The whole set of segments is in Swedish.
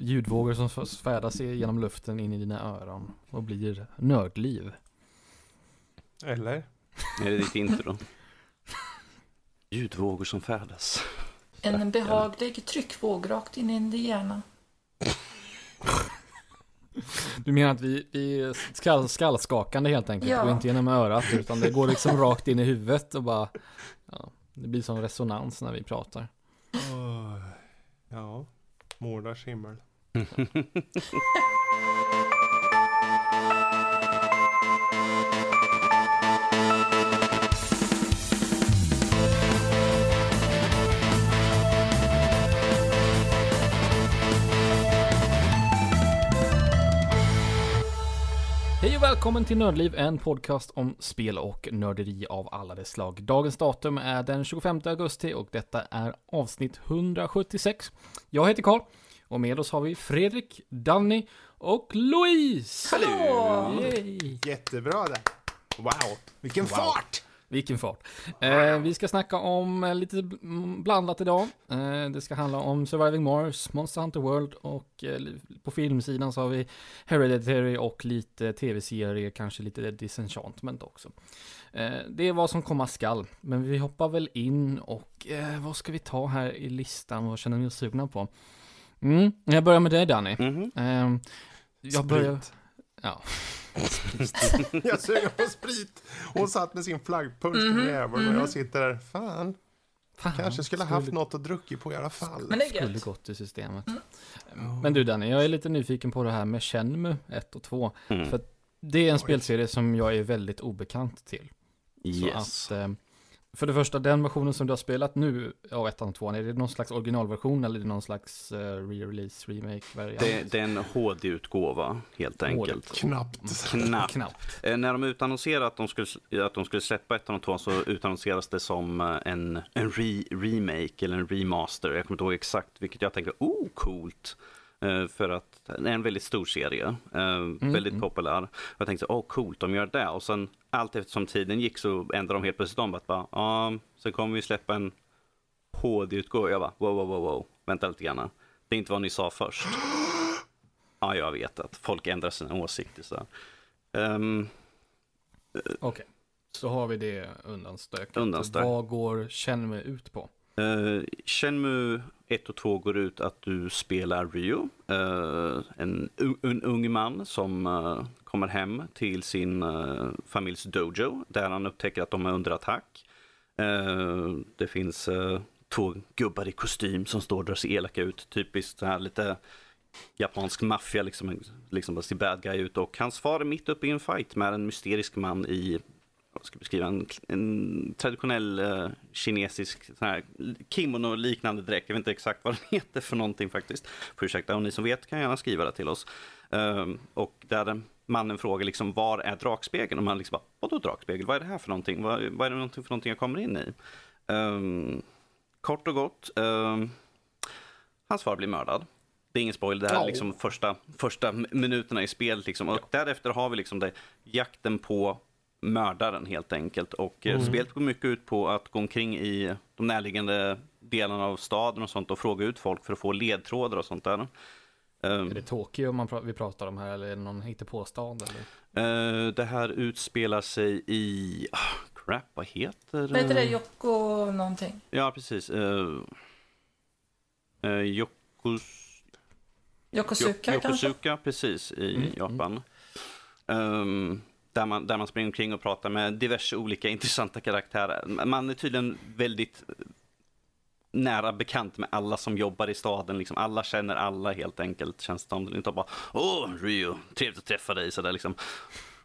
ljudvågor som färdas genom luften in i dina öron och blir nördliv. Eller? Är det ditt intro? Ljudvågor som färdas. En behaglig tryckvåg rakt in i din hjärna. Du menar att vi, vi är skall, skallskakande helt enkelt? Ja. Går inte genom örat utan det går liksom rakt in i huvudet och bara... Ja, det blir som resonans när vi pratar. Ja, mordars himmel. Hej och välkommen till Nördliv, en podcast om spel och nörderi av alla dess slag. Dagens datum är den 25 augusti och detta är avsnitt 176. Jag heter Karl och med oss har vi Fredrik, Danny och Louise! Hallå! Yay. Jättebra det. Wow, vilken Wow. fart! Vilken fart. Eh, vi ska snacka om eh, lite blandat idag. Eh, det ska handla om Surviving Mars, Monster Hunter World och eh, på filmsidan så har vi Hereditary och lite tv-serier, kanske lite Disenchantment också. Eh, det är vad som komma skall, men vi hoppar väl in och eh, vad ska vi ta här i listan? Vad känner ni oss sugna på? Mm, jag börjar med dig Danny. Mhm. Eh, jag börjar... Sprit. Ja. Jag suger på sprit. Hon satt med sin flaggpunkt Mhm, den jäveln och jag sitter där. Fan, Fan, kanske skulle ha haft något att druckit på i alla fall. Men det är skulle gått i systemet. Men du Danny, jag är lite nyfiken på det här med Shenmue 1 och 2. Mm. För det är en spelserie som jag är väldigt obekant till. Yes. Så att, eh, för det första, den versionen som du har spelat nu av 1 och 2, är det någon slags originalversion eller är det någon slags eh, re-release, remake-variant? Det, det är en HD-utgåva, helt enkelt. Knappt. Knappt. Knappt. Eh, när de utannonserade att de skulle, att de skulle släppa ettan och tvåan så utannonseras det som eh, en, en re, remake eller en remaster. Jag kommer inte ihåg exakt, vilket jag tänkte, oh coolt. Eh, för att det är en väldigt stor serie, eh, väldigt mm. populär. Jag tänkte, åh oh, coolt, de gör det. Och sen allt eftersom tiden gick så ändrade de helt plötsligt om att bara, ja, sen kommer vi släppa en HD-utgåva. Jag bara, wow, wow, wow, wow, vänta lite grann. Det är inte vad ni sa först. Ja, jag vet att folk ändrar sina åsikter. Så. Ehm, Okej, så har vi det undanstökat. Undanstökat. Vad går Shenmue ut på? Uh, Shenmue 1 och 2 går ut att du spelar Ryo, uh, eh, en, en ung man som uh, kommer hem till sin uh, familjs dojo där han upptäcker att de är under attack. Det finns två gubbar i kostym som står där och ser elaka ut, typiskt så här lite japansk maffia, liksom, liksom bara ser bad guy ut och hans far är mitt uppe i en fight med en mysterisk man i vad ska jag beskriva, en, en traditionell eh, kinesisk sån här kimono-liknande dräkt. Jag vet inte exakt vad den heter för någonting faktiskt. Får ursäkta, och ni som vet kan gärna skriva det till oss. Ehm, och där mannen frågar liksom, var är drakspegeln? Och man liksom bara, vadå dragspegel? Vad är det här för någonting? Vad, vad är det någonting för någonting jag kommer in i? Ehm, kort och gott, um, hans far blir mördad. Det är ingen spoil, det här är liksom första, första minuterna i spelet. Liksom. Och därefter har vi liksom det, jakten på mördaren helt enkelt. Och eh, spelet går mycket ut på att gå omkring i de närliggande delarna av staden och sånt och fråga ut folk för att få ledtrådar och sånt där. Ehm, Är det Tokyo man pra- vi pratar om här eller är det någon hittepåstad? Eller? eh, det här utspelar sig i... ah, crap, vad heter Vad heter det? Jocko någonting? Ja, precis. Uh, uh, Yokos... Yokosuka Yok- kanske? Yokosuka, precis, i Mm, Japan. Ehm, där, man, där man springer omkring och pratar med diverse olika intressanta karaktärer. Man är tydligen väldigt nära bekant med alla som jobbar i staden. Liksom. Alla känner alla helt enkelt. Känns det som. Det är inte bara Åh, Rio, trevligt att träffa dig. Sådär, liksom.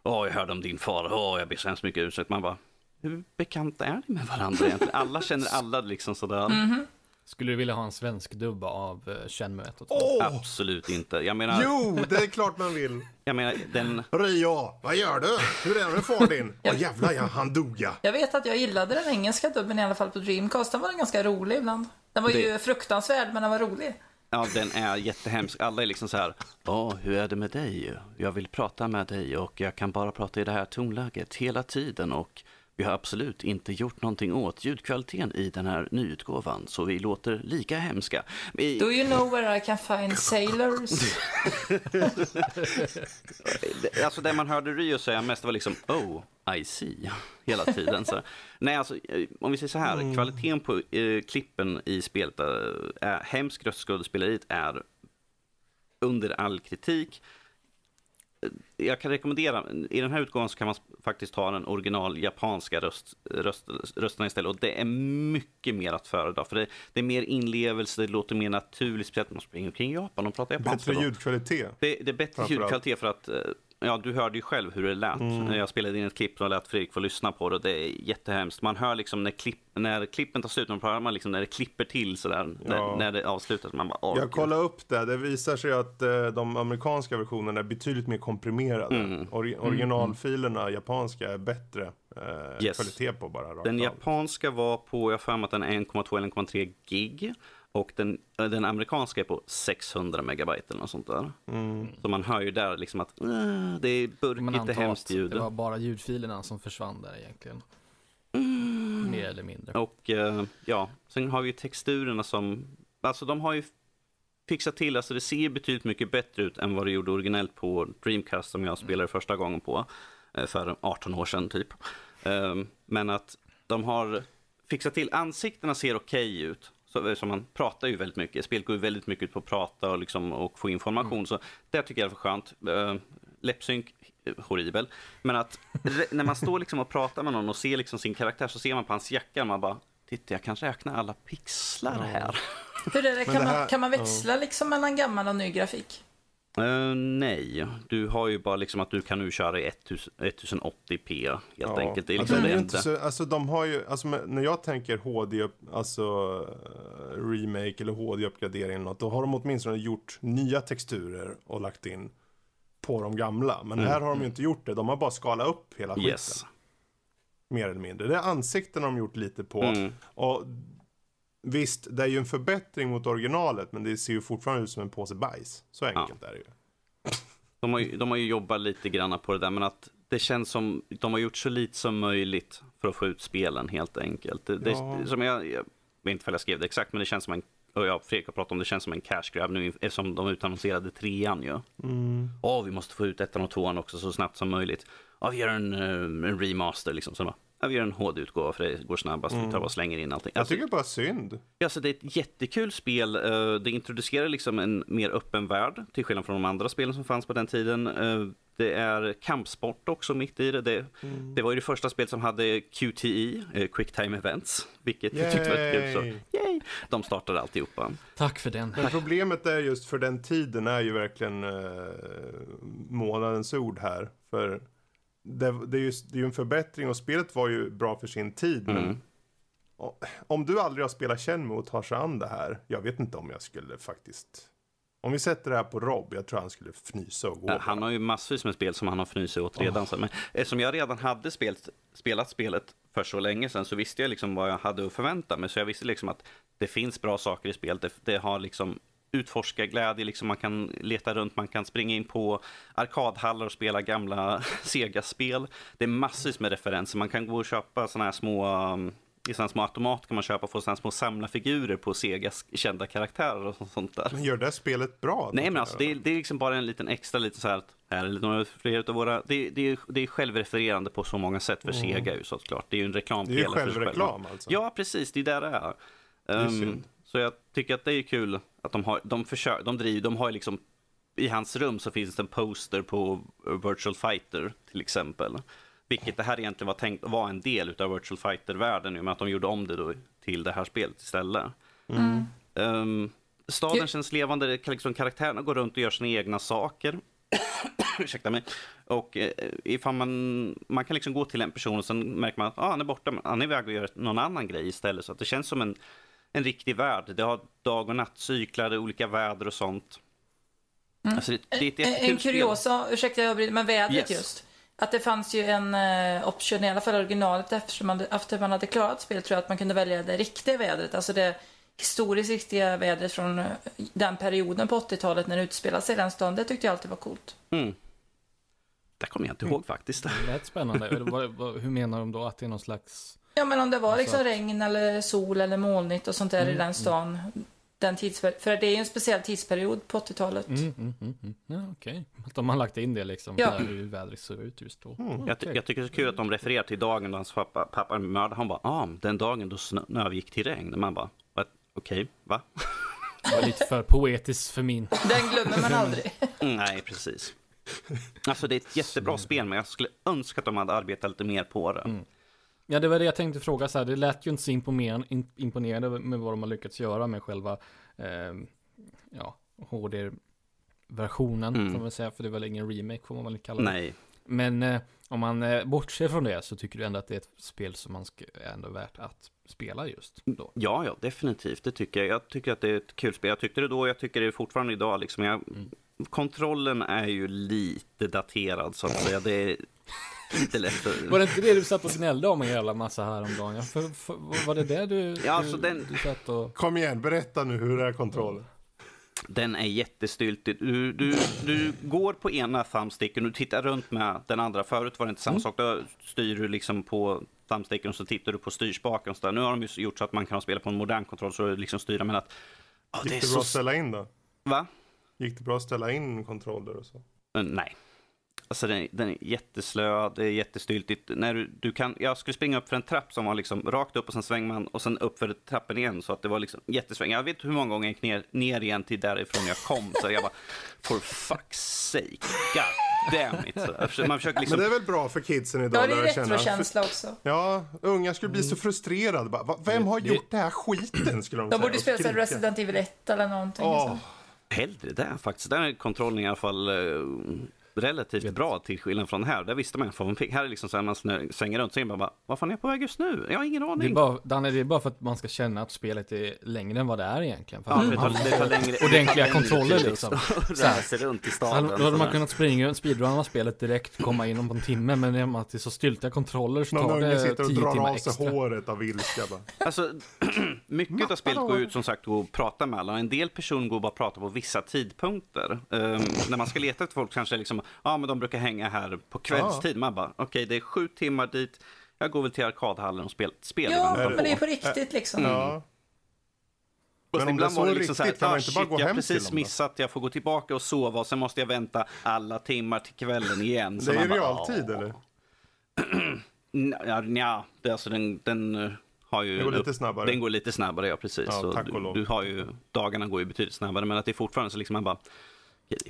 Åh, jag hörde om din far. Åh, jag ber så hemskt mycket ursäkt. Man bara, hur bekanta är ni med varandra egentligen? Alla känner alla liksom sådär. Mhm. Skulle du vilja ha en svensk dubba av Shenmue 1 och 2? Åh! Absolut inte. Jag menar, Jo, det är klart man vill. jag menar den... Rio, vad gör du? Hur är det med far din? Åh jävlar ja, han dog ja. Jag vet att jag gillade den engelska dubben i alla fall på Dreamcast. Den var ganska rolig ibland. Den var ju Det- fruktansvärd, men den var rolig. Ja, den är jättehemsk. Alla är liksom så här, Åh, hur är det med dig? Jag vill prata med dig och jag kan bara prata i det här tonläget hela tiden och vi har absolut inte gjort någonting åt ljudkvaliteten i den här nyutgåvan, så vi låter lika hemska. I, Do you know where I can find sailors? alltså det man hörde Rio säga mest var liksom oh, I see, hela tiden. Så, nej, alltså, eh, om vi säger så här, kvaliteten på eh, klippen i spelet, eh, är, hemskt röstskådespeleriet är under all kritik. Jag kan rekommendera, i den här utgåvan så kan man faktiskt ta den original japanska röst, röst, rösterna istället och det är mycket mer att föredra för det, det är mer inlevelse, det låter mer naturligt, speciellt när man springer omkring i Japan och pratar japanska. Bättre ljudkvalitet. Det, det är bättre ljudkvalitet för att, eh, ja du hörde ju själv hur det lät. Mm. Jag spelade in ett klipp och lät Fredrik få lyssna på det. Det är jättehemskt. Man hör liksom när, klipp, när klippen tar slut, man liksom när det klipper till sådär, Ja. när, när det avslutas. Man bara, Jag kollade upp det. Det visar sig att eh, de amerikanska versionerna är betydligt mer komprimerade. Mm. Ori- originalfilerna, japanska, är bättre eh, Yes. kvalitet på bara. Den japanska var på, jag har för mig att den är 1,2 eller 1,3 gig. Och den, eh, den amerikanska är på 600 megabyte eller något sånt där. Mm. Så man hör ju där liksom att äh, det är burkigt, det är hemskt ljud. det var bara ljudfilerna som försvann där egentligen. Mer eller mindre. Och eh, ja, sen har vi ju texturerna som, alltså de har ju fixat till, alltså det ser betydligt mycket bättre ut än vad det gjorde originellt på Dreamcast som jag spelade första gången på, eh, för 18 år sedan typ. Eh, Men att de har fixat till, ansiktena ser okej ut. Så, så man pratar ju väldigt mycket, spelet går ju väldigt mycket ut på att prata och, liksom, och få information. Så det tycker jag är för skönt. Uh, läppsynk, eh, horribel. Men att när man står liksom och pratar med någon och ser liksom sin karaktär så ser man på hans jacka och man bara Titta, jag kan räkna alla pixlar här. Hur är det? Kan, det här- man, kan man växla liksom mellan gammal och ny grafik? Eh, nej, du har ju bara liksom att du kan nu köra i 1000 1080p helt Ja. enkelt. Det är Alltså, liksom det det är enda. inte så, alltså de har ju, alltså när jag tänker HD, alltså eh, remake eller HD-uppgradering eller något, då har de åtminstone gjort nya texturer och lagt in på de gamla. Men här har de ju inte gjort det, de har bara skalat upp hela skiten. Mm. Yes. Mer eller mindre. Det är ansikten de gjort lite på. Mm. Och visst, det är ju en förbättring mot originalet, men det ser ju fortfarande ut som en påse bajs. Så enkelt är det ju. De har, ju, de har ju jobbat lite grann på det där, men att det känns som de har gjort så lite som möjligt för att få ut spelen helt enkelt. Det, Ja. det, som jag, jag vet inte om jag skrev det exakt, men det känns som en, och jag Fredrik har pratat om det, känns som en cash grab nu eftersom de utannonserade trean ju. Mm. Åh, vi måste få ut ettan och tvåan också så snabbt som möjligt. Ja, vi gör en, eh, en remaster liksom. Så bara, ja, vi gör en HD-utgåva för det går snabbast. Vi tar och slänger in allting. Jag Alltså, tycker bara synd. Alltså det är ett jättekul spel. Eh, Det introducerar liksom en mer öppen värld till skillnad från de andra spelen som fanns på den tiden. Eh, Det är kampsport också mitt i det. Det, det var ju det första spelet som hade QTE, eh, Quick Time Events, vilket jag tyckte var kul. Så, Yay. yay! De startade alltihopa. Tack för den. Men problemet är just för den tiden är ju verkligen eh, månadens ord här. För det, det, är ju, det är ju en förbättring och spelet var ju bra för sin tid. Men Mm. o- om du aldrig har spelat Shenmue och tar sig an det här. Jag vet inte om jag skulle faktiskt. Om vi sätter det här på Rob, jag tror han skulle fnysa och gå. Eh, Han har ju massvis med spel som han har fnysit åt redan. Så, men eftersom jag redan hade spelat, spelat spelet för så länge sedan så visste jag liksom vad jag hade att förvänta mig. Så jag visste liksom att det finns bra saker i spelet. Det, det har liksom utforskarglädje, liksom man kan leta runt, man kan springa in på arkadhallar och spela gamla Sega-spel. Det är massvis med referenser. Man kan gå och köpa sådana här små um, i sådana små automater kan man köpa och få sådana små samlarfigurer på Segas kända karaktärer och sånt där. Men gör det spelet bra? Nej men alltså det är, det är liksom bara en liten extra liten så här att här är lite några fler utav våra, det, det, är, det är självrefererande på så många sätt för Sega ju såklart. Det är ju en Det är ju reklampelare självreklam alltså. Ja precis, det är där det är. är Ehm, synd. Så jag tycker att det är kul att de har, de försöker, de driver, de har ju liksom i hans rum så finns det en poster på Virtual Fighter till exempel. Vilket det här egentligen var tänkt att vara en del utav Virtual Fighter-världen nu, men att de gjorde om det då till det här spelet istället. Ehm, staden Jo. känns levande, liksom, karaktärerna går runt och gör sina egna saker. Ursäkta mig. Och eh, ifall man, man kan liksom gå till en person och sen märker man att ah, han är borta, han är iväg och gör någon annan grej istället. Så att det känns som en, en riktig värld. Det har dag och nattcyklar, olika väder och sånt. Alltså det, det är En, kuriosa, ursäkta jag avbryter, men vädret Yes. just. Att det fanns ju en eh, option, i alla fall originalet, eftersom man, efter man hade klarat spelet tror jag att man kunde välja det riktiga vädret. Alltså det historiskt riktiga vädret från eh, den perioden på 80-talet när det utspelade sig i den staden. Det tyckte jag alltid var coolt. Mm. Det kommer jag inte ihåg faktiskt. Det lät spännande. Hur menar de då? Att det är någon slags... Ja, men om det var liksom Alltså- regn eller sol eller molnigt och sånt där i Mm, den stan. Den tidsper- för det är ju en speciell tidsperiod på 80-talet. Mm, mm, mm, mm. Ja, okej. Att de har lagt in det liksom, Ja. där hur vädret ser ut just då. Mm. Jag, ty- jag tycker det är så kul att de refererar till dagen då hans pappa, pappa mördade. Han bara, ah, den dagen då snö övergick till regn. Man bara, "What? okej, va? Det var lite för poetiskt för min. Den glömmer man aldrig. Mm, nej, precis. Alltså det är ett jättebra spel, men jag skulle önska att de hade arbetat lite mer på det. Mm. Ja, det var det jag tänkte fråga så här. Det lät ju inte så imponerande, med vad de har lyckats göra med själva, eh, ja, HD-versionen, Mm. får man säga. För det är väl ingen remake, får man väl kalla det. Nej, Men eh, om man eh, bortser från det så tycker du ändå att det är ett spel som man ska, är ändå värt att spela just då. ja, ja, definitivt. Det tycker jag. Jag tycker att det är ett kul spel. Jag tyckte det då, jag tycker det fortfarande idag. Liksom. Jag, Mm. Kontrollen är ju lite daterad, så att säga. Det är för... Var det inte det du satt och gnällde om en jävla massa häromdagen? Ja, för, för, var det det du, Ja, alltså du, den- du satt och... Kom igen, berätta nu hur är kontrollen? Den är jättestyltig. Du, du, du går på ena thumbsticken och du tittar runt med den andra. Förut var det inte samma Mm. sak. Då styr du liksom på thumbsticken och så tittar du på styrspaken. Och så där. Nu har de ju gjort så att man kan spela på en modern kontroll så du liksom styra med att... Det är Gick det bra att så... ställa in då? Va? Gick det bra att ställa in kontroller och så? Eh, Nej. Alltså den, den är jätteslö, det är jättestyltigt. När du, du kan, jag skulle springa upp för en trapp som var liksom rakt upp och sen svänger man och sen upp för trappen igen så att det var liksom jättesväng. Jag vet hur många gånger jag gick ner, ner igen till därifrån jag kom så jag bara for fuck's sake, god damn it. Så man försöker liksom, Men det är väl bra för kidsen idag? Ja, det är retrokänsla också. Ja, unga skulle bli så frustrerade. Bara, "Va, Vem har Det- gjort det här skiten? Skulle de De borde spela. Resident Evil 1 eller någonting. Så. hellre det faktiskt. Är kontrollen i alla fall relativt bra till skillnad från här. Där visste man vad man fick. Här är liksom så här, man svänger runt och så bara, vad fan är jag på väg just nu? Jag har ingen Det är, aning. bara, Danne, det är bara för att man ska känna att spelet är längre än vad det är egentligen. För Ja, det tar, man det tar längre, ordentliga kontroller liksom. att Så här. röra sig runt i Då staden. hade man kunnat springa och speedrunna spelet direkt, komma in på en timme, men med att det är så styltiga kontroller så någon tar det sitter och tio drar timmar av sig extra. håret av ilska. Bara. Alltså, mycket av spelet går ut som sagt att prata med alla. En del personer går bara att prata på vissa tidpunkter. Ehm, när man ska leta efter folk kanske liksom, ja men de brukar hänga här på kvällstid. Man bara, okej det är sju timmar dit. Jag går väl till arkadhallen och spelar spel. Ja, men det är på. riktigt liksom. Ja. Och Men om det är var så liksom så här, riktigt, kan man ah, inte bara shit, gå jag har hem till precis missat, jag får gå tillbaka och sova och sen måste jag vänta alla timmar till kvällen igen. Så Det är man i bara, realtid "Ah." eller? Ja, nja, det är alltså den, den eh, har ju... Det går lite snabbare. Den går lite snabbare, ja precis. Ja, tack och du, lov. du har ju, dagarna går ju betydligt snabbare, men att det är fortfarande så liksom man bara, "Okej, det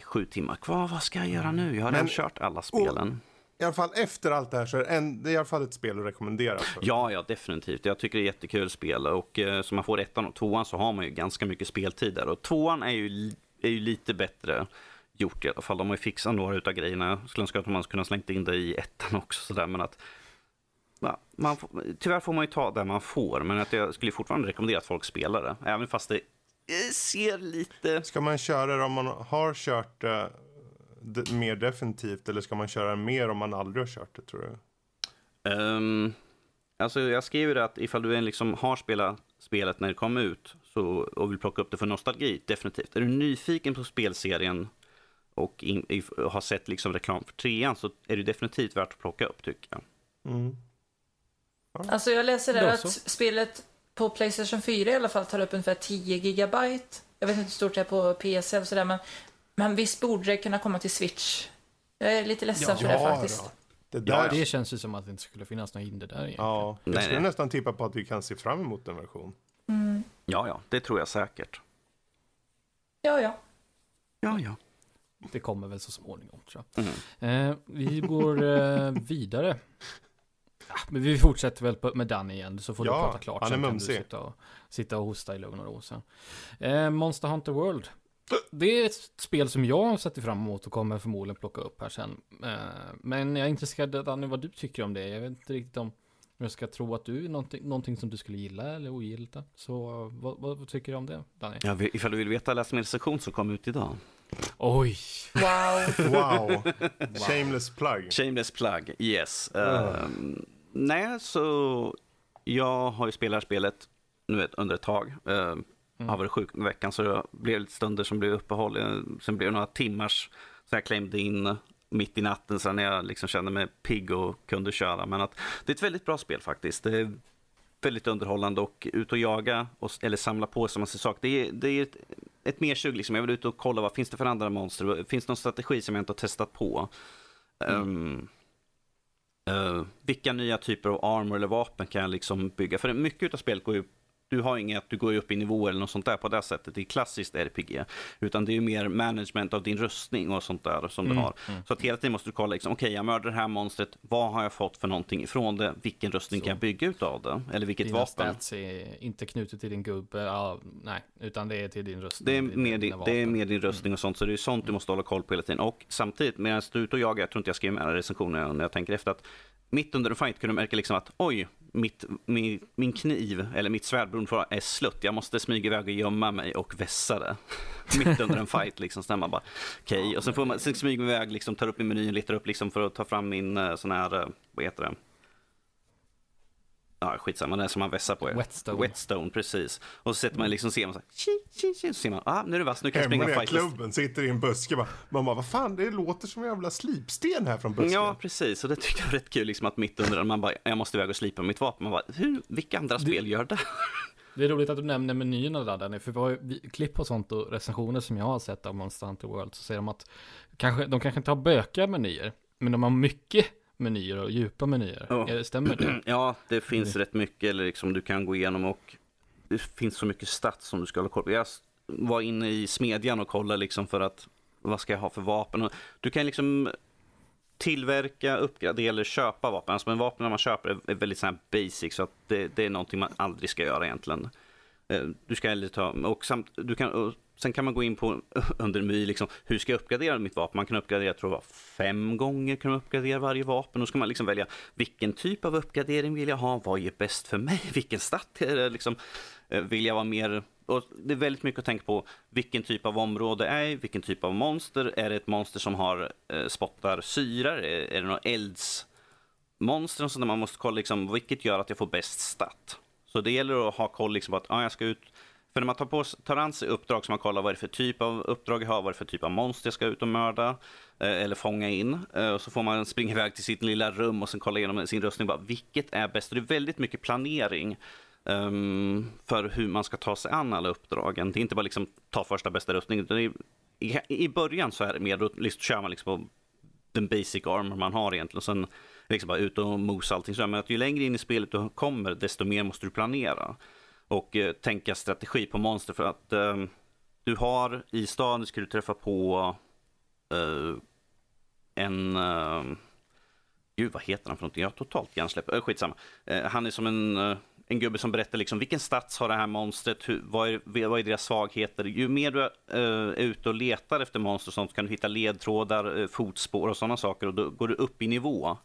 sju timmar kvar, vad ska jag göra nu? Jag har redan kört alla spelen. I alla fall efter allt det här så är det, en, det är i alla fall ett spel att rekommendera. För. Ja, ja, definitivt. Jag tycker det är jättekul spel och eh, så man får ettan och tvåan så har man ju ganska mycket speltid där. Och tvåan är ju, är ju lite bättre gjort i alla fall. De har ju fixat några utav grejerna. Jag skulle önska att man ha slängt in det i ettan också sådär, men att ja, man tyvärr får man ju ta det man får, men att jag skulle fortfarande rekommendera att folk spelar det. Även fast det ser lite... Ska man köra det om man har kört det d- mer definitivt eller ska man köra det mer om man aldrig har kört det tror du? Um, alltså jag skriver att ifall du liksom har spelat spelet när det kom ut så, och vill plocka upp det för nostalgi, definitivt. Är du nyfiken på spelserien och in, if, har sett liksom reklam för trean så är det definitivt värt att plocka upp tycker jag. Mm. Alltså jag läser där att spelet på Playstation 4 i alla fall tar upp ungefär 10 gigabyte. Jag vet inte hur stort det är på PC och sådär men, men visst borde det kunna komma till Switch. Jag är lite ledsen för det faktiskt. då. Det Ja, där, Det känns ju som att det inte skulle finnas några hinder där egentligen. ja, jag Nej, skulle nej. nästan tippa på att vi kan se fram emot en version. Mm. Ja, ja, det tror jag säkert. Ja, ja. Ja, ja. Det kommer väl så småningom tror jag. Mm. Eh, vi går eh, vidare. Ja, men vi fortsätter väl med Danny igen, så får Ja, du prata klart. han är sen kan du mumsig. sitta och, sitta och hosta i lugn och ro sen. Eh, Monster Hunter World. Det är ett spel som jag har sett fram emot och kommer förmodligen plocka upp här sen. Eh, men jag är intresserad Danny vad du tycker om det. Jag vet inte riktigt om jag ska tro att du är någonting, någonting som du skulle gilla eller ogilla. Så vad, vad, vad tycker du om det, Danny? ja ifall du vill veta läsmedelssektion som kom ut idag. Oj! Wow. Wow, shameless plug. Shameless plug, yes. Ehm, nej, så jag har ju spelat spelet nu ett, under ett tag. Uh, Har varit sjuk med veckan så det blev lite stunder som blev uppehåll. Eh, Sen blev det några timmars så jag klämde in mitt i natten sen när jag liksom kände mig pigg och kunde köra. Men att det är ett väldigt bra spel faktiskt. Det är väldigt underhållande och ut och jaga och, eller samla på sig massa saker. Det är, det är ett, ett mersug liksom. Jag vill ut och kolla vad finns det för andra monster. Finns det någon strategi som jag inte har testat på? Mm. Um, uh, vilka nya typer av armor eller vapen kan jag liksom bygga? För mycket av spelet går ju du har inget, du går upp i nivå eller något sånt där på det sättet. Det är klassiskt RPG. Utan det är mer management av din rustning och sånt där som mm, du har. Mm. Så att hela tiden måste du kolla, liksom, okej okay, jag mördar det här monstret, vad har jag fått för någonting ifrån det? Vilken rustning så. kan jag bygga utav det? Eller vilket Dina vapen? Dina stats är inte knutet till din gubbe, ja, nej, utan det är till din rustning. Det är, med din, det är med din rustning och sånt, så det är sånt du måste hålla koll på hela tiden. Och samtidigt, medan du är ute och jagar, jag tror inte jag skriver med recensioner när jag tänker efter, att mitt under en fight kunde du märka liksom att oj, mitt, min, min kniv, eller mitt svärd beroende är slut. Jag måste smyga iväg och gömma mig och vässa det. mitt under en fight liksom. Så man bara, okej. Okay. Och sen får man, sen smyger man iväg, liksom, tar upp i menyn, letar upp liksom för att ta fram min eh, sån här, eh, vad heter det? Ja, skitsamma, den som man vässar på. Whetstone. Whetstone, precis. Och så sätter man liksom, ser man så här, tji, tji, tji, så ser man, ah, nu är det vass, nu kan jag springa fight. klubben, sitter i en buske, bara, man bara, vad fan, det låter som en jävla slipsten här från busken. Ja, precis, och det tyckte jag var rätt kul, liksom att mitt under man bara, jag måste iväg och slipa mitt vapen, man bara, hur, vilka andra spel det... gör det? Det är roligt att du nämner menyerna där Danny, för var klipp och sånt och recensioner som jag har sett av Monster Hunter World så säger de att kanske, de kanske inte har bökiga menyer, men de har mycket menyer och djupa menyer. Oh. Stämmer det? Ja, det finns mm. rätt mycket, eller liksom du kan gå igenom och det finns så mycket stats som du ska hålla koll på. Jag var inne i smedjan och kollade liksom för att vad ska jag ha för vapen? Du kan liksom tillverka, uppgradera eller köpa vapen. Alltså men vapen när man köper är väldigt så basic så att det, det, är någonting man aldrig ska göra egentligen. Eh, du ska hellre ta, och samt, du kan, Sen kan man gå in på under my, liksom, hur ska jag uppgradera mitt vapen? Man kan uppgradera, tror var fem gånger kan man uppgradera varje vapen. Då ska man liksom välja vilken typ av uppgradering vill jag ha? Vad är bäst för mig? Vilken stat liksom, eh, vill jag vara mer och det är väldigt mycket att tänka på vilken typ av område är vilken typ av monster. Är det ett monster som har eh, spottar syra? Är, är det några eldsmonster? Så man måste kolla liksom, vilket gör att jag får bäst stat. Så det gäller att ha koll liksom, på att ja, jag ska ut för när man tar, på, tar an sig uppdrag så man kollar vad det är för typ av uppdrag jag har, vad det är för typ av monster jag ska ut och mörda eh, eller fånga in. Eh, och så får man springa iväg till sitt lilla rum och sen kolla igenom sin rustning. Bara, vilket är bäst? Och det är väldigt mycket planering um, för hur man ska ta sig an alla uppdragen. Det är inte bara liksom ta första bästa rustning. I, i, I början så är det mer, då liksom, kör man liksom på den basic armor man har egentligen. Och sen liksom bara ut och mosa allting. Men att ju längre in i spelet du kommer, desto mer måste du planera och eh, tänka strategi på monster. För att eh, du har i staden, ska du träffa på eh, en... Eh, gud, vad heter han för någonting? Jag har totalt hjärnsläpp. Eh, skitsamma. Eh, han är som en, eh, en gubbe som berättar liksom vilken stats har det här monstret, hur, vad, är, vad är deras svagheter. Ju mer du eh, är ute och letar efter monster och sånt kan du hitta ledtrådar, eh, fotspår och sådana saker och då går du upp i nivå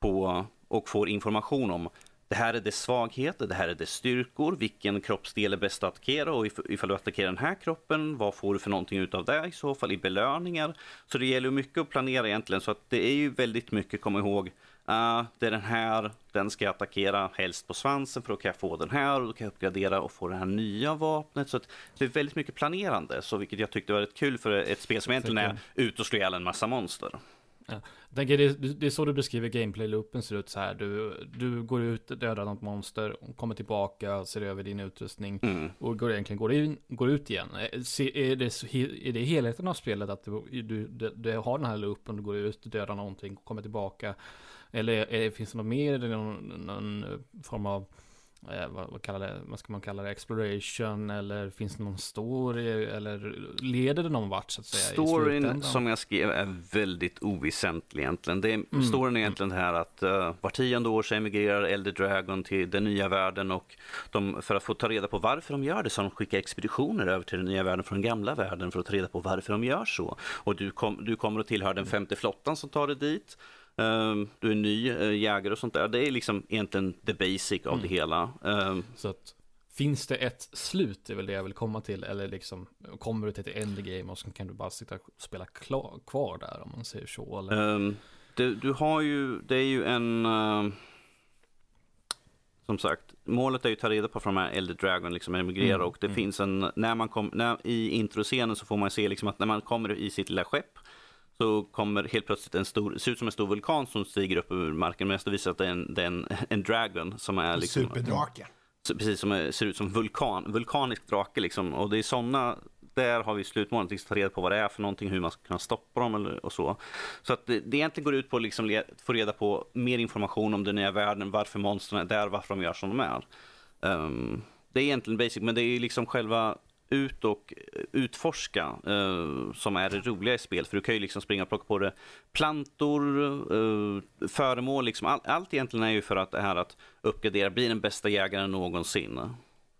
på och får information om det här är dess svagheter, det här är dess styrkor, vilken kroppsdel är bäst att attackera och ifall du attackerar den här kroppen, vad får du för någonting utav det i så fall i belöningar? Så det gäller mycket att planera egentligen, så att det är ju väldigt mycket, kom ihåg, uh, det är den här, den ska jag attackera helst på svansen för då kan jag få den här och då kan jag uppgradera och få det här nya vapnet. Så att det är väldigt mycket planerande, så vilket jag tyckte var rätt kul för ett spel som egentligen är ut och slå ihjäl en massa monster. Ja. Det, det är så du beskriver gameplay-loopen ser ut så här. Du, du går ut, dödar något monster, kommer tillbaka, ser över din utrustning mm. och går, egentligen går, in, går ut igen. Eh, är det, är det helheten av spelet att du, du, du har den här loopen, du går ut, dödar någonting, kommer tillbaka? Eller är, finns det något mer, någon, någon form av eh, vad, vad, kallar det, vad ska man kalla det, exploration eller finns det någon story eller leder det någon vart så att säga? Storyn som jag skrev är väldigt oväsentlig egentligen. Det är, mm. Storyn är egentligen det här att uh, var tionde år så emigrerar Elder Dragon till den nya världen och de, för att få ta reda på varför de gör det så de skickar expeditioner över till den nya världen från den gamla världen för att ta reda på varför de gör så. Och du, kom, du kommer att tillhöra den femte flottan som tar dig dit. Um, du är ny uh, jägare och sånt där. Det är liksom egentligen the basic av mm. det hela. Um, så att finns det ett slut, det är väl det jag vill komma till, eller liksom kommer du till ett endgame och så kan du bara sitta och spela klar, kvar där om man säger så? Eller? Um, det, du har ju, det är ju en... Uh, som sagt, målet är ju att ta reda på för de här Elder Dragon liksom emigrera mm, och det mm. finns en, när man kommer, i introscenen så får man se liksom att när man kommer i sitt lilla skepp så kommer helt plötsligt en stor, ser ut som en stor vulkan som stiger upp ur marken, men det visar att det är en, det är en, en dragon som är liksom... Superdrake. Precis, som är, ser ut som vulkan, vulkanisk drake liksom. Och det är sådana, där har vi slutmålet, liksom, ta reda på vad det är för någonting, hur man ska kunna stoppa dem eller, och så. Så att det, det egentligen går ut på att liksom få reda på mer information om den nya världen, varför monstren är där, varför de gör som de är. Ehm, det är egentligen basic, men det är liksom själva ut och utforska eh, som är det roliga i spel. För du kan ju liksom springa och plocka på dig plantor, eh, föremål. Liksom. All, allt egentligen är ju för att det här att uppgradera, bli den bästa jägaren någonsin.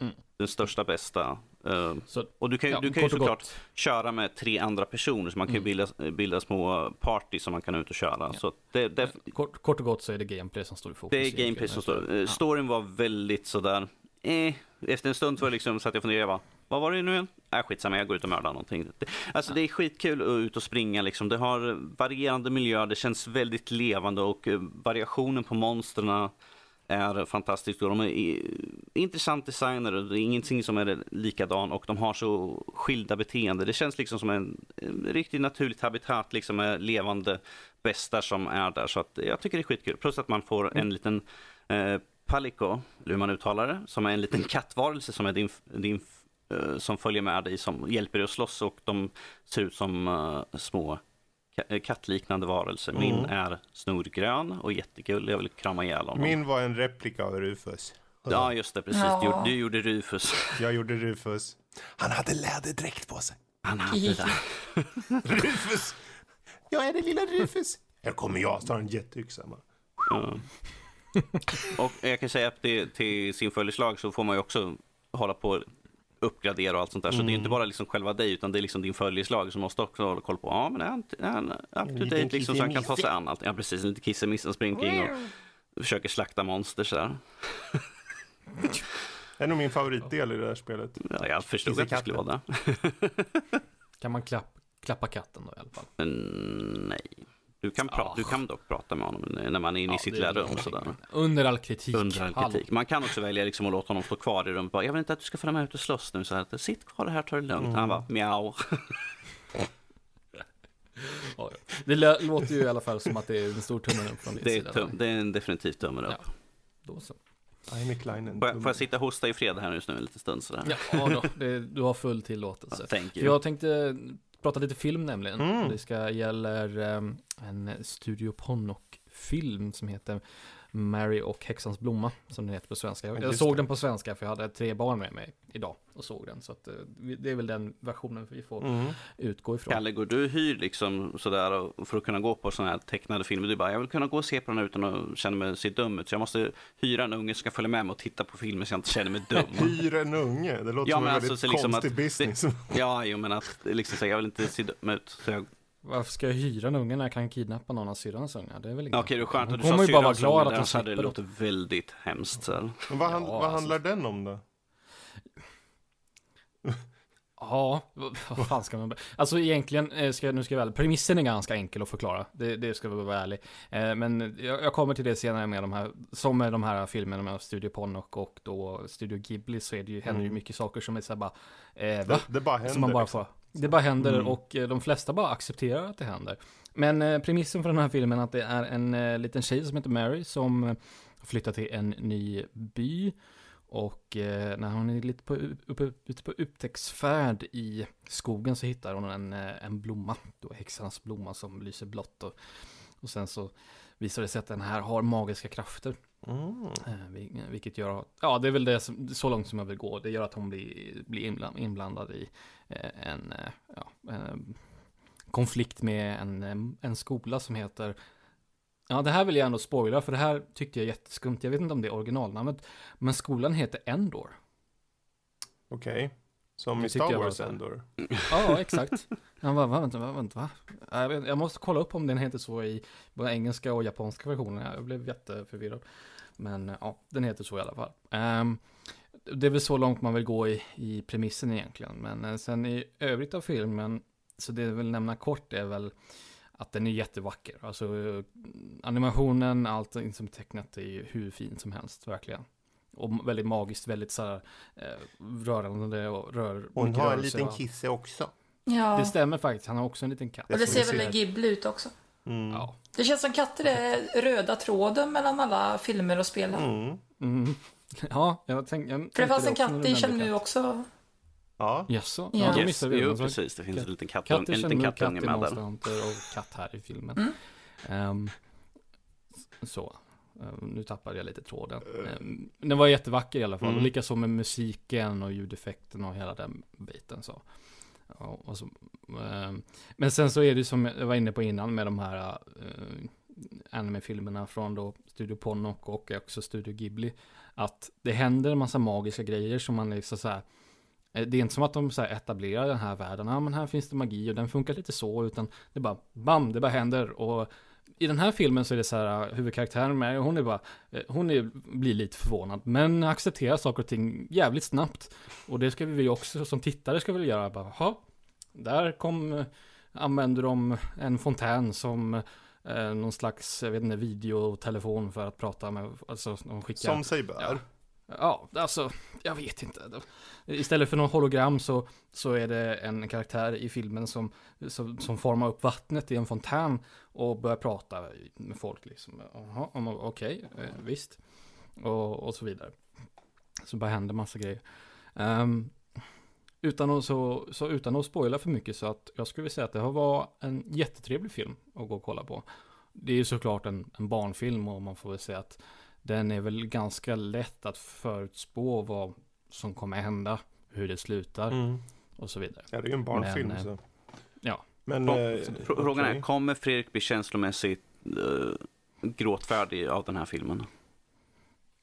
Mm. Den största, bästa. eh, Så, och du kan, ja, du kan ju såklart gott. köra med tre andra personer, så man kan ju Mm. bilda, bilda små party som man kan ut och köra. Ja. Så det, det, Kort, kort och gott så är det gameplay som står i fokus. det är gameplay som står. Eh, Ja. Storyn var väldigt sådär, eh. Efter en stund var jag liksom, satt jag och funderade, vad var det nu igen? Äh, skitsamma, jag går ut och mördar någonting. Alltså det är skitkul att ut och springa liksom. Det har varierande miljöer, det känns väldigt levande och eh, variationen på monstren är fantastisk. De är intressant designade, det är ingenting som är likadan och de har så skilda beteenden. Det känns liksom som en, en riktigt naturligt habitat liksom med levande bestar som är där. Så att jag tycker det är skitkul. Plus att man får en liten eh, Palico, hur man uttalar det, som är en liten kattvarelse som är din, din eh, som följer med dig, som hjälper dig att slåss och de ser ut som eh, små eh, kattliknande varelser. Min Mm. är snorgrön och jättegullig, jag vill krama ihjäl honom. Min var en replika av Rufus. Ja, just det, precis. Ja. Du, gjorde- du gjorde Rufus. Jag gjorde Rufus. Han hade läderdräkt på sig. Han hade det. Rufus! Jag är den lilla Rufus. Här kommer jag, tar en jätteyxa. bara. Och jag kan säga att det, till sin följeslag så får man ju också hålla på uppgradera och allt sånt där. Så det är Mm. inte bara liksom själva dig, utan det är liksom din följeslag som måste också hålla koll på. Ja, men är han, är han up to date liksom så han kan ta sig an allt. Ja, precis. En liten kissemisse som springer omkring och försöker slakta monster så där. Det är nog min favoritdel i det här spelet. Ja, jag förstod att det skulle vara det. Kan man klapp, klappa katten då i alla fall? Men nej. Du kan, pra- Ah. du kan dock prata med honom när man är inne i Ja, sitt det är lilla väl rum. Sådär. Under all kritik. Under all kritik. Man kan också välja liksom att låta honom stå kvar i rummet. Bara, Jag vill inte att du ska följa med ut och slåss nu. Så här, Sitt kvar här, ta det lugnt. Han bara mjau. Ja, Det låter ju i alla fall som att det är en stor tummen upp från din Det är, sida. tum, det är en definitivt tummen upp. Ja. Då så. Kleinen Får, jag, får jag sitta och hosta i fred här just nu en liten stund sådär? Ja, då, det, du har full tillåtelse. You. jag tänkte prata lite film nämligen. Mm. Det ska gäller ehm, en Studio Ponnock-film som heter Mary och häxans blomma, som den heter på svenska. Jag, såg det. den på svenska för jag hade tre barn med mig idag och såg den. Så att, eh, det är väl den versionen vi får Mm. utgå ifrån. Kalle, går du hyr liksom sådär och- för att kunna gå på sådana här tecknade filmer? Du bara, jag vill kunna gå och se på den utan att känna mig se dum ut. Så jag måste hyra en unge som ska följa med mig och titta på filmer så jag inte känner mig dum. Hyr en unge, det låter Ja, som en alltså, väldigt så liksom konstig att business. Ja, jo men att liksom, så jag vill inte se dum ut. Så jag, Varför ska jag hyra en unge när jag kan kidnappa någon av syrrans ungar? Det är väl inget. Okej, det är skönt Hon att du kommer sa ju bara vara syrrans glad unge, att hon annars hade det slipper. låter väldigt hemskt. Så. Men vad, hand, Ja, vad alltså. handlar den om då? Ja, vad vad fan ska man... Alltså egentligen, eh, ska nu ska jag väl, premissen är ganska enkel att förklara. Det, det ska vi vara ärlig. Eh, Men jag, jag kommer till det senare med de här, som med de här filmerna med Studio Ponnock och då Studio Ghibli så är det ju, händer ju Mm. mycket saker som är så här bara, eh, va? Det, det bara händer. Som man bara liksom. får, det bara händer Mm. och eh, de flesta bara accepterar att det händer. Men eh, premissen för den här filmen är att det är en eh, liten tjej som heter Mary som flyttar till en ny by. Och eh, när hon är lite på, uppe, ute på upptäcktsfärd i skogen så hittar hon en, eh, en blomma. Då häxans blomma som lyser blått. Och, och sen så visar det sig att den här har magiska krafter. Mm. Eh, vil- Vilket gör, ja det är väl det som, så långt som jag vill gå. Det gör att hon blir, blir inbland- inblandad i eh, en eh, ja, en konflikt med en, en skola som heter Ja, det här vill jag ändå spoila för det här tyckte jag jätteskumt. Jag vet inte om det är originalnamnet. Men skolan heter Endor. Okej. Som Det i Star Wars ändå. Ja, exakt. Jag bara, va, vänta, va, vänta, va? Jag, måste kolla upp om den heter så i både engelska och japanska versionen. Jag blev jätteförvirrad. Men ja, den heter så i alla fall. Ehm, det är väl så långt man vill gå i, i premissen egentligen. Men eh, sen i övrigt av filmen, så det jag vill nämna kort är väl att den är jättevacker. Alltså eh, animationen, allting som är tecknat är ju hur fint som helst, verkligen. Och väldigt magiskt, väldigt så här, eh, rörande och rör Hon har en liten kisse också. Ja, Det stämmer faktiskt, han har också en liten katt. och det ser väl Ghibli ut också. Mm. Ja. Det känns som katter är röda tråden mellan alla filmer och spel. Mm. Mm. Ja, jag tänkte... Jag För det fanns en katt i katt. också. Ja. Jaså? Ja. Ja, då Yes, missade vi jo, den. Så precis. Det finns en liten katt, Katt en liten kattunge katt i med där. Och katt här i filmen. Mm. Ehm, så. Ehm, nu tappade jag lite tråden. Um, den var jättevacker i alla fall. Mm. Och likaså med musiken och ljudeffekten och hela den biten. Så. Ja, och så eh, men sen så är det som jag var inne på innan med de här eh, anime-filmerna från då Studio Ponok och också Studio Ghibli. Att det händer en massa magiska grejer som man liksom så här eh, det är inte som att de så här etablerar den här världen, ja men här finns det magi och den funkar lite så, utan det bara bam, det bara händer. Och i den här filmen så är det så här, huvudkaraktären med, hon är bara, eh, hon är, blir lite förvånad, men accepterar saker och ting jävligt snabbt. Och det ska vi också, som tittare ska vi göra, bara, jaha, där kom, eh, använder de en fontän som eh, någon slags, jag vet inte, videotelefon för att prata med, alltså de skickar. Som sig bör. Ja, Ja, alltså, jag vet inte. Istället för någon hologram så, så är det en karaktär i filmen som, som, som formar upp vattnet i en fontän och börjar prata med folk liksom. Jaha, okej, okay, visst. Och, och så vidare. Så bara händer massa grejer. Um, utan, att, så, så utan att spoila för mycket så att jag skulle säga att det har varit en jättetrevlig film att gå och kolla på. Det är ju såklart en, en barnfilm och man får väl säga att den är väl ganska lätt att förutspå vad som kommer hända, hur det slutar Mm. och så vidare. Ja, det är ju en barnfilm. Men, eh, så. ja. Men, Frå- eh, Frå- Frågan är, kommer Fredrik bli känslomässigt uh, gråtfärdig av den här filmen?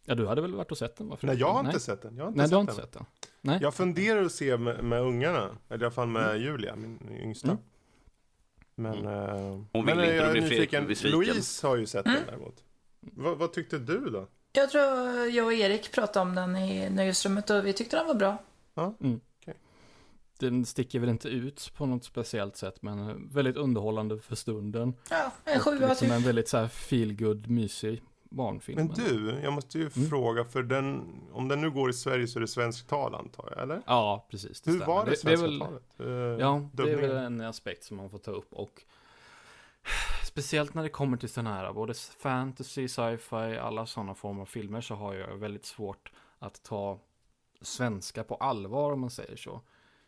Ja, du hade väl varit och sett den? Varför Nej, jag har Nej. inte sett den. Jag har inte Nej, sett du har inte den. sett den? Nej. Jag funderar att se med, med ungarna. Eller i alla fall med Julia, min yngsta. Mm. Men, eh, Hon men vill inte, jag är nyfiken. Louise har ju sett Mm. den däremot. Vad, vad tyckte du då? Jag tror jag och Erik pratade om den i nöjesrummet och vi tyckte den var bra. Den sticker väl inte ut på något speciellt sätt, men väldigt underhållande för stunden. Ja, en sjua liksom typ. en väldigt så här feel good mysig barnfilm. Men du, jag måste ju Mm. fråga, för den, om den nu går i Sverige så är det svensk tal antar jag, eller? Ja, precis. Det Hur stämmer. var det, det är svenska väl, talet? Eh, Ja, det är väl dubbningen? en aspekt som man får ta upp och speciellt när det kommer till sådana här, både fantasy, sci-fi, alla sådana former av filmer så har jag väldigt svårt att ta svenska på allvar om man säger så.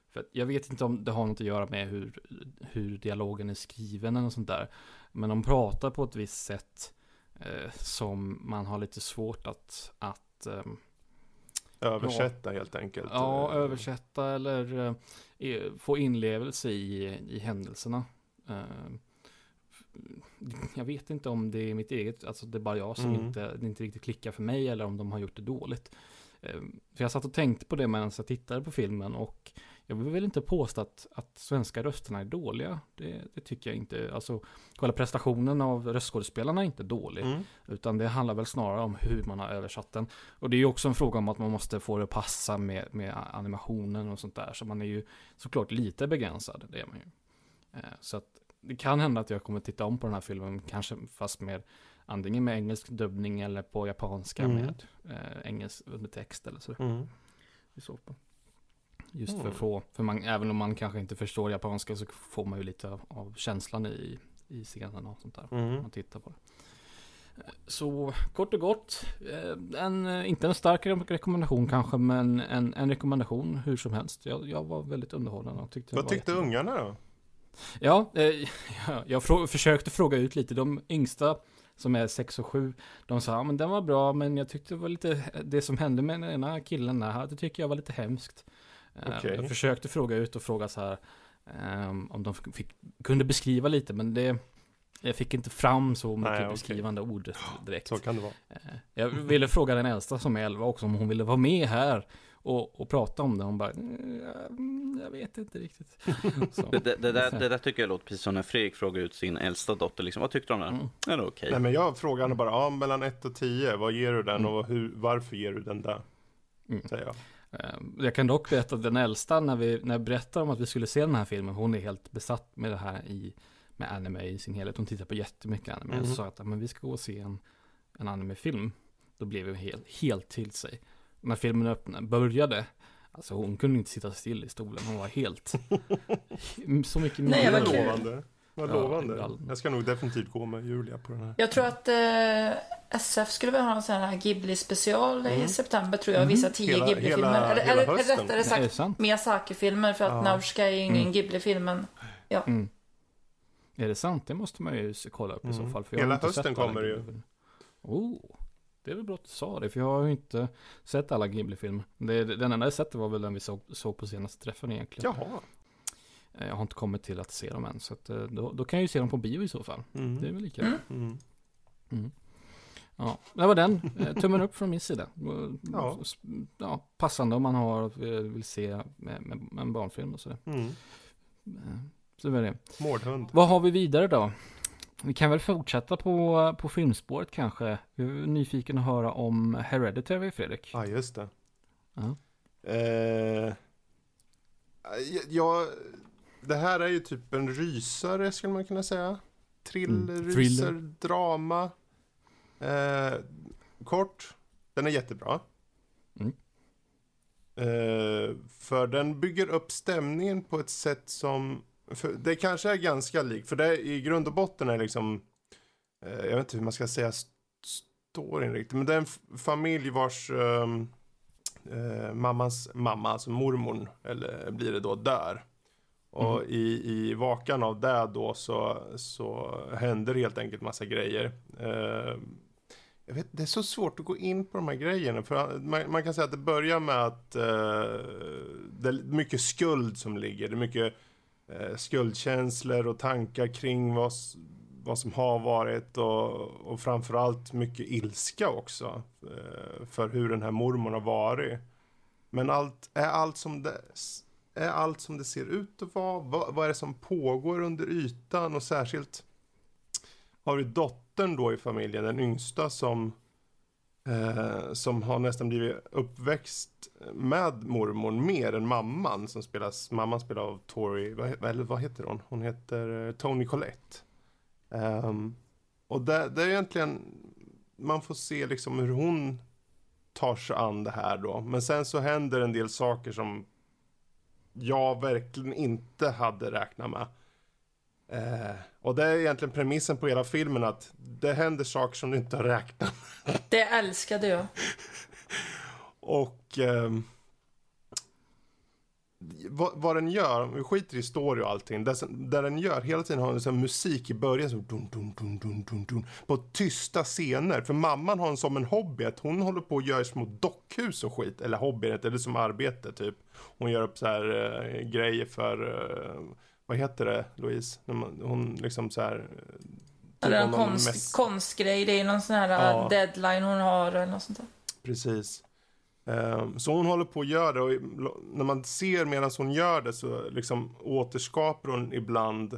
För jag vet inte om det har något att göra med hur, hur dialogen är skriven eller sånt där. Men de pratar på ett visst sätt eh, som man har lite svårt att, att ehm, Översätta helt enkelt. Ja, Eh, översätta eller eh, få inlevelse i, i händelserna. Jag vet inte om det är mitt eget, alltså det är bara jag som Mm. inte, det inte riktigt klickar för mig eller om de har gjort det dåligt. Eh, För jag satt och tänkte på det medan jag tittade på filmen och jag vill väl inte påstå att, att svenska rösterna är dåliga. Det, det tycker jag inte. Alltså, själva prestationen av röstskådespelarna är inte dålig. Mm. Utan det handlar väl snarare om hur man har översatt den. Och det är ju också en fråga om att man måste få det att passa med, med animationen och sånt där. Så man är ju såklart lite begränsad, det är man ju. Eh, Så att det kan hända att jag kommer titta om på den här filmen, kanske fast med antingen med engelsk dubbning eller på japanska Mm. med eh, engelsk undertext eller så. Mm. I så fall. Just för Mm. att få, för man, även om man kanske inte förstår japanska så får man ju lite av, av känslan i, i scenen och sånt där. Mm. man tittar på det. Eh, Så kort och gott, eh, en, eh, inte en stark re- rekommendation kanske, men en, en rekommendation hur som helst. Jag, jag var väldigt underhållande och tyckte Vad tyckte jättebra. ungarna då? Ja, eh, ja jag försökte fråga ut lite. De yngsta, som är 6 och 7, de sa ja, men den var bra, men jag tyckte det var lite, det som hände med den ena killen där, det tycker jag var lite hemskt. Eh, Okej. Jag försökte fråga ut och fråga så här, ehm, om de fick, kunde beskriva lite, men det, jag fick inte fram så mycket Nej, okej. beskrivande ord direkt. Så kan det vara. Eh, Jag ville fråga den äldsta som är 11 också om hon ville vara med här och, och prata om det. Hon bara, "Mm, jag vet inte riktigt. Så. Det, det, det, där, det där tycker jag låter precis som när Fredrik frågar ut sin äldsta dotter. Liksom, vad tyckte du om den? Mm. Ja, det är okej. Nej men jag frågar henne bara, ja mellan 1 och 10, vad ger du den Mm. och hur, varför ger du den där? Mm. Säger jag. Eh, Jag kan dock berätta att den äldsta, när, vi, när jag berättade om att vi skulle se den här filmen, hon är helt besatt med det här i, med anime i sin helhet. Hon tittar på jättemycket anime. Mhm. Så sa att "Ja, men vi ska gå och se en, en animefilm. Då blev vi helt, helt till sig. När filmen öppnade, började, Alltså hon kunde inte sitta still i stolen, hon var helt... så mycket Nej, Vad lovande. Vad Ja, lovande. ibland. Jag ska nog definitivt gå med Julia på den här. Jag tror att eh, SF skulle väl ha en sån här Ghibli special i Mm. september tror jag. Visa tio Hela- Ghibli-filmer. Eller, eller rättare Är det sagt sant? Miyazaki-filmer för att Ja. Nausicaa är ju ingen Mm. Ghibli-film. Men Mm. Är det sant? Det måste man ju se- kolla upp i så Mm. fall. För jag har Hela inte hösten kommer det ju. Oh, det är väl bra att du sa det, för jag har ju inte sett alla Ghibli-filmer. Den enda jag sett var väl den vi såg, såg på senaste träffen egentligen. Jaha. Eh, Jag har inte kommit till att se dem än, så att, eh, då, då kan jag ju se dem på bio i så fall. Mm. Det är väl lika Mm. Mm. Mm. Ja, det var den. Eh, Tummen upp från min sida. Ja. Ja passande om man har, vill se med, med, en barnfilm och sådär. Mm. Så det var det. Mårdhund. Vad har vi vidare då? Vi kan väl fortsätta på, på filmspåret kanske. Jag är nyfiken att höra om Hereditary, Fredrik. Ja, just det. Ja. Eh, ja, det här är ju typ en rysare skulle man kunna säga. Thriller, Mm, ryser, drama. Eh, kort, den är jättebra. Mm. Eh, för den bygger upp stämningen på ett sätt som, för det kanske är ganska likt, för det är, i grund och botten är liksom, eh, jag vet inte hur man ska säga st- storyn riktigt, men det är en familj vars ehm, eh, mammans mamma, alltså mormor, eller blir det då, dör. Och i, i vakan av det då så, så händer helt enkelt massa grejer. Eh, jag vet, det är så svårt att gå in på de här grejerna. För man, man kan säga att det börjar med att eh, det är mycket skuld som ligger. Det är mycket eh, skuldkänslor och tankar kring vad, vad som har varit och, och framförallt mycket ilska också. Eh, för hur den här mormorn har varit. Men allt, är allt som det är allt som det ser ut att vara? Vad, vad är det som pågår under ytan? Och särskilt har vi dottern då i familjen, den yngsta som eh, som har nästan blivit uppväxt med mormor mer än mamman som spelas, mamman spelar av Tori, vad, eller vad heter hon? Hon heter eh, Tony Collette. Eh, och det, det är egentligen, man får se liksom hur hon tar sig an det här då. Men sen så händer en del saker som jag verkligen inte hade räknat med. Eh, och det är egentligen premissen på hela filmen att det händer saker som du inte har räknat med. det älskade jag. Och ehm, vad, vad den gör, vi skiter i story och allting, som- där den gör, hela tiden har den sån musik i början som dun, dun, dun, dun, dun, dun, på tysta scener. För mamman har en som en hobby att hon håller på att göra små dockhus och skit, eller hobby, eller som arbete typ. Hon gör upp så här eh, grejer för, eh, vad heter det Louise? Hon liksom så här eh, Eller typ en konst, mäss- konstgrej, det är någon sån här Ja. uh, deadline hon har eller något sånt där. Precis. Ehm, så hon håller på att göra det och när man ser medan hon gör det så liksom återskapar hon ibland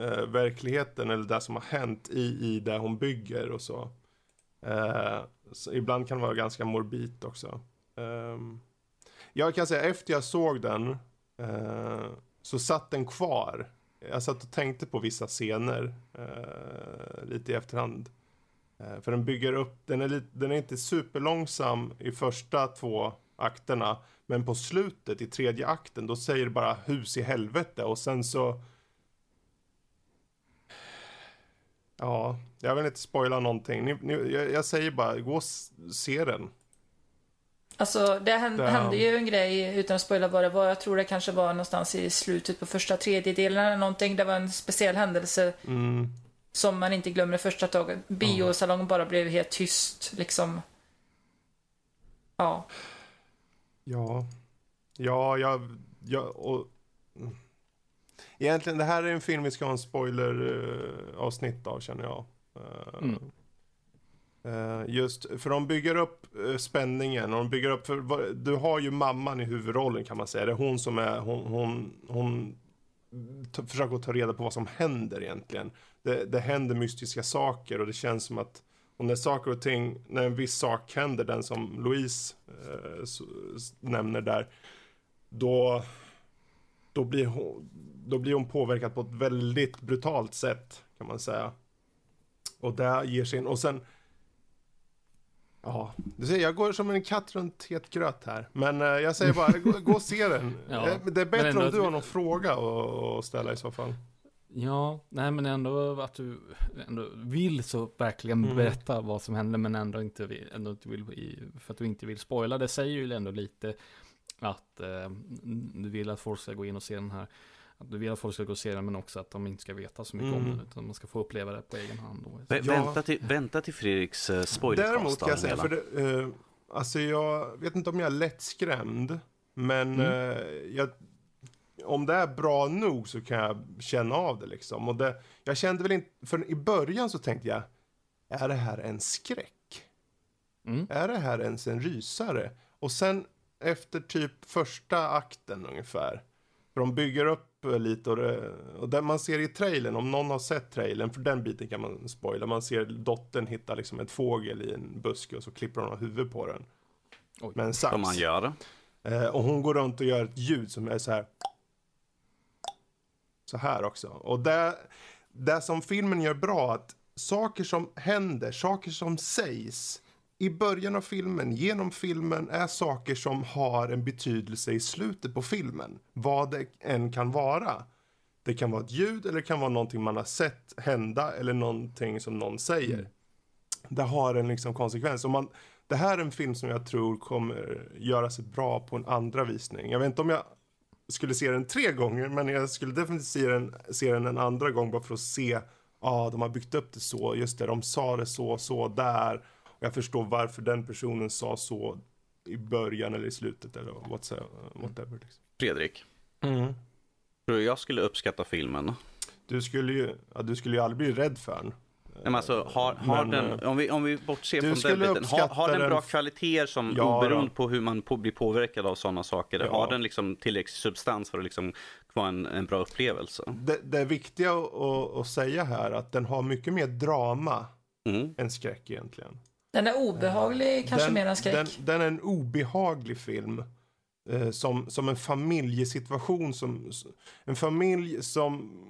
eh, verkligheten eller det som har hänt i, i det hon bygger och så. Eh, så ibland kan det vara ganska morbid också. Ehm, jag kan säga efter jag såg den eh, så satt den kvar. Jag satt och tänkte på vissa scener eh, lite i efterhand. Eh, För den bygger upp, den är, lite, den är inte superlångsam i första två akterna. Men på slutet i tredje akten då säger det bara hus i helvete och sen så Ja, jag vill inte spoila någonting. Ni, ni, jag, jag säger bara, gå och se den. Alltså, det hände, hände ju en grej, utan att spoila vad det var, jag tror det kanske var någonstans i slutet på första tredjedelen eller någonting. Det var en speciell händelse Mm, som man inte glömmer första taget. Biosalongen bara blev helt tyst, liksom. Ja. ja, ja, jag, jag och, mm. Egentligen, det här är en film vi ska ha en spoiler-avsnitt av känner jag. Eh, Mm. Eh, just för de bygger upp eh, spänningen och de bygger upp, för du har ju mamman i huvudrollen kan man säga. Det är hon som är, hon, hon, hon t- försöker ta reda på vad som händer egentligen. Det, det händer mystiska saker och det känns som att och när saker och ting, när en viss sak händer, den som Louise eh, s- s- nämner där, då, då, blir hon, då blir hon påverkad på ett väldigt brutalt sätt kan man säga. Och där ger sig in, och sen Ja, du ser, jag går som en katt runt het gröt här. Men eh, jag säger bara, gå, gå och se den. Ja, Eh, det är bättre ändå om att du har någon fråga att att ställa i så fall. Ja, nej men ändå att du ändå vill så verkligen Mm. berätta vad som hände men ändå inte vill, ändå inte vill i, för att du inte vill spoila. Det säger ju ändå lite att eh, du vill att folk ska gå in och se den här. Att du vill att folk ska gå och se den men också att de inte ska veta så mycket om Mm. den utan man ska få uppleva det på egen hand. Då. Vä- Ja. Vänta, till, vänta till Fredriks uh, spoilercast. Däremot kan jag säga, för det, eh, alltså jag vet inte om jag är lättskrämd. Men Mm. eh, jag, om det är bra nog så kan jag känna av det liksom. Och det, jag kände väl inte, för i början så tänkte jag, är det här en skräck? Mm. Är det här ens en rysare? Och sen efter typ första akten ungefär. För de bygger upp eh, lite och, det, och det man ser i trailern, om någon har sett trailern, för den biten kan man spoila. Man ser dottern hitta liksom ett fågel i en buske och så klipper hon av huvudet på den. Oj. Med en sax. Som man gör. Eh, och hon går runt och gör ett ljud som är så här. Så här också. Och det, det som filmen gör bra, att saker som händer, saker som sägs i början av filmen, genom filmen, är saker som har en betydelse i slutet på filmen. Vad det än kan vara. Det kan vara ett ljud eller det kan vara någonting man har sett hända eller någonting som någon säger. Det har en liksom konsekvens. Och man, det här är en film som jag tror kommer göra sig bra på en andra visning. Jag vet inte om jag skulle se den tre gånger, men jag skulle definitivt se den, se den en andra gång bara för att se, ja, ah, de har byggt upp det så, just det, de sa det så, så där. Jag förstår varför den personen sa så i början eller i slutet eller whatever. Liksom. Fredrik, Mm. tror du jag skulle uppskatta filmen? Du skulle ju, ja, du skulle ju aldrig bli rädd för den. Nej, men alltså, har, har Men, den, eh, om, vi, om vi bortser från den biten, har, har den bra kvaliteter som Ja, oberoende på hur man på, blir påverkad av sådana saker? Ja. Har den liksom tillräcklig substans för att liksom vara en, en bra upplevelse? Det, det viktiga att säga här är att den har mycket mer drama Mm. än skräck egentligen. Den är obehaglig, kanske den, mer än skräck. Den, den är en obehaglig film. Eh, som, som en familjesituation. Som, en familj som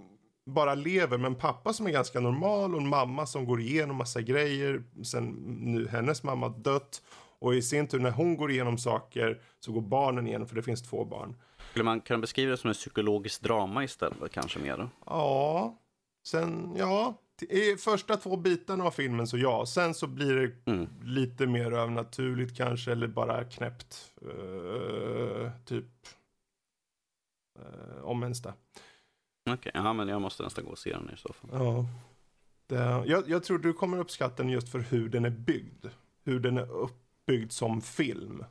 bara lever med en pappa som är ganska normal och en mamma som går igenom massa grejer. Sen nu hennes mamma dött. Och i sin tur när hon går igenom saker så går barnen igenom, för det finns två barn. Skulle man kunna beskriva det som en psykologisk drama istället kanske mer? Ja, sen, ja. I första två bitarna av filmen så ja. Sen så blir det Mm. lite mer övernaturligt kanske, eller bara knäppt. eh, typ. Uh, om ens det. Okej, ja men jag måste nästan gå och se den i så fall. Ja. Det, jag, jag tror du kommer uppskatta den just för hur den är byggd. Hur den är uppbyggd som film.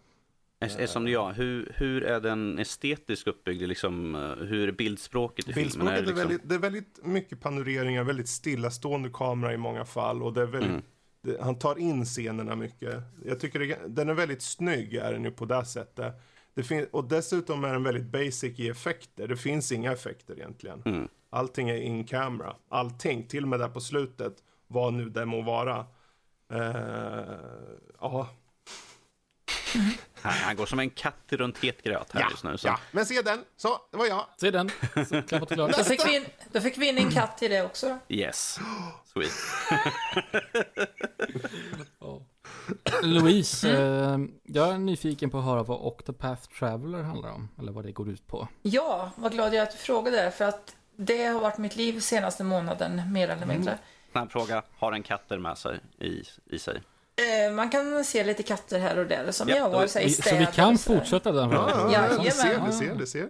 Det är jag, hur, hur är den estetiskt uppbyggd? Liksom, eh, hur är bildspråket i filmen? Bildspråket det är, liksom... väldigt, det är väldigt mycket panoreringar, väldigt stillastående kamera i många fall. Och det är väldigt, Mm. det, han tar in scenerna mycket. Jag tycker det, den är väldigt snygg är den ju på det sättet. Det fin, och dessutom är den väldigt basic i effekter. Det finns inga effekter egentligen. Mm. Allting är in camera. Allting, till och med där på slutet, vad nu det må vara. Eh, ja, Han, han går som en katt runt het gröt här ja, just nu. Så. ja. Men se den, så, det var jag. Se den, så klappat och klart. Då fick, vi in, då fick vi in en katt i det också. Yes, sweet. Louise, eh, jag är nyfiken på att höra vad Octopath Traveler handlar om, eller vad det går ut på. Ja, vad glad jag är att du frågade för att det har varit mitt liv senaste månaden, mer eller mindre. Snabb fråga, har en katter med sig i, i sig? Eh, man kan se lite katter här och där som Ja, jag var så här, i Vi, så städer vi kan fortsätta den Ja, ja, ja, ser, du ser, du ser.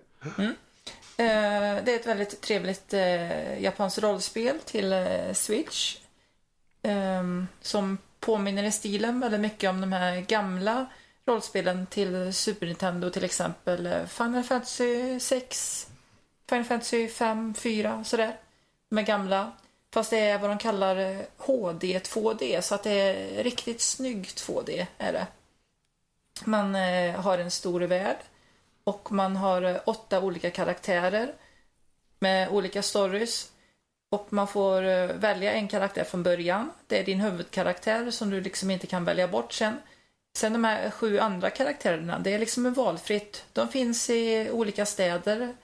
Eh, det är ett väldigt trevligt eh, japanskt rollspel till Switch. ehm, som påminner i stilen väldigt mycket om de här gamla rollspelen till Super Nintendo, till exempel Final Fantasy 6, Final Fantasy 5, 4, sådär. De är gamla. Fast det är vad de kallar eh, HD 2D, så att det är riktigt snygg 2D är det. Man eh, har en stor värld och man har eh, åtta olika karaktärer med olika stories. Och man får välja en karaktär från början. Det är din huvudkaraktär som du liksom inte kan välja bort sen. Sen de här sju andra karaktärerna, det är liksom valfritt. De finns i olika städer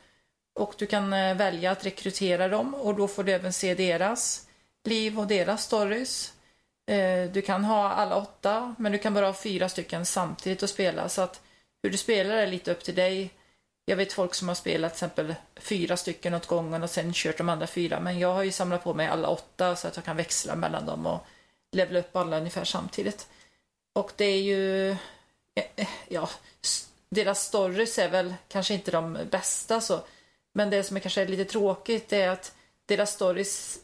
och du kan eh, välja att rekrytera dem och då får du även se deras liv och deras stories. Eh, du kan ha alla åtta, men du kan bara ha fyra stycken samtidigt att spela. Så att hur du spelar är lite upp till dig. Jag vet folk som har spelat till exempel fyra stycken åt gången och sen kört de andra fyra. Men jag har ju samlat på mig alla åtta så att jag kan växla mellan dem och levla upp alla ungefär samtidigt. Och det är ju, eh, ja, deras stories är väl kanske inte de bästa så. Men det som är kanske är lite tråkigt är att deras stories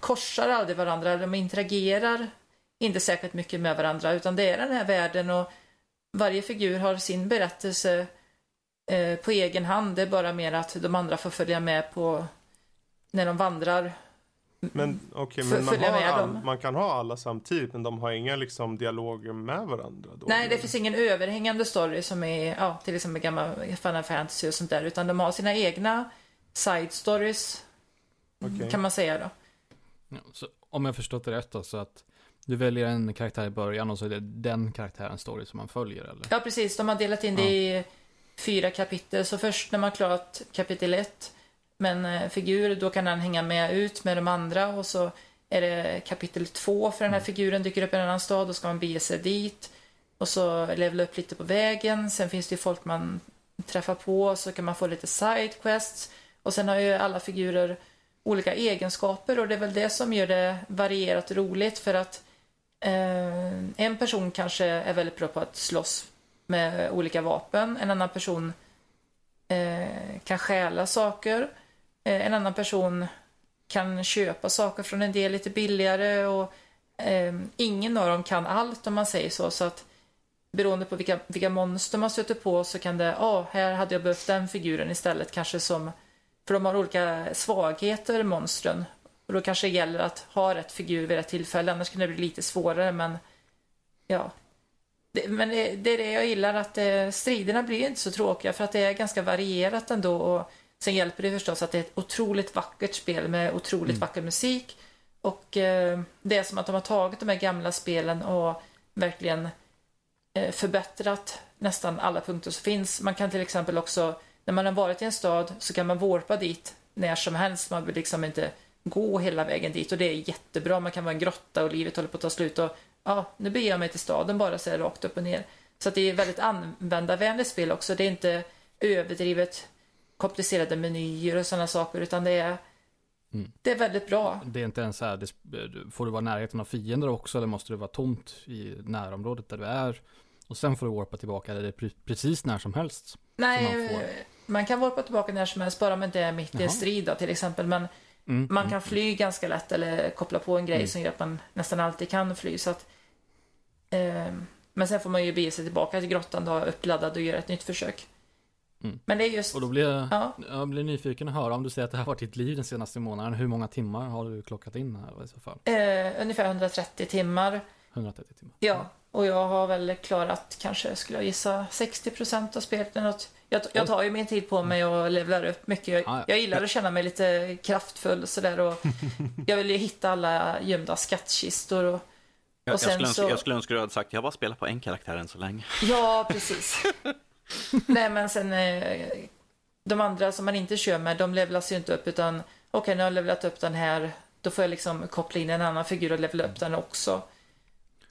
korsar aldrig varandra, eller de interagerar inte särskilt mycket med varandra, utan det är den här världen och varje figur har sin berättelse eh, på egen hand. Det är bara mer att de andra får följa med på när de vandrar. Men okej, okay, men man, har all, man, kan ha alla samtidigt men de har inga liksom dialoger med varandra? Då, Nej, det finns ingen överhängande story som är ja, till exempel gamla Final Fantasy och sånt där, utan de har sina egna side stories okay. kan man säga då. Ja, så om jag förstått det rätt då, så att du väljer en karaktär i början och så är det den karaktärens story som man följer eller? Ja precis, de har delat in det ja. i fyra kapitel. Så först när man klarat kapitel ett med en eh, figur, då kan den hänga med ut med de andra och så är det kapitel två för den här mm. figuren dyker upp i en annan stad, då ska man bege sig dit. Och så levela upp lite på vägen. Sen finns det ju folk man träffar på, så kan man få lite sidequests. Och sen har ju alla figurer olika egenskaper och det är väl det som gör det varierat roligt för att eh, en person kanske är väldigt bra på att slåss med olika vapen. En annan person eh, kan stjäla saker. Eh, en annan person kan köpa saker från en del lite billigare och eh, ingen av dem kan allt om man säger så. Så att beroende på vilka, vilka monster man stöter på så kan det, ja, oh, här hade jag behövt den figuren istället kanske som för de har olika svagheter, monstren. Och då kanske det gäller att ha rätt figur vid rätt tillfälle, annars kan det bli lite svårare, men ja. Det, men det, det, är det jag gillar, att eh, striderna blir inte så tråkiga, för att det är ganska varierat ändå. Och sen hjälper det förstås att det är ett otroligt vackert spel med otroligt mm. vacker musik. Och eh, det är som att de har tagit de här gamla spelen och verkligen eh, förbättrat nästan alla punkter som finns. Man kan till exempel också när man har varit i en stad så kan man warpa dit när som helst. Man vill liksom inte gå hela vägen dit och det är jättebra. Man kan vara en grotta och livet håller på att ta slut och ja, nu beger jag mig till staden bara så här rakt upp och ner. Så det är väldigt användarvänligt spel också. Det är inte överdrivet komplicerade menyer och sådana saker utan det är Mm. Det är väldigt bra. Det är inte ens så här, det, får du vara i närheten av fiender också eller måste det vara tomt i närområdet där du är? Och sen får du warpa tillbaka eller det är precis när som helst. Nej, man kan warpa tillbaka när som helst, bara det inte är mitt i en strid då, till exempel. Men mm, man kan mm. fly ganska lätt eller koppla på en grej mm. som gör att man nästan alltid kan fly. Så att, eh, men sen får man ju bege sig tillbaka till grottan då, uppladdad och göra ett nytt försök. Mm. Men det är just... Och då blir jag, ja. jag blir nyfiken att höra om du säger att det här varit ditt liv den senaste månaden. Hur många timmar har du klockat in här i så fall? Eh, ungefär 130 timmar. 130 timmar. Ja, och jag har väl klarat kanske, skulle jag gissa, 60% av spelet. Något. Jag, jag tar ju min tid på mig och levlar upp mycket. Jag, ah, ja. jag gillar att känna mig lite kraftfull sådär och jag vill ju hitta alla gömda skattkistor och, jag, och sen jag, skulle så... önska, jag skulle önska att du hade sagt jag har bara spelat på en karaktär än så länge. Ja, precis. Nej, men sen eh, de andra som man inte kör med, de levlas ju inte upp utan okej, okay, nu har jag levlat upp den här, då får jag liksom koppla in en annan figur och levla upp den också.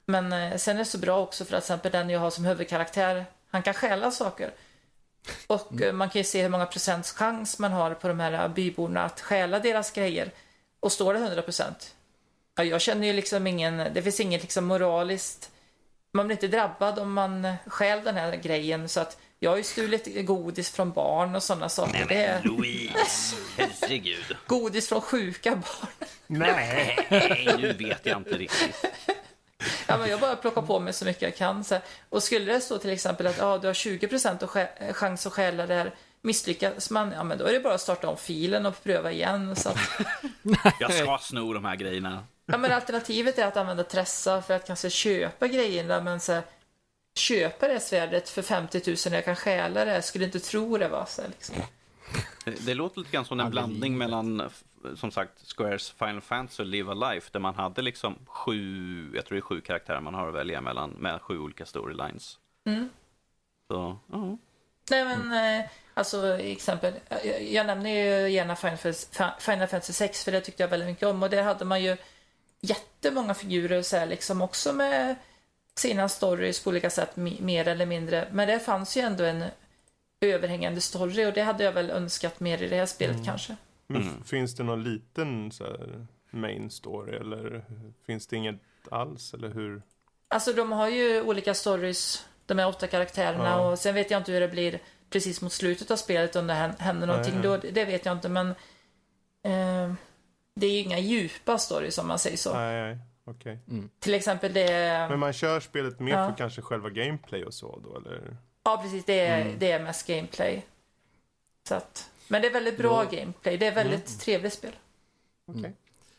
Men eh, sen är det så bra också för att till exempel den jag har som huvudkaraktär, han kan stjäla saker. Och mm. Eh, man kan ju se hur många procents chans man har på de här byborna att stjäla deras grejer. Och står det 100 procent, ja, jag känner ju liksom ingen, det finns inget liksom moraliskt, man blir inte drabbad om man stjäl den här grejen så att jag har ju stulit godis från barn och sådana saker. Nej men det... Louise, herregud. Godis från sjuka barn. Nej, nu vet jag inte riktigt. Ja, men jag bara plockar på mig så mycket jag kan. Så Och skulle det stå till exempel att ja, du har 20% chans att stjäla det här Misslyckas man, ja men då är det bara att starta om filen och pröva igen. Så att... jag ska sno de här grejerna. Ja men alternativet är att använda Tressa för att kanske köpa grejerna men så här, köpa det svärdet för 50 000 när jag kan stjäla det. Jag skulle inte tro det va. Så liksom. Det låter lite grann som en blandning mellan som sagt Squares Final Fantasy och Live a Life där man hade liksom sju, jag tror det är sju karaktärer man har att välja mellan med sju olika storylines. Mm. Så, ja. Nej men eh, alltså exempel, jag, jag nämner ju gärna Final Fantasy, Final Fantasy 6 för det tyckte jag väldigt mycket om och där hade man ju jättemånga figurer så här, liksom också med sina stories på olika sätt, mer eller mindre. Men det fanns ju ändå en överhängande story och det hade jag väl önskat mer i det här spelet kanske. Men Mm. finns det någon liten så här, main story eller finns det inget alls eller hur? Alltså de har ju olika stories, de här åtta karaktärerna Ja. och sen vet jag inte hur det blir precis mot slutet av spelet om det hän- händer någonting Nej, då, det vet jag inte men eh, det är ju inga djupa stories om man säger så. Nej, okej. Till exempel det, Men man kör spelet mer Ja. för kanske själva gameplay och så då eller? ja precis det är, Mm. det är mest gameplay. Så att, men det är väldigt bra Då- gameplay, det är väldigt trevligt spel. Okej. Mm.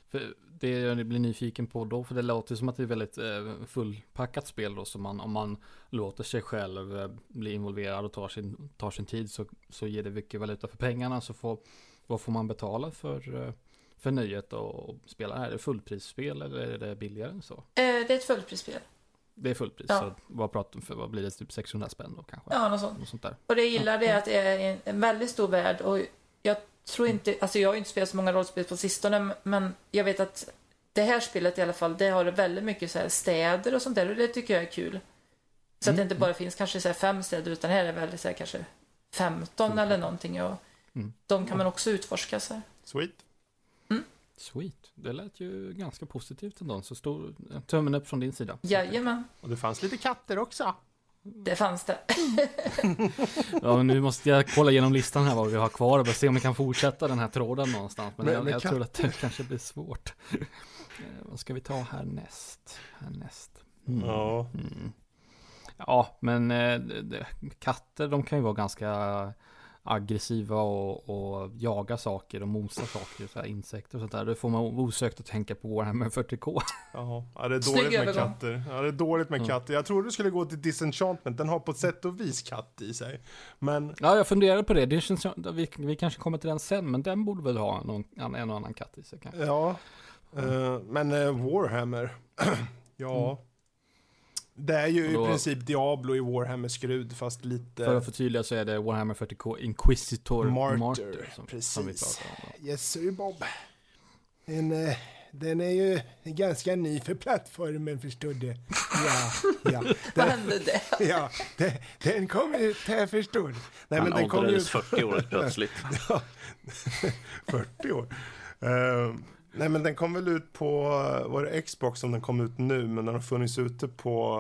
För det jag blir nyfiken på då, för det låter som att det är väldigt eh, fullpackat spel då, så man, om man låter sig själv eh, bli involverad och tar sin, tar sin tid så, så ger det mycket valuta för pengarna, så får, vad får man betala för, eh, för nöjet och spela? Är det fullprisspel eller är det billigare än så? Eh, det är ett fullprisspel. Det är fullpris, Ja. så vad pratar för, vad blir det, typ 600 spänn då kanske? Ja, något sånt. Något sånt där. Och det jag gillar det är att det är en, väldigt stor värld och jag tror inte, alltså jag har ju inte spelat så många rollspel på sistone men jag vet att det här spelet i alla fall, det har väldigt mycket så här städer och sånt där och det tycker jag är kul. Så att det Mm. inte bara finns kanske så här fem städer utan här är det väl så här kanske 15 eller någonting och Mm. de kan man också utforska så här. Sweet. Sweet, det lät ju ganska positivt ändå, så stor tummen upp från din sida. Jajamän, Och det fanns lite katter också. det fanns det. Ja, nu måste jag kolla igenom listan här vad vi har kvar och se om vi kan fortsätta den här tråden någonstans. Men, Men- jag, jag tror att det kanske blir svårt. Eh, vad ska vi ta härnäst? Härnäst. Mm. Ja. Mm. Ja, men eh, det- det- katter de kan ju vara ganska aggressiva och, och jaga saker och mosa saker, så här insekter och sånt där. Då får man osökt att tänka på Warhammer 40K. Jaha. Ja, det är Snygg dåligt med övergång. katter. Ja, det är dåligt med Ja. katter. Jag trodde du skulle gå till Disenchantment. Den har på ett sätt och vis katt i sig. Men Ja, jag funderade på det. det känns, som- vi, vi kanske kommer till den sen, men den borde väl ha någon, en och annan katt i sig kanske. Ja, eh, men eh, Warhammer. ja. Mm. Det är ju då- i princip Diablo i Warhammer-skrud fast lite... För att förtydliga så är det Warhammer 40K Inquisitor Martyr, Martyr, som, precis. som vi pratar om. då. Yes sir Bob. Den, eh, den är ju ganska ny för plattformen förstår du. Ja, ja. Vad hände där? ja den, den kom ut här förstår du. Nej Han men den kom ut 40 år plötsligt. Ja, 40 år. Eh, nej men den kom väl ut på, var det Xbox som den kom ut nu, men den har funnits ute på,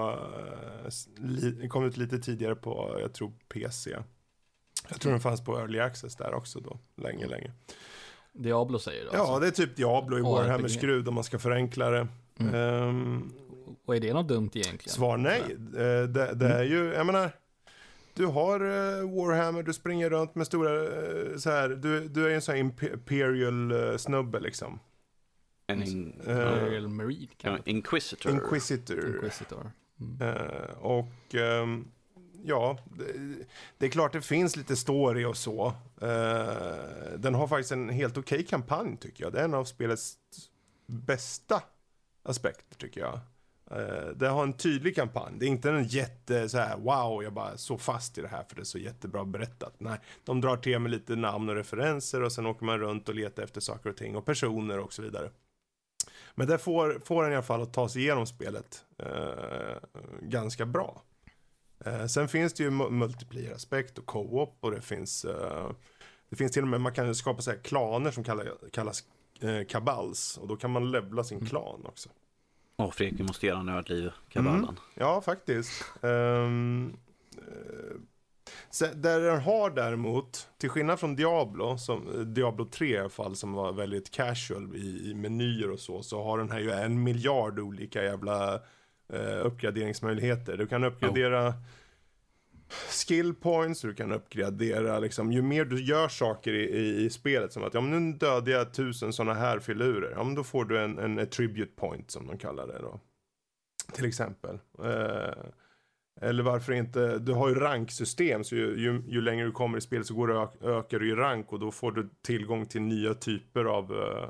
uh, li, kom ut lite tidigare på, jag tror PC. Jag tror den fanns på Early Access där också då, länge, länge. Diablo säger du Ja, alltså. det är typ Diablo i Ja, Warhammer RPG. skrud om man ska förenkla det. Mm. Ehm, Och är det något dumt egentligen? Svar nej. Eh, Det, det är ju, jag menar, du har eh, Warhammer, du springer runt med stora, eh, så här, du, du är ju en sån här imp- imperial eh, snubbe liksom. En in, Royal Marine ja? Inquisitor. Inquisitor. Inquisitor. Mm. Eh, och ehm, ja, det, det är klart det finns lite story och så. Eh, den har faktiskt en helt okej kampanj tycker jag. Det är en av spelets bästa aspekter tycker jag. Eh, det har en tydlig kampanj. Det är inte en jätte så här wow, jag bara så fast i det här för det är så jättebra berättat. Nej, de drar till med lite namn och referenser och sen åker man runt och letar efter saker och ting och personer och så vidare. Men det får, får en i alla fall att ta sig igenom spelet eh, ganska bra. Eh, sen finns det ju mu- multiplayer-aspekt och co-op och det finns, eh, det finns till och med, man kan skapa så här klaner som kallar, kallas eh, kabals och då kan man levla sin klan också. Åh, Fredrik, vi måste göra nördliv, kabalen. Mm. Ja, faktiskt. Eh, sen, där den har däremot, till skillnad från Diablo, som, eh, Diablo 3 i alla fall, som var väldigt casual i, i menyer och så, så har den här ju en miljard olika jävla eh, uppgraderingsmöjligheter. Du kan uppgradera skill points, du kan uppgradera liksom, ju mer du gör saker i, i, i spelet, som att ja men nu dödar jag tusen sådana här filurer, ja men då får du en, en attribute point som de kallar det då. Till exempel. Eh, eller varför inte, du har ju ranksystem så ju, ju, ju längre du kommer i spelet så går du ökar du i rank och då får du tillgång till nya typer av eh,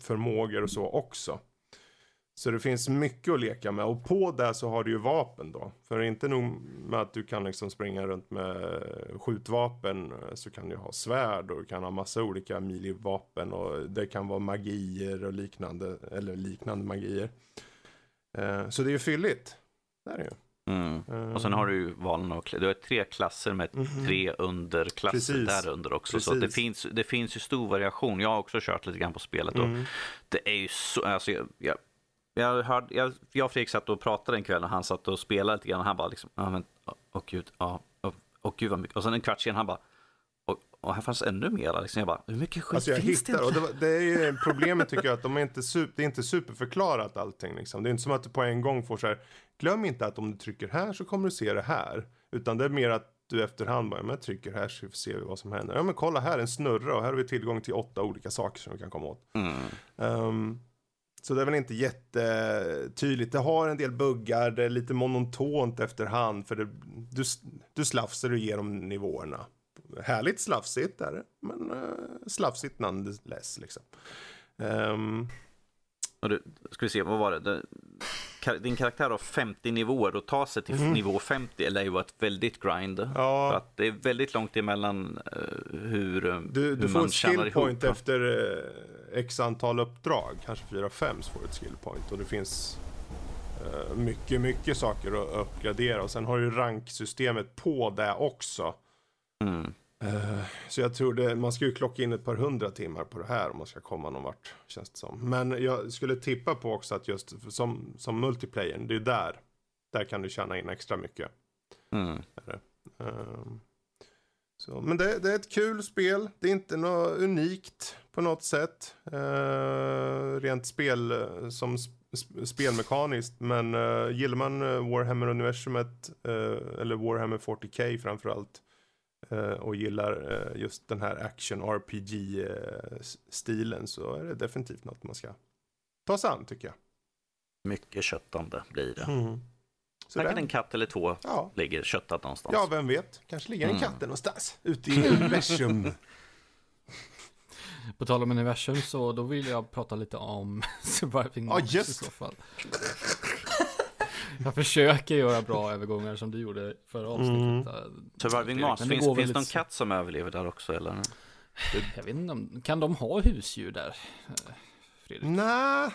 förmågor och så också. Så det finns mycket att leka med och på det så har du ju vapen då. För inte nog med att du kan liksom springa runt med skjutvapen så kan du ha svärd och du kan ha massa olika milivapen och det kan vara magier och liknande, eller liknande magier. Eh, så det är ju fylligt. Det är det Mm. Och sen har du ju valen och du har tre klasser med tre underklasser Mhm. Precis. där under också. Så det Precis. finns, det finns ju stor variation. Jag har också kört lite grann på spelet och Mm. det är ju så, alltså jag, jag, jag, hörde, jag, jag och Fredrik satt och pratade en kväll och han satt och spelade lite grann och han bara liksom, ja men, åh gud, ja, åh, åh gud vad mycket. Och sen en kvart sen han bara, och, och här fanns ännu mer. Liksom. Jag bara, hur mycket skit Alltså jag finns det hittar, och egentligen? det, var- det är ju problemet tycker jag att de är inte super, det är inte superförklarat allting liksom. Det är inte som att du på en gång får så här, glöm inte att om du trycker här så kommer du se det här. Utan det är mer att du efterhand bara, men jag trycker här så ser vi vad som händer. Ja men kolla här är en snurra och här har vi tillgång till åtta olika saker som vi kan komma åt. Mm. Ehm, så det är väl inte jättetydligt. Det har en del buggar, det är lite monotont efterhand för det, du, du slafsar igenom nivåerna. Härligt slafsigt är det, men uh, slafsigt nonetheless liksom. Ehm, Och du, ska vi se, vad var det? det din karaktär har 50 nivåer och ta sig till nivå 50 eller ju vara ett väldigt grind. För ja, att det är väldigt långt emellan eh, hur, eh, du, hur du får ett tjänar skill ihop. efter eh, x antal uppdrag, kanske 4-5 så får du ett skill point och det finns mycket, mycket saker att uppgradera och sen har du ranksystemet på det också. Mm. Eh, Så jag tror det, man ska ju klocka in ett par hundra timmar på det här om man ska komma någon vart, känns det som. Men jag skulle tippa på också att just som, som multiplayer, det är där, där kan du tjäna in extra mycket. Mm. Ehm, Så, men det, det är ett kul spel, det är inte något unikt på något sätt. eh, rent spel eh, som sp- sp- spelmekaniskt. Men uh, gillar man Warhammer-universumet, eh, eller Warhammer 40K framförallt. Eh, och gillar eh, just den här action RPG-stilen så är det definitivt något man ska ta sig an tycker jag. Mycket köttande blir det. Mm. Så Säkert en katt eller två ja. ligger köttat någonstans. ja, vem vet. Kanske ligger en Mm. katt någonstans ute i universum. På tal om universum så då vill jag prata lite om Surviving Ja, Mars i just. så fall. Jag försöker göra bra övergångar som du gjorde förra avsnittet. Mm. Surviving Mars, finns, finns det väldigt någon katt som överlever där också eller? Jag vet inte om, kan de ha husdjur där? Fredrik? Nej,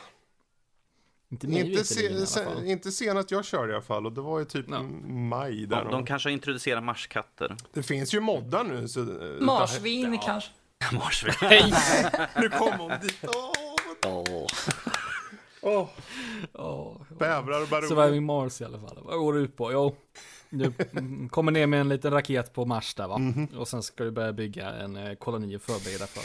Inte inte, veterligen i alla se, fall. se, inte senast jag körde i alla fall. Och det var ju typ Ja. maj där. De, de kanske har introducerat marskatter. Det finns ju moddar nu. Så, Marsvin Ja. kanske. Marsvin. Nu kom hon dit. Åh. Åh, Ja, bävrar och baroner. Surviving Mars i alla fall. Vad går det ut på? Jo, du mm, kommer ner med en liten raket på Mars där va? Mhm. Och sen ska du börja bygga en eh, koloni och förbereda för.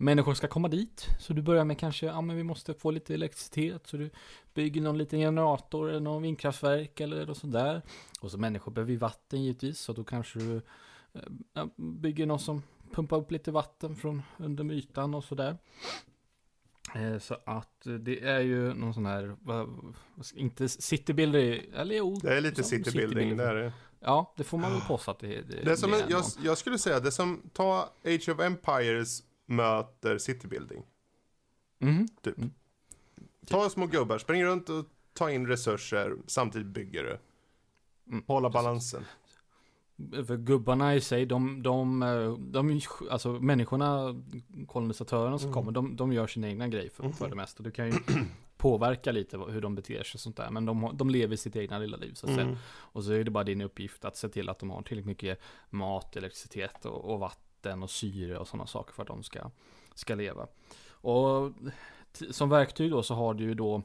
Människor ska komma dit, så du börjar med kanske, ja men vi måste få lite elektricitet, så du bygger någon liten generator eller någon vindkraftverk eller något sånt där. Och så människor behöver ju vatten givetvis, så då kanske du eh, bygger någon som pumpar upp lite vatten från under ytan och sådär. Eh, Så att eh, det är ju någon sån här, inte citybuilder, eller jo. Det är lite citybuilding. Det är det. Ja, det får man väl påstå att det, det, Det är som en, jag, jag skulle säga, det som ta Age of Empires möter citybuilding. Mhm. Typ. Mm. Ta små gubbar, spring runt och ta in resurser, samtidigt bygger du. Mm. Hålla balansen. För gubbarna i sig, de, de, eh, de, alltså människorna, kolonisatörerna som Mm. kommer, de, de gör sin egna grej för, för Mhm. det mesta. Du kan ju påverka lite hur de beter sig och sånt där. Men de, de lever sitt egna lilla liv så att säga. Mm. Och så är det bara din uppgift att se till att de har tillräckligt mycket mat, elektricitet och, och vatten och syre och sådana saker för att de ska, ska leva. Och som verktyg då så har du ju då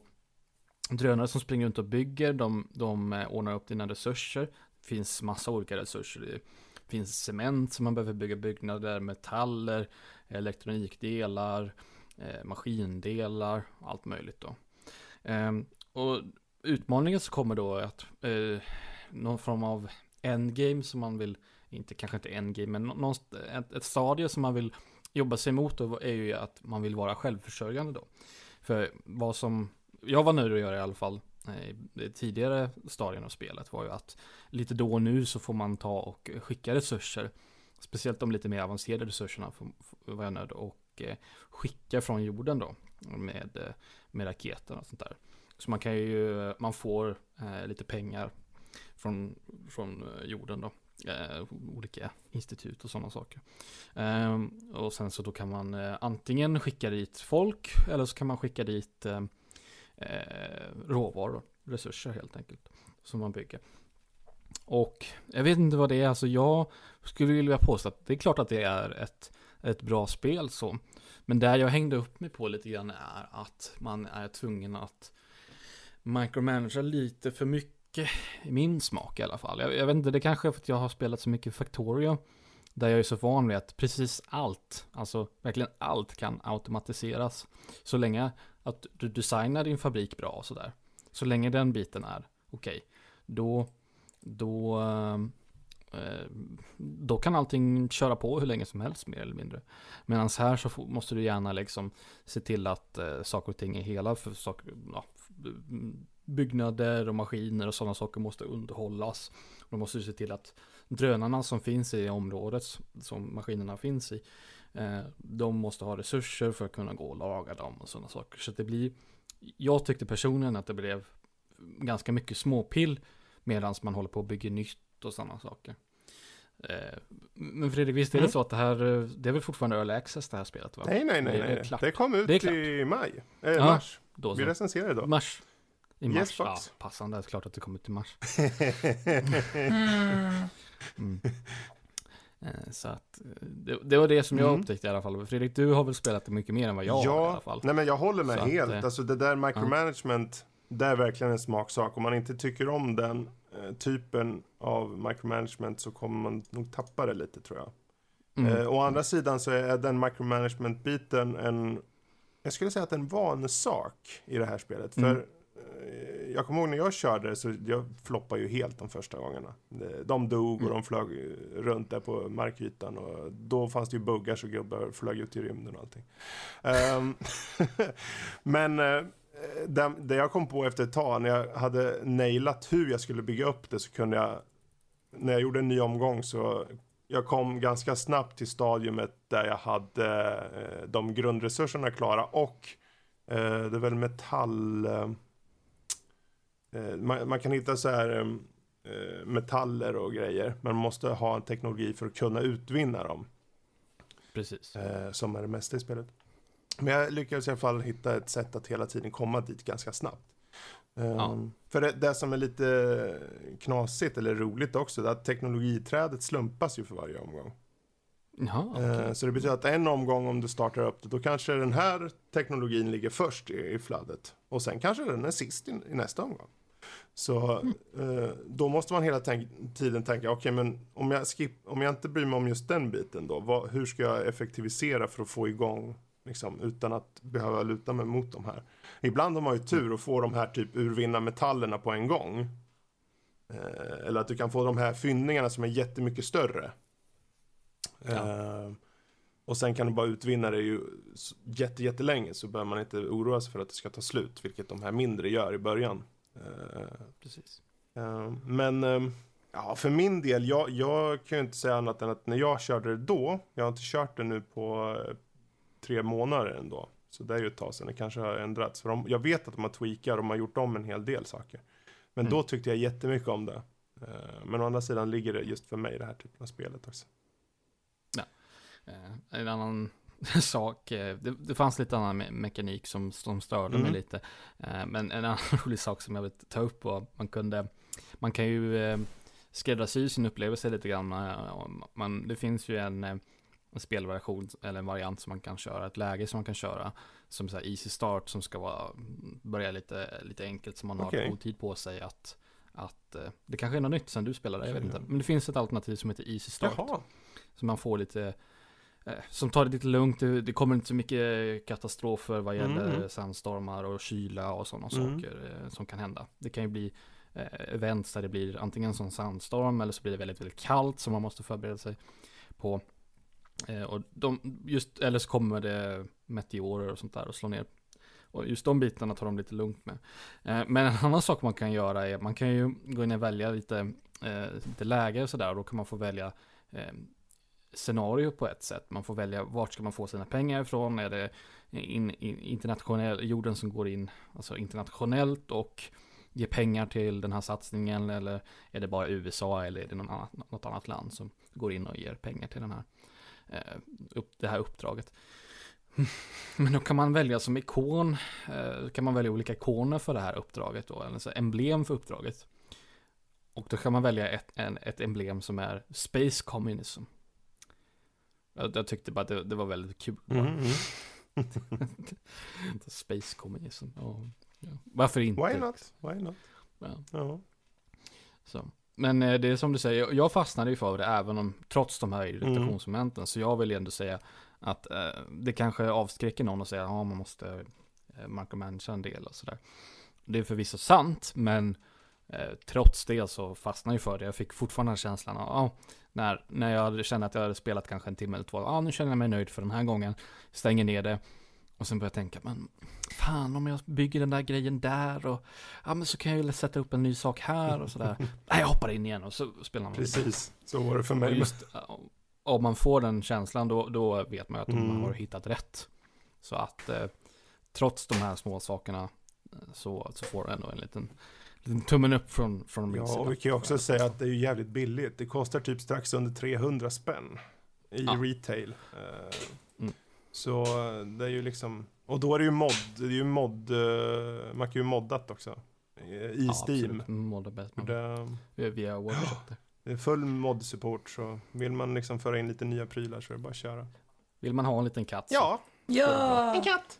drönare som springer runt och bygger, de, de eh, ordnar upp dina resurser. Det finns massa olika resurser. Det finns cement som man behöver bygga byggnader, metaller, elektronikdelar, eh, maskindelar, allt möjligt då. Ehm, och utmaningen så kommer då att eh, någon form av endgame som man vill, inte kanske inte endgame, men någon, ett, ett stadie som man vill jobba sig emot då är ju att man vill vara självförsörjande då. För vad som jag var nöjd att göra i alla fall tidigare stadien av spelet var ju att lite då och nu så får man ta och skicka resurser. Speciellt de lite mer avancerade resurserna var jag nöjd och eh, skicka från jorden då med, eh, med raketer och sånt där. Så man kan ju, man får eh, lite pengar från, från eh, jorden då. Eh, olika institut och sådana saker. Eh, och sen så då kan man eh, antingen skicka dit folk eller så kan man skicka dit eh, eh, råvaror, resurser helt enkelt. Som man bygger. Och jag vet inte vad det är, alltså jag skulle vilja påstå att det är klart att det är ett, ett bra spel så. Men där jag hängde upp mig på lite grann är att man är tvungen att micromanagera lite för mycket i min smak i alla fall. Jag, jag vet inte, det kanske är för att jag har spelat så mycket Factorio. Där jag är så van vid att precis allt, alltså verkligen allt kan automatiseras. Så länge att du designar din fabrik bra och sådär. Så länge den biten är okej, okay, då, då, eh, eh, då kan allting köra på hur länge som helst mer eller mindre. Medan här så måste du gärna liksom se till att eh, saker och ting är hela för saker, ja, byggnader och maskiner och sådana saker måste underhållas. Då måste du se till att drönarna som finns i området som maskinerna finns i, de måste ha resurser för att kunna gå och laga dem och sådana saker. Så det blir, jag tyckte personligen att det blev ganska mycket småpill medan man håller på att bygga nytt och sådana saker. Eh, men Fredrik, visst är det mm. så att det här, det är väl fortfarande early access det här spelet? Va? Nej, nej, nej, det, nej. det kom ut det i maj, äh, ja, mars. Då Vi recenserade då. Mars. I mars, yes, ja, passande. Det är klart att det kommer ut i mars. mm. Eh, så att eh, det, det, var det som jag mm. upptäckte i alla fall. Fredrik, du har väl spelat det mycket mer än vad jag ja, har i alla fall. Nej, men jag håller med så helt. Att, alltså det där micromanagement, ja. det är verkligen en smaksak. Om man inte tycker om den eh, typen av micromanagement så kommer man nog tappa det lite tror jag. Mm. Eh, å andra sidan så är den micromanagement-biten en, jag skulle säga att en vanesak i det här spelet. För mm jag kommer ihåg när jag körde så jag floppade ju helt de första gångerna. De dog och mm. de flög runt där på markytan och då fanns det ju buggar så gubbar flög ut i rymden och allting. Um, men uh, det, det, jag kom på efter ett tag, när jag hade nailat hur jag skulle bygga upp det så kunde jag, när jag gjorde en ny omgång så jag kom ganska snabbt till stadiumet där jag hade uh, de grundresurserna klara och det är väl metall Eh, man, man, kan hitta så här eh, metaller och grejer. Men man måste ha en teknologi för att kunna utvinna dem. Precis. Eh, som är det mesta i spelet. Men jag lyckades i alla fall hitta ett sätt att hela tiden komma dit ganska snabbt. Ja. För det, det, som är lite knasigt eller roligt också, är att teknologiträdet slumpas ju för varje omgång. Ja, okay. Så det betyder att en omgång om du startar upp det, då kanske den här teknologin ligger först i, i fladdet. Och sen kanske den är sist i, i nästa omgång. Så eh, då måste man hela tiden tänka, okej okay, men om jag, skip, om jag inte bryr mig om just den biten då, vad, hur ska jag effektivisera för att få igång, liksom, utan att behöva luta mig mot de här. Ibland har man ju tur och får de här typ urvinna metallerna på en gång. Eh, eller att du kan få de här fyndningarna som är jättemycket större. Ja. Eh, och sen kan du bara utvinna det ju jätte, jättelänge så behöver man inte oroa sig för att det ska ta slut, vilket de här mindre gör i början. Eh, Precis. Eh, men eh, ja, för min del, jag, jag kan ju inte säga annat än att när jag körde det då, jag har inte kört det nu på tre månader ändå. Så det är ju ett tag sedan, det kanske har ändrats. För de, jag vet att de har tweakat och de har gjort om en hel del saker. Men mm. då tyckte jag jättemycket om det. Men å andra sidan ligger det just för mig det här typen av spelet också. Ja. En annan sak. Eh, det, det, fanns lite annan me mekanik som, som störde mm. mig lite. Eh, men en annan rolig sak som jag vill ta upp var man kunde, man kan ju eh, skräddarsy sin upplevelse lite grann. Man, det finns ju en, en spelversion eller en variant som man kan köra, ett läge som man kan köra som så easy start som ska vara, börja lite, lite enkelt så man har okay. god tid på sig att, att det kanske är något nytt sen du spelade, jag vet inte. Men det finns ett alternativ som heter easy start. Jaha. Så man får lite som tar det lite lugnt. Det, kommer inte så mycket katastrofer vad gäller mm. sandstormar och kyla och sådana mm. saker eh, som kan hända. Det kan ju bli eh, events där det blir antingen som sandstorm eller så blir det väldigt, väldigt kallt som man måste förbereda sig på. Eh, och de, just, eller så kommer det meteorer och sånt där och slår ner. Och just de bitarna tar de lite lugnt med. Eh, men en annan sak man kan göra är, man kan ju gå in och välja lite, eh, lite läge och sådär. Och då kan man få välja scenario på ett sätt. Man får välja vart ska man få sina pengar ifrån. Är det in, in, internationell, jorden som går in alltså internationellt och ger pengar till den här satsningen eller är det bara USA eller är det någon annat, något annat land som går in och ger pengar till den här, eh, upp, det här uppdraget. Men då kan man välja som ikon, eh, kan man välja olika ikoner för det här uppdraget då, alltså emblem för uppdraget. Och då kan man välja ett, en, ett emblem som är Space Communism. Jag, jag tyckte bara att det, det var väldigt kul. Mm, mm. Space Communism. Ja. Ja. Varför inte? Why not? Why not? Ja. Ja. Så. Men eh, det är som du säger, jag fastnade ju för det även om, trots de här irritationsmomenten. Så jag vill ändå säga att eh, det kanske avskräcker någon att säga att ja, man måste eh, micromanagera en del och sådär. Det är förvisso sant, men trots det så fastnade jag för det. Jag fick fortfarande känslan av, ja, när, när jag kände att jag hade spelat kanske en timme eller två, ja nu känner jag mig nöjd för den här gången, stänger ner det. Och sen börjar jag tänka, men fan om jag bygger den där grejen där och ja men så kan jag ju sätta upp en ny sak här och sådär. Nej jag hoppar in igen och så spelar man. Precis, så var det för mig. just, om man får den känslan då, då vet man att Mm. man har hittat rätt. Så att eh, trots de här små sakerna eh, så, så får du ändå en liten tummen upp från, från min Ja, sida. och vi kan ju också säga att det är ju jävligt billigt. Det kostar typ strax under 300 spänn i Ja. retail. Eh, Mm. Så eh, det är ju liksom, och då är det ju mod, det är ju mod, eh, man kan ju moddat också. I Ja, Steam. absolut. Måla bäst. Det, Via- där. det är full mod-support så vill man liksom föra in lite nya prylar så är det bara att köra. Vill man ha en liten katt? så- Ja, Ja! katt!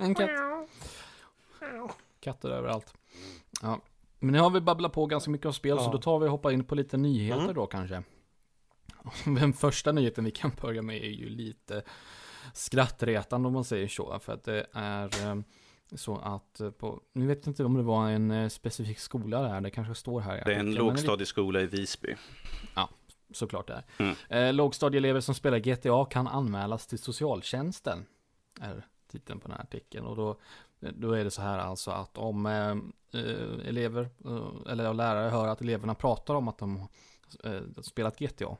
En katt. Katter överallt. Ja. Men nu har vi babblat på ganska mycket om spel, så Ja. då tar vi och hoppar in på lite nyheter Mm. då kanske. Den första nyheten vi kan börja med är ju lite skrattretande om man säger så. För att det är eh, så att eh, på, nu vet jag inte om det var en eh, specifik skola där, det kanske står här. Det är en lågstadieskola i Visby. Såklart det är. Mm. Eh, lågstadieelever som spelar GTA kan anmälas till socialtjänsten. Är titeln på den här artikeln. Och då, då är det så här alltså att om eh, elever eh, eller lärare hör att eleverna pratar om att de eh, spelat GTA.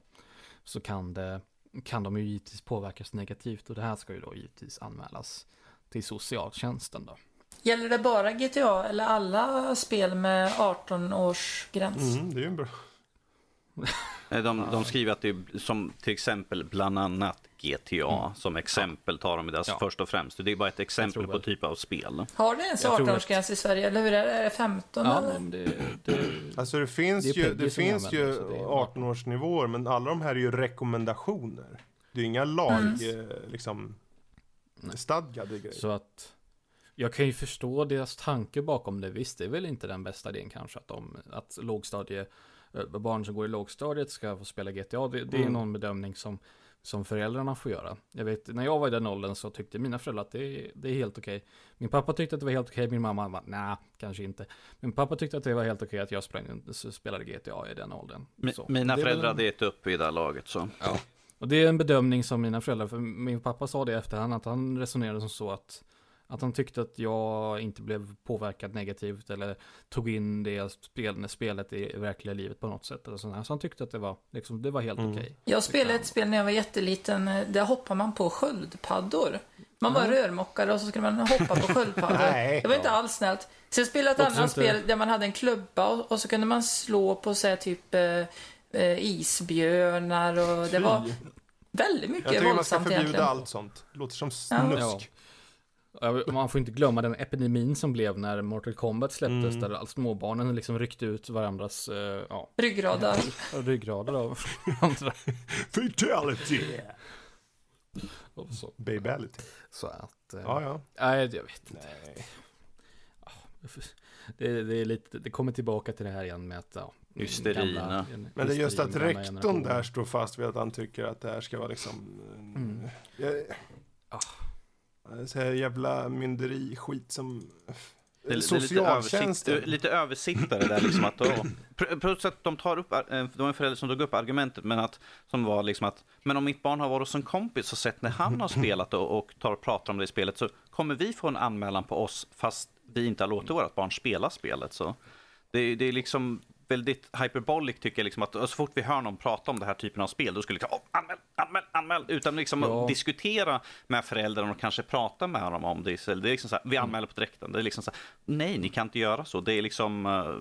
Så kan, det, kan de ju givetvis påverkas negativt. Och det här ska ju då givetvis anmälas till socialtjänsten då. Gäller det bara GTA eller alla spel med 18 års gräns? Mm, det är ju en bra. De, de skriver att det är som till exempel bland annat GTA som exempel tar de det. Alltså Ja. först och främst. Det är bara ett exempel på typ av spel. Har det ens Jag tror 18-årsgräns i Sverige? Eller hur är det? Är det 15 Ja, eller? det, det, Alltså det finns Det ju, det finns ju så det är 18-årsnivåer, men alla de här är ju rekommendationer. Det är ju inga lag, Mm. eh, liksom, stadgade grejer. Så att jag kan ju förstå deras tanke bakom det. Visst, det är väl inte den bästa idén kanske att, de, att lågstadie, barn som går i lågstadiet ska få spela GTA. Det, det är Mm. någon bedömning som, som föräldrarna får göra. Jag vet, när jag var i den åldern så tyckte mina föräldrar att det, det är helt okej. Min pappa tyckte att det var helt okej, min mamma bara, nej, kanske inte. Min pappa tyckte att det var helt okej att jag sprang, spelade GTA i den åldern. Mi-. Mina Det föräldrar hade gett upp i det här laget så. och det är en bedömning som mina föräldrar, för min pappa sa det efterhand, att han resonerade som så att, att han tyckte att jag inte blev påverkad negativt eller tog in det spel, spelet i verkliga livet på något sätt. Eller sånt här. Så han tyckte att det var, liksom, det var helt Mm. okej. Jag spelade ett spel när jag var jätteliten. Där hoppar man på sköldpaddor. Man var rörmokare och så skulle man hoppa på sköldpaddor. Nej. Det var inte alls snällt. Sen spelade jag ett annat inte- spel där man hade en klubba och, och så kunde man slå på så här, typ eh, eh, isbjörnar och det var väldigt Jag mycket tycker man ska våldsamt förbjuda egentligen. allt sånt. Det låter som Ja. snusk. Ja, Man får inte glömma den epidemin som blev när Mortal Kombat släpptes, Mm. där all småbarnen liksom ryckte ut varandras eh, ja, Ryggrader. ryggrader av andra. Fatality! Och så, Babality. så att... eh, Ja, ja. Nej, jag vet inte. Nej. Det, det, är lite, det kommer tillbaka till det här igen med att ja, Hysterierna. Men det är just att rektorn där står fast vid att han tycker att det här ska vara liksom... Mm. Jag, Ah. Så här jävla mynderi-skit som... Det är, det är lite, översikt, Socialtjänsten. lite översittare där liksom att då, plus att de tar upp, eh, var en förälder som tog upp argumentet men att, som var liksom att, men om mitt barn har varit hos en kompis och sett när han har spelat och, och tar och pratar om det i spelet så kommer vi få en anmälan på oss fast vi inte har låtit vårt barn spela spelet så. Det, är- det är liksom väldigt hyperbolic tycker jag, liksom att så fort vi hör någon prata om den här typen av spel, då skulle det liksom, oh, anmäl, anmäl, anmäl, utan liksom Ja. att diskutera med föräldrarna och kanske prata med dem om det. Det är liksom så här, vi anmäler på direkten. Det är liksom så här, nej, ni kan inte göra så. Det är liksom, eh,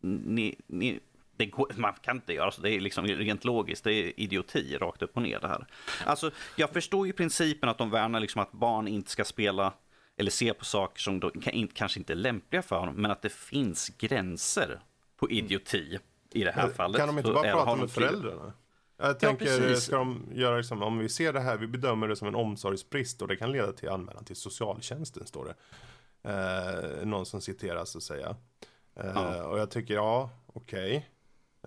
ni, ni, går, man kan inte göra så, det är liksom rent logiskt, det är idioti rakt upp och ner det här. Alltså, jag förstår ju principen att de värnar liksom att barn inte ska spela eller se på saker som inte- kanske inte är lämpliga för dem, men att det finns gränser på idioti i det här fallet. Kan de inte bara prata med föräldrarna? Jag tänker, precis. ska de göra liksom, om vi ser det här, vi bedömer det som en omsorgsbrist och det kan leda till anmälan till socialtjänsten, står det. Eh, någon som citeras och säga. Eh, Ja. Och jag tycker, ja, okej.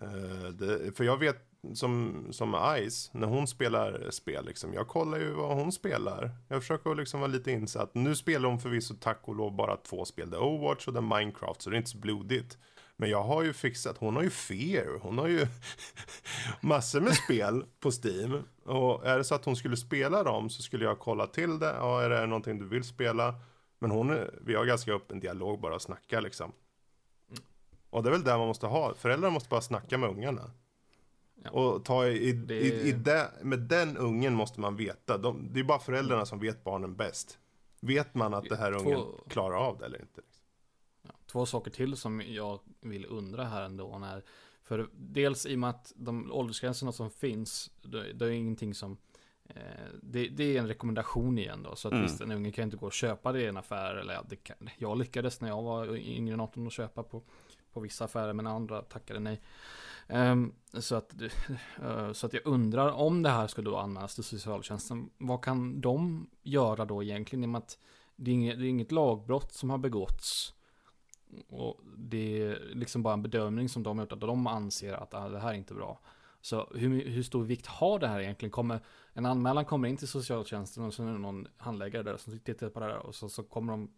Eh, det- för jag vet, som, som Ice, när hon spelar spel, liksom, jag kollar ju vad hon spelar. Jag försöker liksom vara lite insatt. Nu spelar hon förvisso tack och lov bara två spel, det är Overwatch och det är Minecraft, så det är inte så blodigt. Men jag har ju fixat, hon har ju Fear, hon har ju massor med spel på Steam. Och är det så att hon skulle spela dem så skulle jag kolla till det. Ja, är det någonting du vill spela? Men hon, är- vi har ganska öppen dialog bara och snacka liksom. Och det är väl där man måste ha, föräldrar måste bara snacka med ungarna. Ja. Och ta i, Det- i, i det, med den ungen måste man veta. De, det är bara föräldrarna som vet barnen bäst. Vet man att det här Två- ungen klarar av det eller inte? Två saker till som jag vill undra här ändå. När, för dels i och med att de åldersgränserna som finns, det, det är ingenting som eh, det, det är en rekommendation igen då. Så att Mm. visst, en unge kan inte gå och köpa det i en affär. Eller ja, det kan, jag lyckades när jag var yngre än 18 att köpa på, på vissa affärer, men andra tackade nej. Ehm, så, att, eh, så att jag undrar om det här skulle då anmälas till socialtjänsten. Vad kan de göra då egentligen? I och med att det är inget, det är inget lagbrott som har begåtts. Och det är liksom bara en bedömning som de har gjort, att de anser att ah, det här är inte bra. Så hur, hur stor vikt har det här egentligen? Kommer, en anmälan kommer in till socialtjänsten och så är det någon handläggare där som tittar på det här och så, så kommer de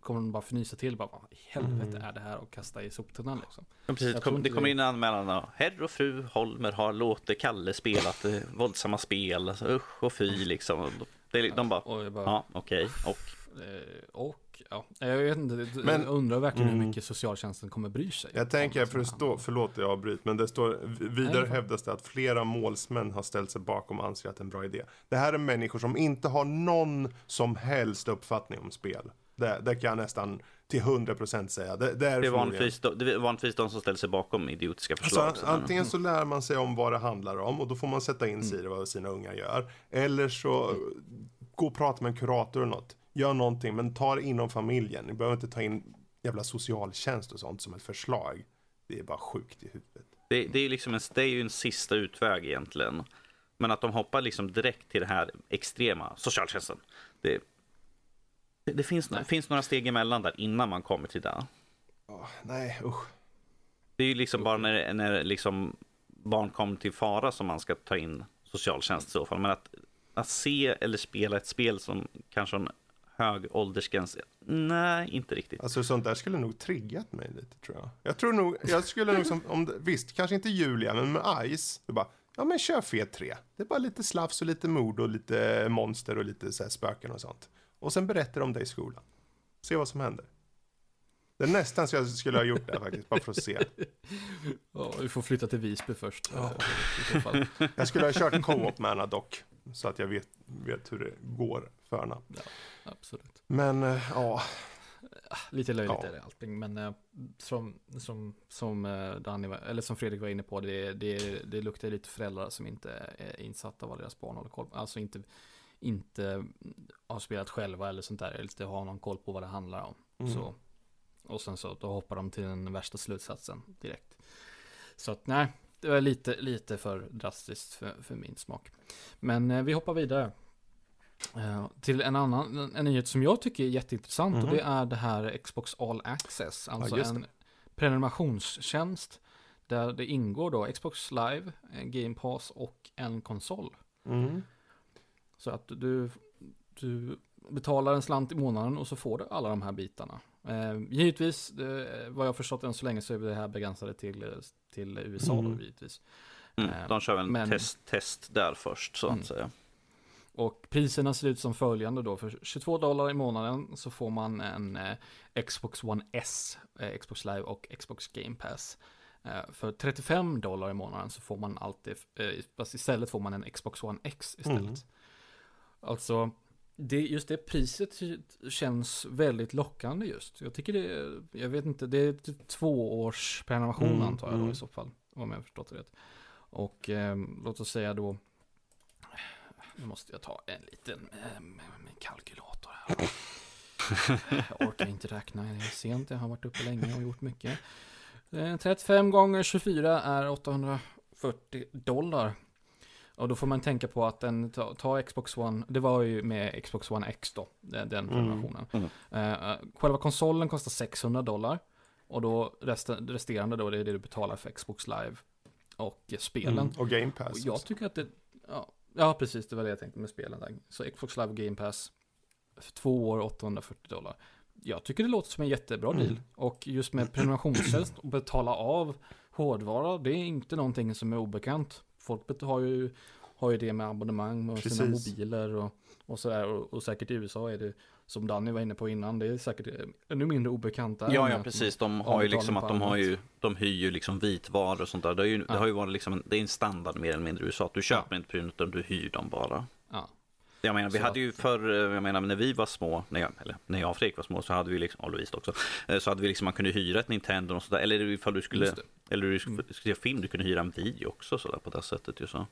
kommer de bara fnysa till, bara vad i helvete Mm. är det här och kasta i soptunnan liksom. Ja, precis. Kom, det kommer in en anmälan. och, Herr och fru Holmer har låtit Kalle spelat eh, våldsamma spel. Alltså, usch och fy liksom. Det, är- de bara, bara, ja okej. Och eh, och ja, jag vet inte, Men- jag undrar verkligen Mm. hur mycket socialtjänsten kommer bry sig. Jag tänker, för det står, förlåt jag avbryter, men det står, vidare Nej, hävdas det att flera målsmän har ställt sig bakom och anser att det är en bra idé. Det här är människor som inte har någon som helst uppfattning om spel. Det, det kan jag nästan till 100% säga. Det, det är det är, vanligtvis, de- det är vanligtvis de som ställer sig bakom idiotiska förslag. Alltså, Så, antingen så lär man sig om vad det handlar om och då får man sätta in sig i det vad sina unga gör. Eller så gå och prata med en kurator eller något. Gör någonting, men ta det inom familjen. Ni behöver inte ta in jävla socialtjänst och sånt som ett förslag. Det är bara sjukt i huvudet. det, det, är liksom en, det är ju en sista utväg egentligen. Men att de hoppar liksom direkt till det här extrema, socialtjänsten. Det, det, det finns, finns några steg emellan där innan man kommer till det. Åh, nej, usch. Det är ju liksom bara när, när liksom barn kommer till fara som man ska ta in socialtjänst i så fall. Men att, att se eller spela ett spel som kanske en hög åldersgräns, nej, inte riktigt. Alltså sånt där skulle nog triggat mig lite tror jag. Jag tror nog, jag skulle nog som, om visst, kanske inte Julia, men med Ice, det bara, ja men kör fet 3. Det är bara lite slafs och lite mord och lite monster och lite så här spöken och sånt. Och sen berättar om det i skolan. Se vad som händer. Det är nästan så jag skulle ha gjort det faktiskt, bara för att se. Ja, vi får flytta till Visby först. Ja. eh, i så fall. Jag skulle ha kört co-op med Anna dock, så att jag vet, vet hur det går för Anna. Absolut. Men, eh, ja, Lite löjligt Ja. är det allting, men eh, som, som, som, eh, Danny, eller som Fredrik var inne på, det, det, det luktar lite föräldrar som inte är insatta vad deras barn håller koll på. Alltså inte, inte har spelat själva eller sånt där, eller inte har någon koll på vad det handlar om. Mm. Så, och sen så då hoppar de till den värsta slutsatsen direkt. Så att nej, det var lite, lite för drastiskt för, för min smak. Men eh, vi hoppar vidare. Eh, till en annan en nyhet som jag tycker är jätteintressant Mhm. och det är det här Xbox All Access. Alltså det. en prenumerationstjänst där det ingår då Xbox Live, eh, Game Pass och en konsol. mm. Så att du, du betalar en slant i månaden och så får du alla de här bitarna. Eh, givetvis, eh, vad jag förstått än så länge så är det här begränsade till, eh, till USA Mm. då givetvis. Mm, Eh, de kör väl en men- test, test där först, så att Mm. säga. Och priserna ser ut som följande då. För 22 dollar i månaden så får man en eh, Xbox One S, eh, Xbox Live och Xbox Game Pass. Eh, för 35 dollar i månaden så får man alltid, eh, istället får man en Xbox One X istället. Mm. Alltså, det, just det priset känns väldigt lockande just. Jag tycker det, jag vet inte, det är typ två års prenumeration Mm, antar jag då mm. i så fall. Om jag förstått det rätt. Och eh, låt oss säga då, nu måste jag ta en liten eh, kalkylator här. Jag orkar inte räkna, det är sent, jag har varit uppe länge och gjort mycket. Eh, 35 gånger 24 är 840 dollar. Och då får man tänka på att den, ta, ta Xbox One, det var ju med Xbox One X då, den, den Mm. prenumerationen. Mm. Eh, själva konsolen kostar 600 dollar. Och då resten, resterande då, det är det du betalar för Xbox Live och spelen. Mm. Och Game Pass. Och jag tycker att det, ja, ja precis, det var det jag tänkte med spelen där. Så Xbox Live och Game Pass, för två år 840 dollar. Jag tycker det låter som en jättebra Mm. deal. Och just med prenumerationstjänst och betala av hårdvara, det är inte någonting som är obekant. Folk har ju, har ju det med abonnemang och sina Precis. mobiler och, och sådär. Och, och säkert i USA är det, som Danny var inne på innan, det är säkert ännu mindre obekant där. Ja, ja precis. De har ju liksom att de har ju, de hyr ju liksom vitvaror och sånt där. Det, är ju, Ja. det har ju varit liksom en, det är en standard mer eller mindre i USA. att Du köper inte prylar utan du hyr dem bara. Ja. Jag menar, vi Så hade ju förr, eh, jag menar när vi var små, när jag, eller när jag och Fredrik var små så hade vi liksom, och Louise också, eh, så hade vi liksom, man kunde hyra ett Nintendo och sådär, eller ifall du skulle, eller du skulle se film, du kunde hyra en video också sådär på det sättet ju så.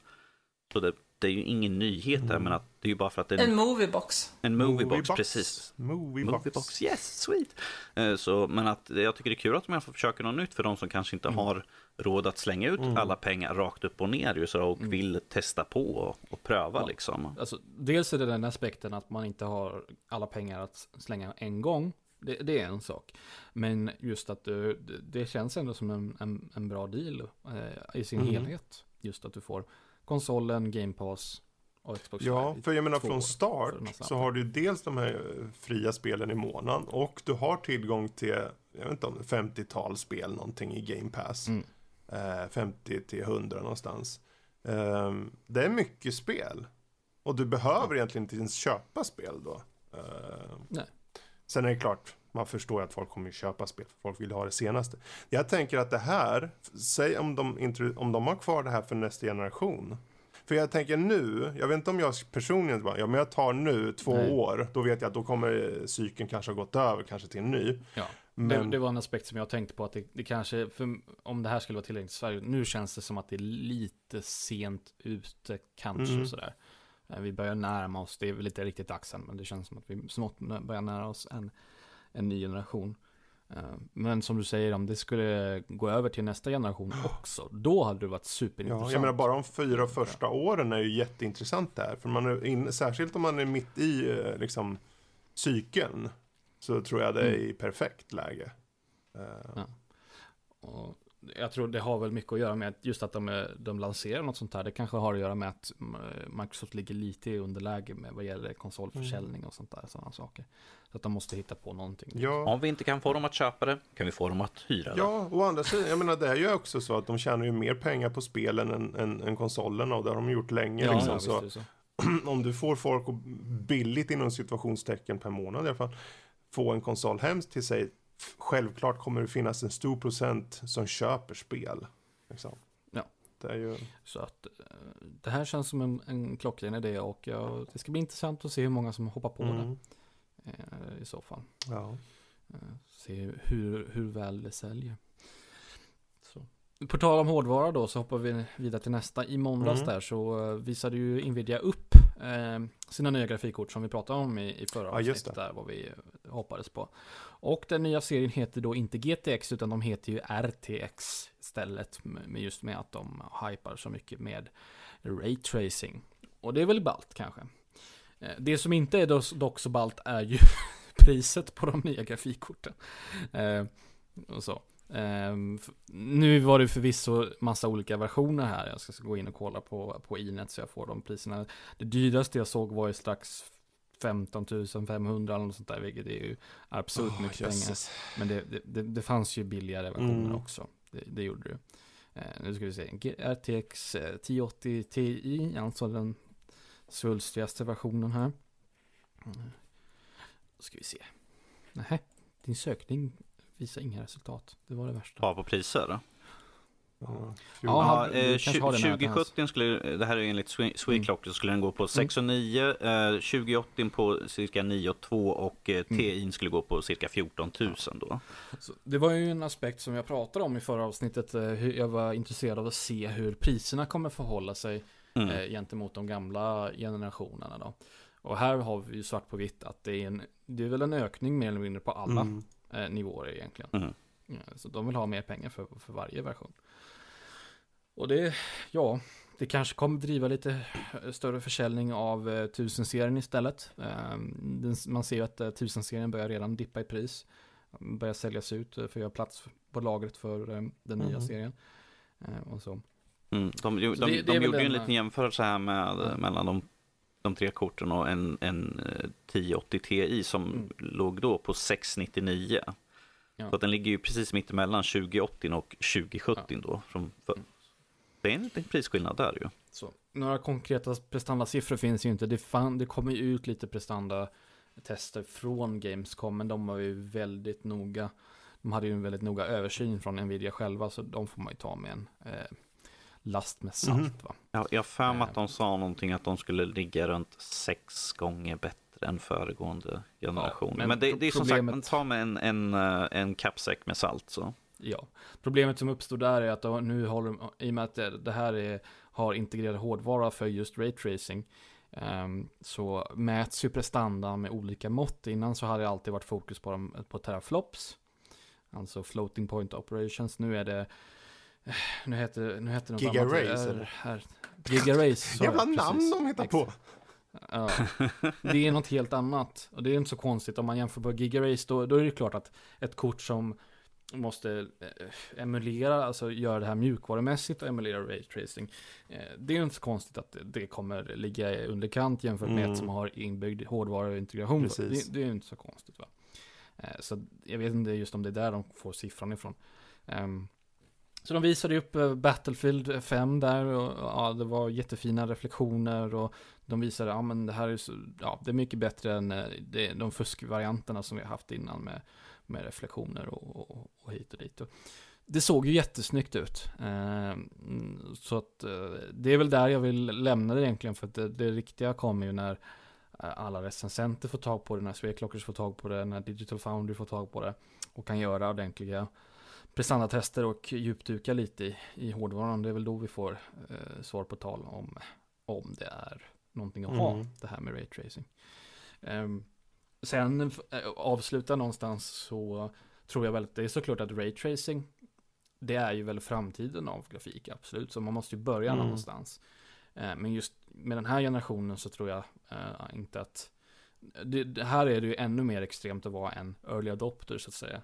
Så det, det är ju ingen nyhet där, Mm. men att det är ju bara för att det är en, En moviebox. en moviebox, precis. Moviebox. Moviebox, yes, sweet. Eh, Så, men att jag tycker det är kul att de får försöka något nytt för de som kanske inte Mm. har råd att slänga ut Mm. alla pengar rakt upp och ner ju, så, och Mm. vill testa på och, och pröva Ja. liksom. Alltså, dels är det den aspekten att man inte har alla pengar att slänga en gång. Det, det är en sak. Men just att du, det, det känns ändå som en, en, en bra deal eh, i sin Mm. helhet. Just att du får konsolen, Game Pass och Xbox Ja, för jag menar från start så har du dels de här eh, fria spelen i månaden och du har tillgång till, jag vet inte om 50-tal spel någonting i Game Pass. Mm. Eh, 50 till 100 någonstans. Ehm, det är mycket spel. Och du behöver egentligen inte ens köpa spel då. Ehm, Nej. Sen är det klart, man förstår ju att folk kommer köpa spel, för folk vill ha det senaste. Jag tänker att det här, säg om de, om de har kvar det här för nästa generation. För jag tänker nu, jag vet inte om jag personligen bara, ja men jag tar nu två Nej. år, då vet jag att då kommer cykeln kanske ha gått över, kanske till en ny. Ja. Men, Det, det var en aspekt som jag tänkte på att det, det kanske, för om det här skulle vara tillgängligt i Sverige, nu känns det som att det är lite sent ute kanske Mm. sådär. Eh, Vi börjar närma oss, det är väl inte riktigt dags än, men det känns som att vi smått börjar nära oss en, en ny generation. Eh, Men som du säger, om det skulle gå över till nästa generation också, då hade det varit superintressant. Ja, jag menar bara de fyra första åren är ju jätteintressant där. För man är in, särskilt om man är mitt i eh, liksom cykeln. Så tror jag det är Mm. i perfekt läge. Eh, Ja. Och jag tror det har väl mycket att göra med just att de, är- de lanserar något sånt här. Det kanske har att göra med att mm, Microsoft ligger lite i underläge med vad gäller konsolförsäljning och sånt där. Sådana saker. Så att de måste hitta på någonting. ja, Om vi inte kan få dem att köpa det, kan vi få dem att hyra det. ja, å andra sidan, jag menar det är ju också så att de tjänar ju mer pengar på spelen än, än, än konsolerna och det har de gjort länge. ja, liksom, ja, så visst så. om du får folk att billigt inom situationstecken per månad i alla fall få en konsol hem till sig. Självklart kommer det finnas en stor procent som köper spel. Liksom. Ja. Det är ju... Så att eh, det här känns som en, en klockren idé och jag, det ska bli intressant att se hur många som hoppar på Mm. det i så fall. Ja. Eh, Se hur, hur väl det säljer. Så. På tal om hårdvara då så hoppar vi vidare till nästa. I måndags Mm. där så eh, visade ju Nvidia upp eh, sina nya grafikkort som vi pratade om i, i förra Ja, avsnittet där vad vi eh, hoppades på. Och den nya serien heter då inte GTX utan de heter ju RTX istället med just med att de hypar så mycket med Ray Tracing. Och det är väl ballt kanske. Eh, Det som inte är dock- så ballt är ju priset på de nya grafikkorten. Eh, och så. F- nu var det förvisso massa olika versioner här. Jag ska gå in och kolla på, på Inet så jag får de priserna. Det dyraste jag såg var ju strax 15 500 eller något sånt där, vilket är ju absurt Åh, mycket jösses. pengar. Men det, det, det, fanns ju billigare versioner Mm. också. Det, det gjorde det ju. Eh, nu ska vi se. G- RTX eh, 1080 Ti, alltså den svulstigaste versionen här. Mm. Då ska vi se. Nej, din sökning visar inga resultat. Det var det värsta. Bara på priser. Ja, Ja, Ja, du eh, kanske har den här 2070 skulle, det här är enligt Sweclock, Mm. så skulle den gå på 6 och 9, eh, 2080 på cirka 9 och 2 och eh, Mm. TI skulle gå på cirka 14 000 då. Så det var ju en aspekt som jag pratade om i förra avsnittet. eh, Hur jag var intresserad av att se hur priserna kommer förhålla sig Mm. eh, gentemot de gamla generationerna. Då. Och här har vi ju svart på vitt att det är, en, det är väl en ökning mer eller mindre på alla Mm. eh, nivåer egentligen. Mm. Ja, så de vill ha mer pengar för, för varje version. Och det, ja, det kanske kommer driva lite större försäljning av eh, 1000-serien istället. Eh, den, man ser ju att eh, 1000-serien börjar redan dippa i pris. Börjar säljas ut eh, för att göra plats på lagret för eh, den nya Mhm. serien. Eh, och så. Mm. De, de, de, det- det de gjorde ju en liten jämförelse här med, Ja. mellan de, de tre korten och en, en eh, 1080 Ti som Mm. låg då på 699. Ja. Så att den ligger ju precis mitt emellan 2080 och 2070 då. Från, för, Mm. det är en liten prisskillnad där ju. Så. Några konkreta prestandasiffror finns ju inte. Det, fan, det kommer ju ut lite prestanda tester från Gamescom, men de var ju väldigt noga. De hade ju en väldigt noga översyn från Nvidia själva, så de får man ju ta med en eh, last med salt. Mhm. Va? Jag jag har för mig Eh. att de sa någonting att de skulle ligga runt sex gånger bättre än föregående generation. men men det, det är som sagt, problemet- man tar med en, en, eh, en kappsäck med salt så. Ja, problemet som uppstår där är att nu håller de, i och med att det, här är, har integrerad hårdvara för just raytracing, um, så mäts ju prestandan med olika mått. Innan så hade det alltid varit fokus på, dem, på teraflops, alltså floating point operations. Nu är det, eh, nu heter, nu heter det något Giga annat. Race, eller? Här, Giga Race. Jävla namn de hittar på! Ja, det är något helt annat. Och det är inte så konstigt om man jämför på Giga Race. Då, då är det klart att ett kort som måste eh, emulera, alltså göra det här mjukvarumässigt och emulera raytracing. Eh, det är ju inte så konstigt att det kommer ligga underkant jämfört med Mm. ett som har inbyggd hårdvaruintegration. Det, det är ju inte så konstigt. Va? Eh, så jag vet inte just om det är där de får siffran ifrån. Ehm, så de visade upp eh, Battlefield 5 där och ja, det var jättefina reflektioner och de visade, ja men det här är så, ja det är mycket bättre än eh, det, de fuskvarianterna som vi har haft innan med, med reflektioner och, och, och hit och dit. Och det såg ju jättesnyggt ut. Eh, mm, så att eh, det är väl där jag vill lämna det egentligen för att det, det riktiga kommer ju när alla recensenter får tag på det, när Sweclockers får tag på det, när Digital Foundry får tag på det och kan göra ordentliga prestandatester och djupduka lite i, i hårdvaran. Det är väl då vi får eh, svar på tal om, om det är någonting att ha, Mm. det här med raytracing. Um, sen eh, avsluta någonstans så tror jag väl att det är såklart att raytracing det är ju väl framtiden av grafik, absolut. Så man måste ju börja Mm. någonstans. Eh, men just med den här generationen så tror jag eh, inte att det, det här är det ju ännu mer extremt att vara en early adopter så att säga.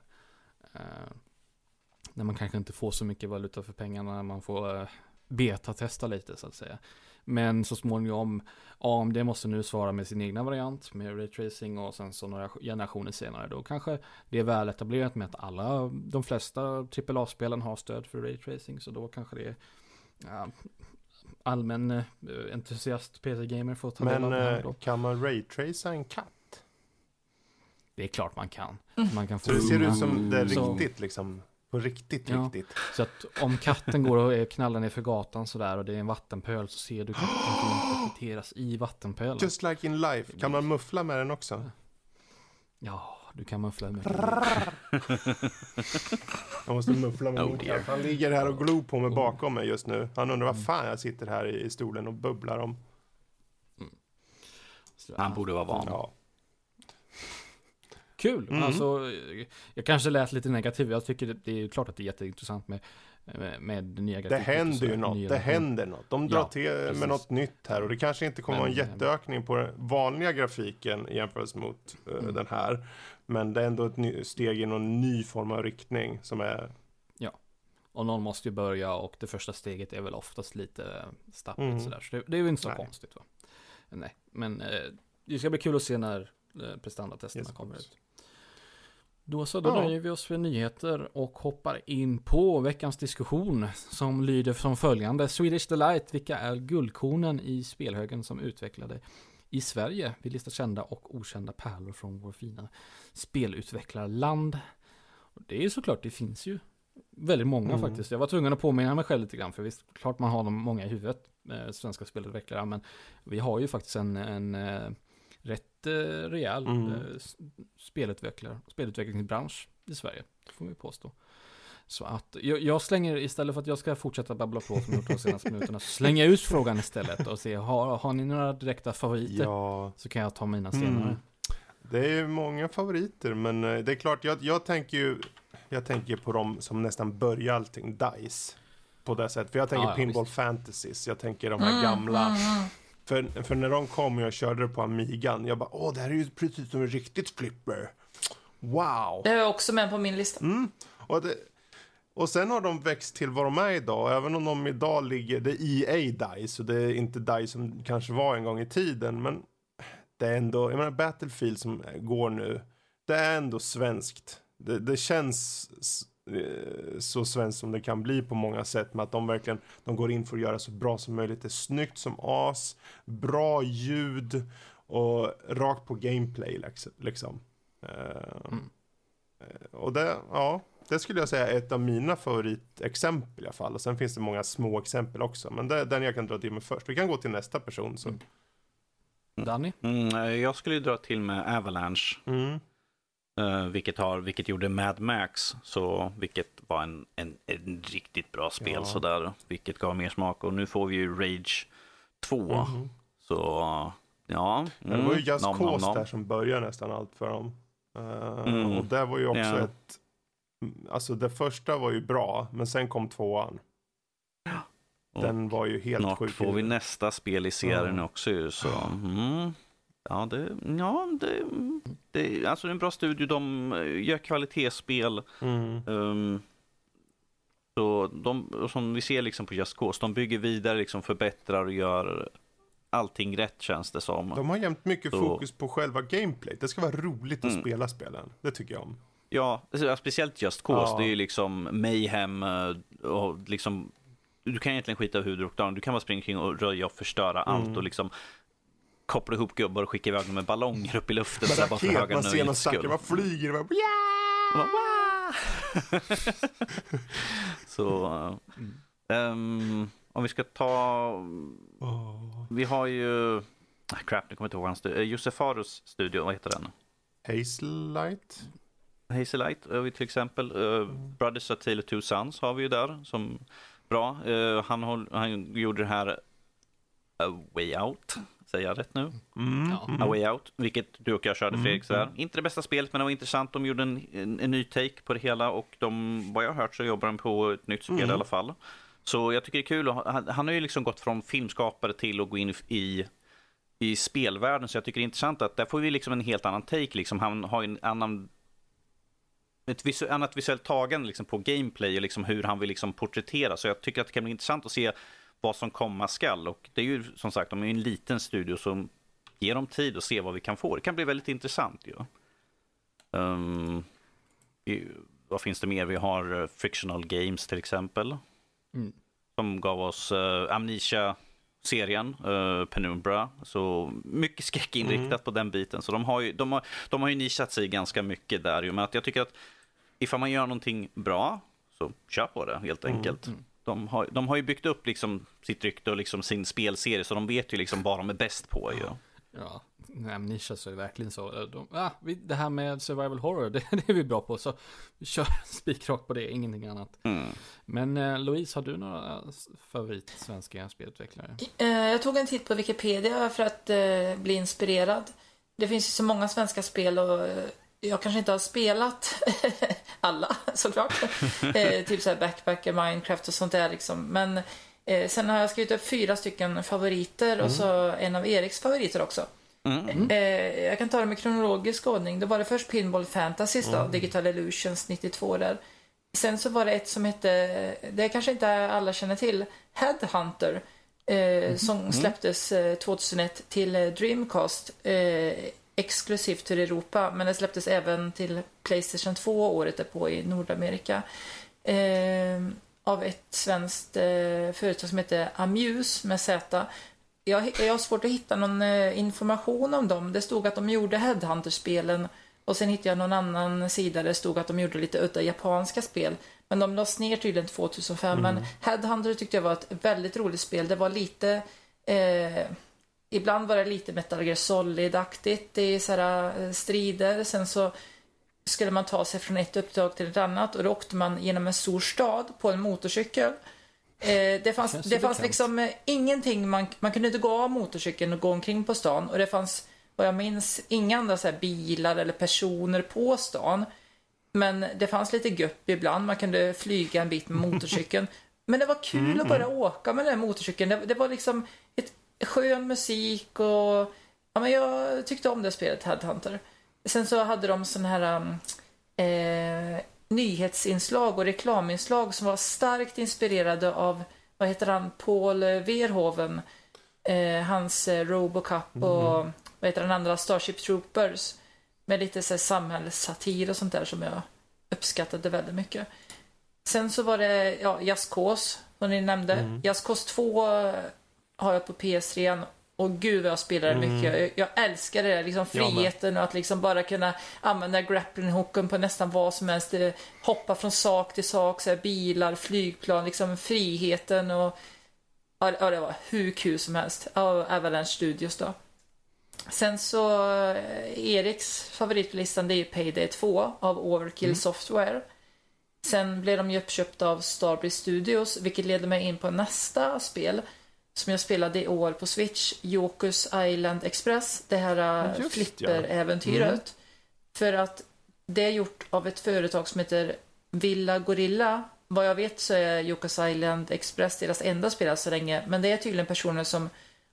När man kanske inte får så mycket valuta för pengarna, när man får eh, beta-testa lite så att säga. Men så småningom, AMD måste nu svara med sin egna variant med raytracing och sen så några generationer senare då kanske det är väl etablerat med att alla, de flesta AAA-spelen har stöd för raytracing så då kanske det är ja, allmän eh, entusiast PC-gamer får ta del av det här eh, då. kan man raytraca en katt? Det är klart man kan. Man kan få Så det ser ut som det är Så- riktigt liksom? På riktigt, Ja. riktigt? Så att om katten går och knallar ner för gatan sådär och det är en vattenpöl så ser du katten reflekteras i vattenpölen. Just like in life, kan man muffla med den också? Ja, du kan muffla hur mycket Jag måste muffla med Oh min. Han ligger här och glor på mig bakom mig just nu. Han undrar vad fan jag sitter här i stolen och bubblar om. Så- Han borde vara van. Ja. Kul! Mm. Alltså, jag kanske lät lite negativ. Jag tycker det, det är klart att det är jätteintressant med, med, med nya Det händer ju något, det händer något. De drar Ja, till precis. med något nytt här och det kanske inte kommer en Men, eh, jätteökning på den vanliga grafiken i jämförelse mot eh, Mm. den här. Men det är ändå ett ny, steg i någon ny form av riktning som är... Och någon måste ju börja och det första steget är väl oftast lite stappligt Mm. sådär. Så det, det är ju inte så Nej. konstigt va. Nej, men eh, det ska bli kul att se när eh, prestandatesterna Yes, kommer ut. Då så, då Ja. nöjer vi oss för nyheter och hoppar in på veckans diskussion som lyder som följande. Swedish Delight, vilka är guldkornen i spelhögen som utvecklade i Sverige? Vi listar kända och okända pärlor från vår fina spelutvecklarland. Och det är ju såklart, det finns ju Väldigt många Mm. faktiskt. Jag var tvungen att påminna mig själv lite grann, för visst, klart man har dem många i huvudet, eh, svenska spelutvecklare, men vi har ju faktiskt en, en eh, rätt eh, rejäl Mm. eh, spelutvecklare, spelutvecklingsbransch i Sverige, det får vi påstå. Så att jag, jag slänger, istället för att jag ska fortsätta babbla på som jag gjort de senaste minuterna, så slänger jag ut frågan istället och se, har, har ni några direkta favoriter? Ja, Så kan jag ta mina senare. Mm. det är ju många favoriter, men eh, det är klart, jag, jag tänker ju jag tänker på dem som nästan börjar allting, DICE. På det sättet, för jag tänker Ja, ja, Pinball visst. Fantasies, jag tänker de här Mm, gamla. För, för när de kom och jag körde det på Amigan, jag bara åh, det här är ju precis som en riktigt flipper. Wow! Det jag också med på min lista. Mm. Och, det, och sen har de växt till vad de är idag. Även om de idag ligger, det är EA DICE och det är inte DICE som kanske var en gång i tiden. Men det är ändå, jag menar Battlefield som går nu, det är ändå svenskt. Det, det känns så svenskt som det kan bli på många sätt med att de verkligen de går in för att göra så bra som möjligt. Det är snyggt som as, bra ljud och rakt på gameplay liksom. Eh, Mm. eh, Och det, ja, det skulle jag säga är ett av mina favoritexempel i alla fall. Och sen finns det många små exempel också. Men det är den jag kan dra till med först. Vi kan gå till nästa person. Så. Mm. Danny? Mm, jag skulle ju dra till med Avalanche. Mm. Eh, vilket, har, vilket gjorde Mad Max. Så, vilket var en, en, en riktigt bra spel Ja. sådär. Vilket gav mer smak. Och nu får vi ju Rage 2. Mhm. Så ja. Men det var ju mm, Just nom, Cause nom. där som började nästan allt för dem. Eh, Mm. Och det var ju också Ja. ett... Alltså det första var ju bra, men sen kom tvåan. Och Den var ju helt Snart sjuk. får vi nästa spel i serien också ju, så mm. Ja, det, ja det, det, alltså det är en bra studio. De eh, gör kvalitetsspel. Mm. Um, så de, som vi ser liksom på Just Cause, de bygger vidare, liksom förbättrar och gör allting rätt känns det som. De har jämt mycket Så- fokus på själva gameplay. Det ska vara roligt att Mm. spela spelen. Det tycker jag om. Ja, alltså, speciellt Just Cause. Ja. Det är ju liksom mayhem eh, och liksom du kan egentligen skita i och down. Du kan bara springa kring och röja och förstöra Mm. allt och liksom koppla ihop gubbar och skicka iväg dem med ballonger upp i luften. Med raket, man ser någon stackare, man flyger. Man, Bara, "Wah!" Så, eh, ehm, om vi ska ta, Åh. vi har ju, ah, crap nu kommer jag inte ihåg hans studio, Josef Farus studio, vad heter den? Hazelight? Hazelight har vi till exempel. Uh, Brothers Tale of Two Sons har vi ju där som bra. Eh, han, håll, han gjorde det här A Way Out, säger jag rätt nu? Mm. Ja. mm. A Way Out, vilket du och jag körde Mm, Fredrik. Sådär. mm. Inte det bästa spelet, men det var intressant. De gjorde en, en, en ny take på det hela och de, vad jag har hört så jobbar de på ett nytt spel Mm. i alla fall. Så jag tycker det är kul. Han, han har ju liksom gått från filmskapare till att gå in i, i spelvärlden, så jag tycker det är intressant att där får vi liksom en helt annan take. Liksom. Han har ju en annan ett visu annat visuellt tagande liksom på gameplay och liksom hur han vill liksom porträttera. Så jag tycker att det kan bli intressant att se vad som komma skall. Och det är ju som sagt, de är ju en liten studio som ger dem tid att se vad vi kan få. Det kan bli väldigt intressant ju. Vi- vad finns det mer? Vi har eh, Frictional Games till exempel. Mm. Som gav oss uh, Amnesia-serien, uh, Penumbra. Så mycket skräckinriktat Mm. på den biten. Så de har ju, de har, de har ju nischat sig ganska mycket där. ju. Men att jag tycker att ifall man gör någonting bra, så kör på det helt Mm. De, har, de har ju byggt upp liksom sitt rykte och liksom sin spelserie, så de vet ju liksom vad de är bäst på. Ju. Ja, Nisha så är det verkligen så. De, ah, vi, det här med survival horror, det, det är vi bra på. Så vi kör spikrakt på det, ingenting annat. Mm. Men eh, Louise, har du några favorit svenska spelutvecklare? Eh, Jag tog en titt på Wikipedia för att eh, bli inspirerad. Det finns ju så många svenska spel och eh, jag kanske inte har spelat alla såklart. eh, typ så här Backpacker, Minecraft och sånt där liksom. Men eh, sen har jag skrivit upp fyra stycken favoriter och så en av Eriks favoriter också. Mm. Eh, jag kan ta dem i kronologisk ordning. Då var det först Pinball Fantasies då, Digital Illusions 92 där. Sen så var det ett som hette, det kanske inte alla känner till, Headhunter. Eh, Som släpptes eh, 2001 till eh, Dreamcast. Exklusivt till Europa, men det släpptes även till Playstation 2 året därpå i Nordamerika. Eh, av ett svenskt eh, företag som heter Amuse med Z. Jag, jag har svårt att hitta någon eh, information om dem. Det stod att de gjorde Headhunter-spelen och sen hittade jag någon annan sida där det stod att de gjorde lite udda japanska spel. Men de lades ner tydligen 2005. Mm. Men Headhunter tyckte jag var ett väldigt roligt spel. Det var lite... Eh, ibland var det lite Metal Gear Solid-aktigt i så här, eh, strider. Sen så skulle man ta sig från ett uppdrag till ett annat och då åkte man genom en stor stad på en motorcykel. Eh, det fanns, det fanns liksom eh, ingenting, man, man kunde inte gå av motorcykeln och gå omkring på stan och det fanns, vad jag minns, inga andra så bilar eller personer på stan. Men det fanns lite gupp ibland, man kunde flyga en bit med motorcykeln. Men det var kul att bara åka med den här motorcykeln. Det, det var liksom skön musik och ja, men jag tyckte om det spelet, Headhunter. Sen så hade de sån här um, eh, nyhetsinslag och reklaminslag som var starkt inspirerade av, vad heter han, Paul Verhoeven. Eh, hans eh, Robocop och vad heter den andra, Starship Troopers. Med lite så här, samhällssatir och sånt där som jag uppskattade väldigt mycket. Sen så var det ja, Jazzkås, som ni nämnde. Mm. Jazzkås 2 har jag på PS3 och gud vad jag spelade Mm. mycket. Jag, jag älskar det, liksom friheten och att liksom bara kunna använda grappling-hooken på nästan vad som helst. Eh, Hoppa från sak till sak, så här, bilar, flygplan, liksom friheten och ja, det var hur kul som helst. Av Avalanche Studios då. Sen så, eh, Eriks favorit på listan det är ju Payday 2 av Overkill Mm. Software. Sen blev de ju uppköpta av Starbreeze Studios, vilket leder mig in på nästa spel som jag spelade i år på Switch, Jokus Island Express, det här Ja, uh, just flipper-äventyret. Mm. För att det är gjort av ett företag som heter Villa Gorilla. Vad jag vet så är Jokus Island Express deras enda spel så länge, men det är tydligen personer som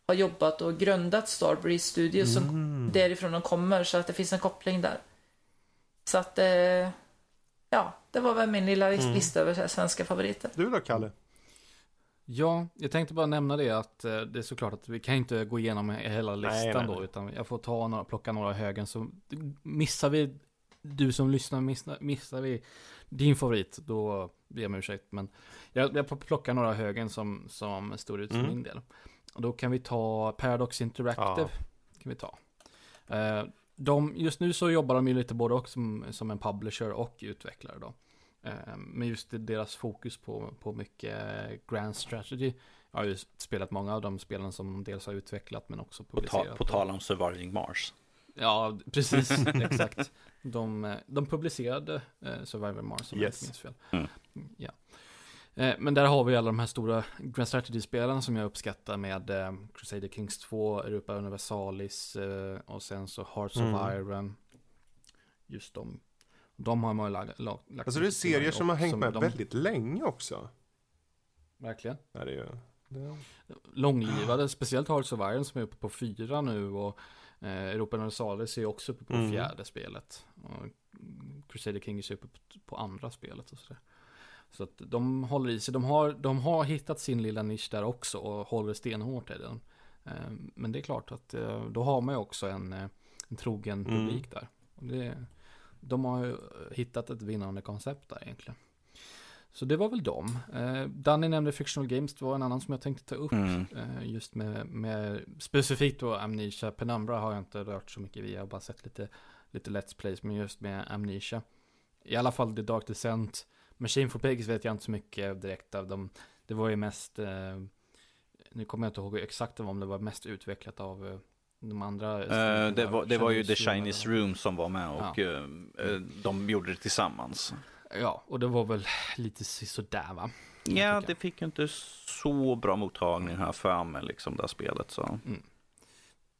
har jobbat och grundat Starbreeze Studios som Mm. därifrån de kommer, så att det finns en koppling där. Så att, eh, ja, det var väl min lilla Mm. lista över så här svenska favoriter. Du då, Kalle? Ja, jag tänkte bara nämna det att eh, det är såklart att vi kan inte gå igenom hela listan Nej, nej, då, nej. utan jag får ta några, plocka några högen. Så missar vi, du som lyssnar, missar, missar vi din favorit, då ber jag om ursäkt. Men jag, jag får plocka några högen som, som står ut för Mm. min del. Och då kan vi ta Paradox Interactive. Kan vi ta. Eh, de, just nu så jobbar de ju lite både och som, som en publisher och utvecklare då. Eh, Men just deras fokus på, på mycket Grand Strategy. Jag har ju spelat många av de spelen som de dels har utvecklat men också På, ta, publicerat. på tal om Surviving Mars. Ja, precis, exakt. De, eh, de publicerade eh, Survivor Mars om jag Yes. inte minns fel. Mm. Ja. Eh, men där har vi alla de här stora Grand Strategy-spelen som jag uppskattar med eh, Crusader Kings 2, Europa Universalis eh, och sen så Hearts Mm. of Iron. Just de. De har man ju lag, lag, lagt Alltså det är serier som har hängt med de- väldigt länge också. Verkligen. Ja, det är ju... Det... långlivade, speciellt Hearts of Iron som är uppe på fyra nu och eh, Europa Universalis är också uppe på Mm. fjärde spelet. Och Crusader Kings är uppe på, på andra spelet och sådär. Så att de håller i sig, de har, de har hittat sin lilla nisch där också och håller stenhårt i den. Eh, men det är klart att eh, då har man ju också en, eh, en trogen Mm. publik där. Och det, de har ju hittat ett vinnande koncept där egentligen. Så det var väl dem. Eh, Danny nämnde Fictional Games, det var en annan som jag tänkte ta upp. Mm. Eh, Just med, med specifikt då Amnesia. Penumbra har jag inte rört så mycket. Jag har bara sett lite, lite Let's Plays. Men just med Amnesia. I alla fall The Dark Descent. Machine for Pigs vet jag inte så mycket direkt av dem. Det var ju mest, eh, nu kommer jag inte ihåg exakt om det var mest utvecklat av eh, de andra. Eh, det, var, det var ju The Chinese Room som var med och eh, eh, de gjorde det tillsammans. Ja, och det var väl lite sådär va? Ja, det fick ju inte så bra mottagning här för mig, liksom, det här spelet. Så.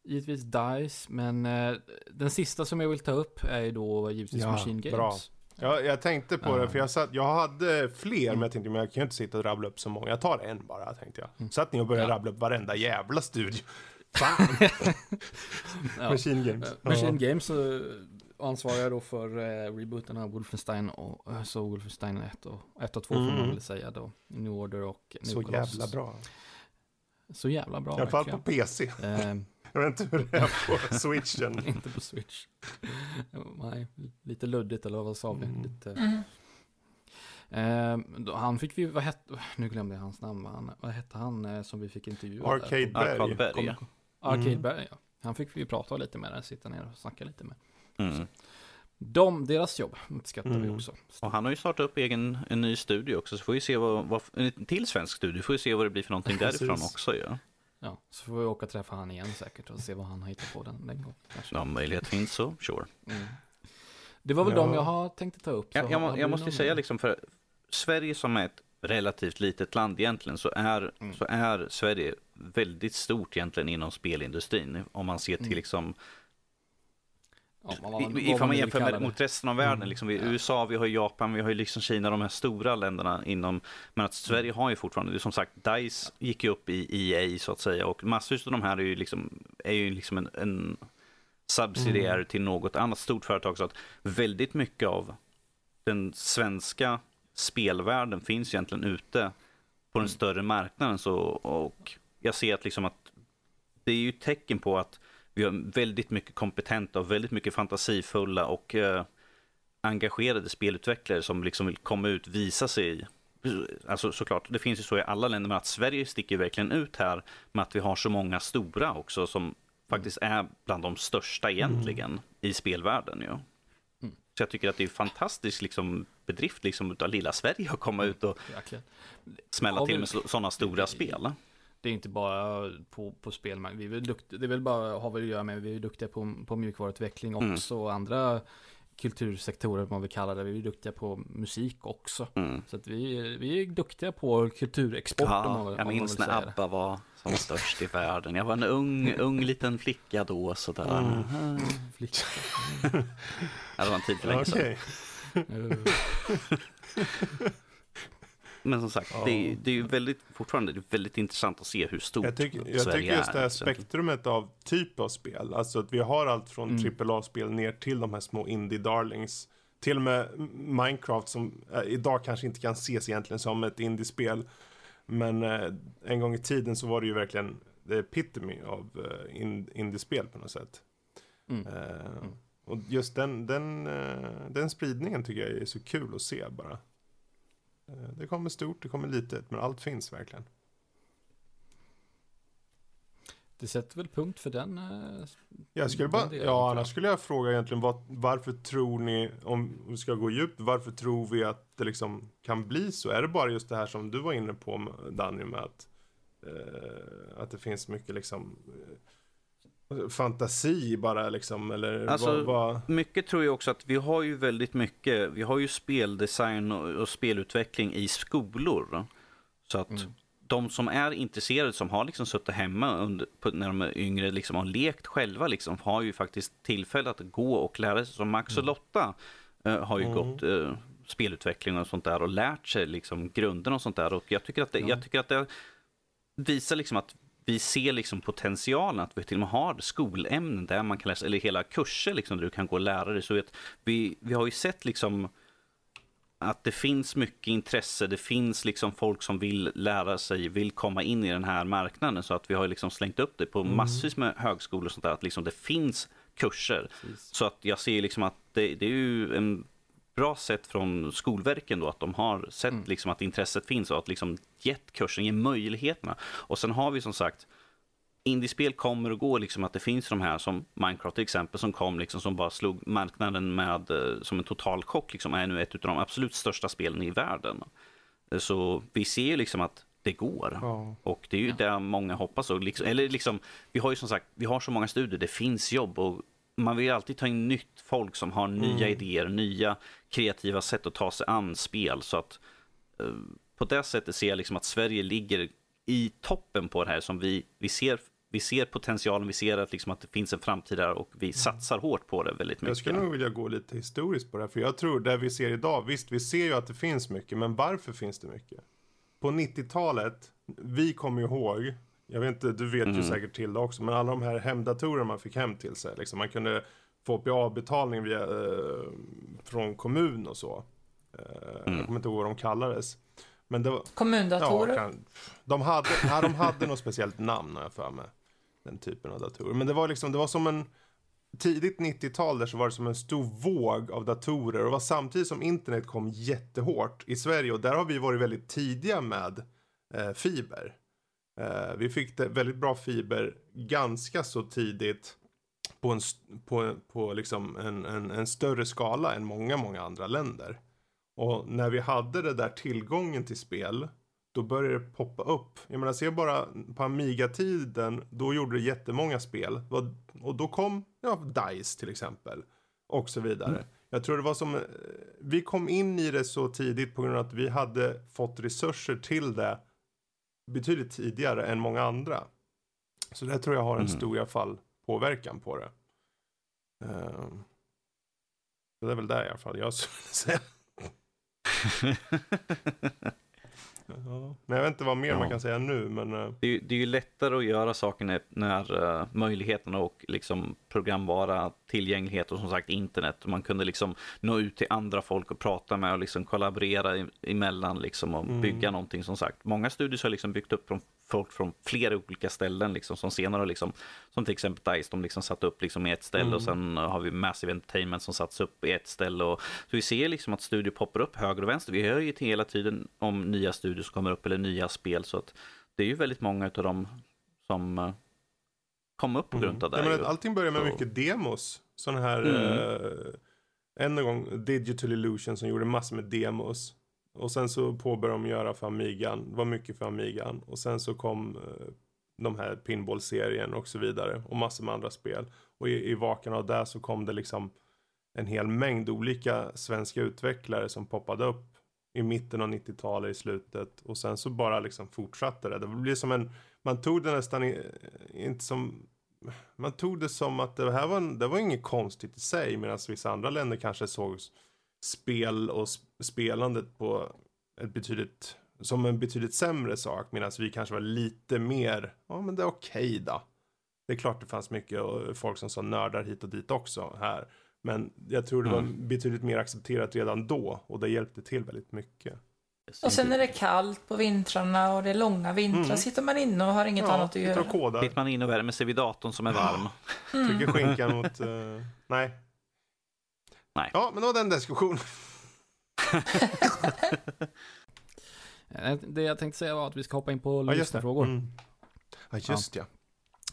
Givetvis DICE, men eh, den sista som jag vill ta upp är ju då givetvis Ja, Machine Games. bra. Ja, jag tänkte på Ja. det, för jag, satt, jag hade fler, men jag tänkte men jag kan ju inte sitta och rabbla upp så många. Jag tar en bara, tänkte jag. Satt ni och började Ja. rabbla upp varenda jävla studio. Fan! Ja. Machine Games. Eh, Machine Games eh, ansvarar då för eh, rebooten av Wolfenstein och eh, så Wolfenstein 1 och 1 och 2 får man Mm. väl säga då. New Order och New Så Colossus. jävla bra. Så jävla bra I alla fall på. PC. Eh, Jag vet inte hur det är på switchen. inte på Switch. Nej, lite luddigt eller vad sa vi? Mm. Lite, Mm. eh, då, han fick vi, vad hette, nu glömde jag hans namn, vad, han, vad hette han eh, som vi fick intervjua? där? Arcade Berg. Arcade Berg, Kom- ja. Arcade Mm. Ja. Han fick vi prata lite med där, sitta ner och snacka lite med. Mm. de, deras jobb uppskattar vi Mm. också. Och han har ju startat upp egen, en ny studio också, så får vi se vad, vad en till svensk studio, får vi se vad det blir för någonting därifrån också ju. Ja. Ja, så får vi åka och träffa han igen säkert och se vad han har hittat på den, den gången. Kanske. Om möjlighet finns så, sure. Mm. Det var väl Ja. de jag har tänkt ta upp. så Jag, jag, jag måste ju säga liksom, för Sverige som är ett relativt litet land egentligen, så är, Mm. så är Sverige väldigt stort egentligen inom spelindustrin. Om man ser till Mm. liksom Ja, man- vad Ifall man man jämför med, mot resten av världen, Mm. liksom vi, Ja. USA, vi har Japan, vi har ju liksom Kina, de här stora länderna inom, men att Sverige har ju fortfarande, som sagt, DICE gick ju upp i EA så att säga och massvis av de här är ju liksom, är ju liksom en, en subsidiär Mm. till något annat stort företag så att väldigt mycket av den svenska spelvärlden finns egentligen ute på den Mm. större marknaden så, och jag ser att liksom att det är ju tecken på att vi har väldigt mycket kompetenta och väldigt mycket fantasifulla och eh, engagerade spelutvecklare som liksom vill komma ut, visa sig. Alltså såklart, det finns ju så i alla länder, men att Sverige sticker verkligen ut här med att vi har så många stora också som faktiskt är bland de största egentligen i spelvärlden. Ja. Mm. Så jag tycker att det är fantastisk liksom, bedrift liksom, utav lilla Sverige att komma ut och Verkligen. smälla till med sådana stora spel. Det är inte bara på, på spelmarknaden. Vi är väl duktiga, det är väl bara, har väl att göra med, vi är duktiga på, på mjukvaruutveckling Mm. också. Och andra kultursektorer, man vill kalla det. Vi är duktiga på musik också. Mm. Så att vi, är- vi är duktiga på kulturexport. om man, Ja, om jag man minns när. ABBA var som störst i världen. Jag var en ung, ung liten flicka då sådär. Mm. Flicka. Ja, det var en tid för länge sedan. Men som sagt, Ja. det, är, det är ju väldigt, fortfarande det är väldigt intressant att se hur stort Jag, tycker, jag Sverige tycker just är. det här spektrumet av typ av spel. Alltså att vi har allt från Mm. AAA-spel ner till de här små indie-darlings. Till och med Minecraft som eh, idag kanske inte kan ses egentligen som ett indiespel. Men eh, en gång i tiden så var det ju verkligen the epitome av eh, in, indiespel på något sätt. Mm. Eh, Och just den, den, den spridningen tycker jag är så kul att se bara. Eh, det kommer stort, det kommer litet, men allt finns verkligen. Det sätter väl punkt för den. eh, Jag skulle bara, delen, ja jag. annars skulle jag fråga egentligen vad, varför tror ni, om vi ska gå djupt, varför tror vi att det liksom kan bli så? Är det bara just det här som du var inne på Danny med att, eh, att det finns mycket liksom eh, fantasi bara liksom eller Alltså, vad, vad, Mycket tror jag också att vi har ju väldigt mycket, vi har ju speldesign och, och spelutveckling i skolor. Så att Mm. de som är intresserade, som har liksom suttit hemma under, på, när de är yngre, liksom har lekt själva, liksom, har ju faktiskt tillfälle att gå och lära sig. Som Max och Lotta eh, har ju Mm. gått eh, spelutveckling och sånt där och lärt sig liksom grunderna och sånt där. Och jag tycker att det, Ja. jag tycker att det visar liksom att vi ser liksom potentialen att vi till och med har skolämnen där man kan läsa, eller hela kurser liksom där du kan gå och lära dig. Så vet, vi, vi har ju sett liksom att det finns mycket intresse, det finns liksom folk som vill lära sig, vill komma in i den här marknaden. Så att vi har liksom slängt upp det på Mm. massvis med högskolor och sånt där, att liksom det finns kurser. Precis. Så att jag ser liksom att det, det är ju en bra sätt från Skolverken då att de har sett Mm. liksom att intresset finns och att liksom gett kursen, ge möjligheterna. Och sen har vi som sagt Indiespel kommer och går, liksom att det finns de här som Minecraft till exempel som kom liksom som bara slog marknaden med eh, som en total chock, liksom är nu ett av de absolut största spelen i världen. Så vi ser ju liksom att det går. ja. Och det är ju Ja. det många hoppas. Och liksom, eller liksom, vi har ju som sagt, vi har så många studier, det finns jobb och man vill alltid ta in nytt folk som har nya Mm. idéer, nya kreativa sätt att ta sig an spel. Så att eh, på det sättet ser jag liksom att Sverige ligger i toppen på det här som vi, vi ser. Vi ser potentialen, vi ser att, liksom att det finns en framtid där och vi satsar hårt på det väldigt Jag mycket. skulle nog vilja gå lite historiskt på det här, för jag tror det vi ser idag, visst vi ser ju att det finns mycket, men varför finns det mycket? På 90-talet, vi kommer ihåg, jag vet inte, du vet ju Mm. säkert till det också, men alla de här hemdatorerna man fick hem till sig, liksom, man kunde få OPA-betalning via, eh, från kommun och så. Eh, Mm. Jag kommer inte ihåg vad de kallades. Men det var, Kommundatorer. Ja, kan, de, hade, ja, de hade något speciellt namn har jag för mig. Den typen av datorer. Men det var liksom, det var som en tidigt 90-tal där så var det som en stor våg av datorer. Och det var samtidigt som internet kom jättehårt i Sverige. Och där har vi varit väldigt tidiga med eh, fiber. Eh, vi fick väldigt bra fiber ganska så tidigt på en, på, på liksom en, en, en större skala än många, många andra länder. Och när vi hade det där tillgången till spel, då började det poppa upp. Jag menar, se bara på Amiga-tiden, då gjorde det jättemånga spel. Och då kom, ja, DICE till exempel. Och så vidare. Mm. Jag tror det var som, eh, vi kom in i det så tidigt på grund av att vi hade fått resurser till det betydligt tidigare än många andra. Så det tror jag har en mm. stor i alla fall påverkan på det. Um, det är väl där i alla fall jag skulle säga. Ja. Men jag vet inte vad mer ja. man kan säga nu. Men... Eh, det, är, det är ju lättare att göra saker när, när uh, möjligheterna och liksom programvara, tillgänglighet och som sagt internet. Man kunde liksom nå ut till andra folk och prata med och liksom kollaborera emellan liksom och mm. bygga någonting som sagt. Många studier har liksom byggt upp från folk från flera olika ställen liksom som senare liksom, som till exempel DICE, de liksom satt upp liksom i ett ställe mm. och sen har vi Massive Entertainment som satts upp i ett ställe och så vi ser liksom att studier poppar upp höger och vänster. Vi hör ju hela tiden om nya studier som kommer upp eller nya spel så att det är ju väldigt många av dem som eh, kom upp på mm. grund av det. Ja, men allting börjar med så... mycket demos. Sådana här, mm. eh, än en gång, Digital Illusion som gjorde massor med demos. Och sen så påbörjade de göra för Amigan, det var mycket för Amigan. Och sen så kom eh, de här Pinball-serien och så vidare. Och massor med andra spel. Och i, i vakan av det så kom det liksom en hel mängd olika svenska utvecklare som poppade upp i mitten av 90-talet, i slutet. Och sen så bara liksom fortsatte det. Det blir som en, man tog det nästan i, inte som, man tog det som att det här var, det var inget konstigt i sig. Medan vissa andra länder kanske såg spel och spelandet på ett betydligt, som en betydligt sämre sak. Medan vi kanske var lite mer, ja men det är okej okay då. Det är klart det fanns mycket och folk som sa nördar hit och dit också här. Men jag tror det var mm. betydligt mer accepterat redan då och det hjälpte till väldigt mycket. Och sen är det kallt på vintrarna och det är långa vintrar. Mm. Sitter man inne och har inget ja, annat att göra. Och Sitter man inne och värmer sig vid datorn som är varm. Mm. Trycker skinkan mot... Uh, nej. Nej. Ja, men då var den diskussionen. Det jag tänkte säga var att vi ska hoppa in på ja, lyssnarfrågor. Mm. Ja, just ja.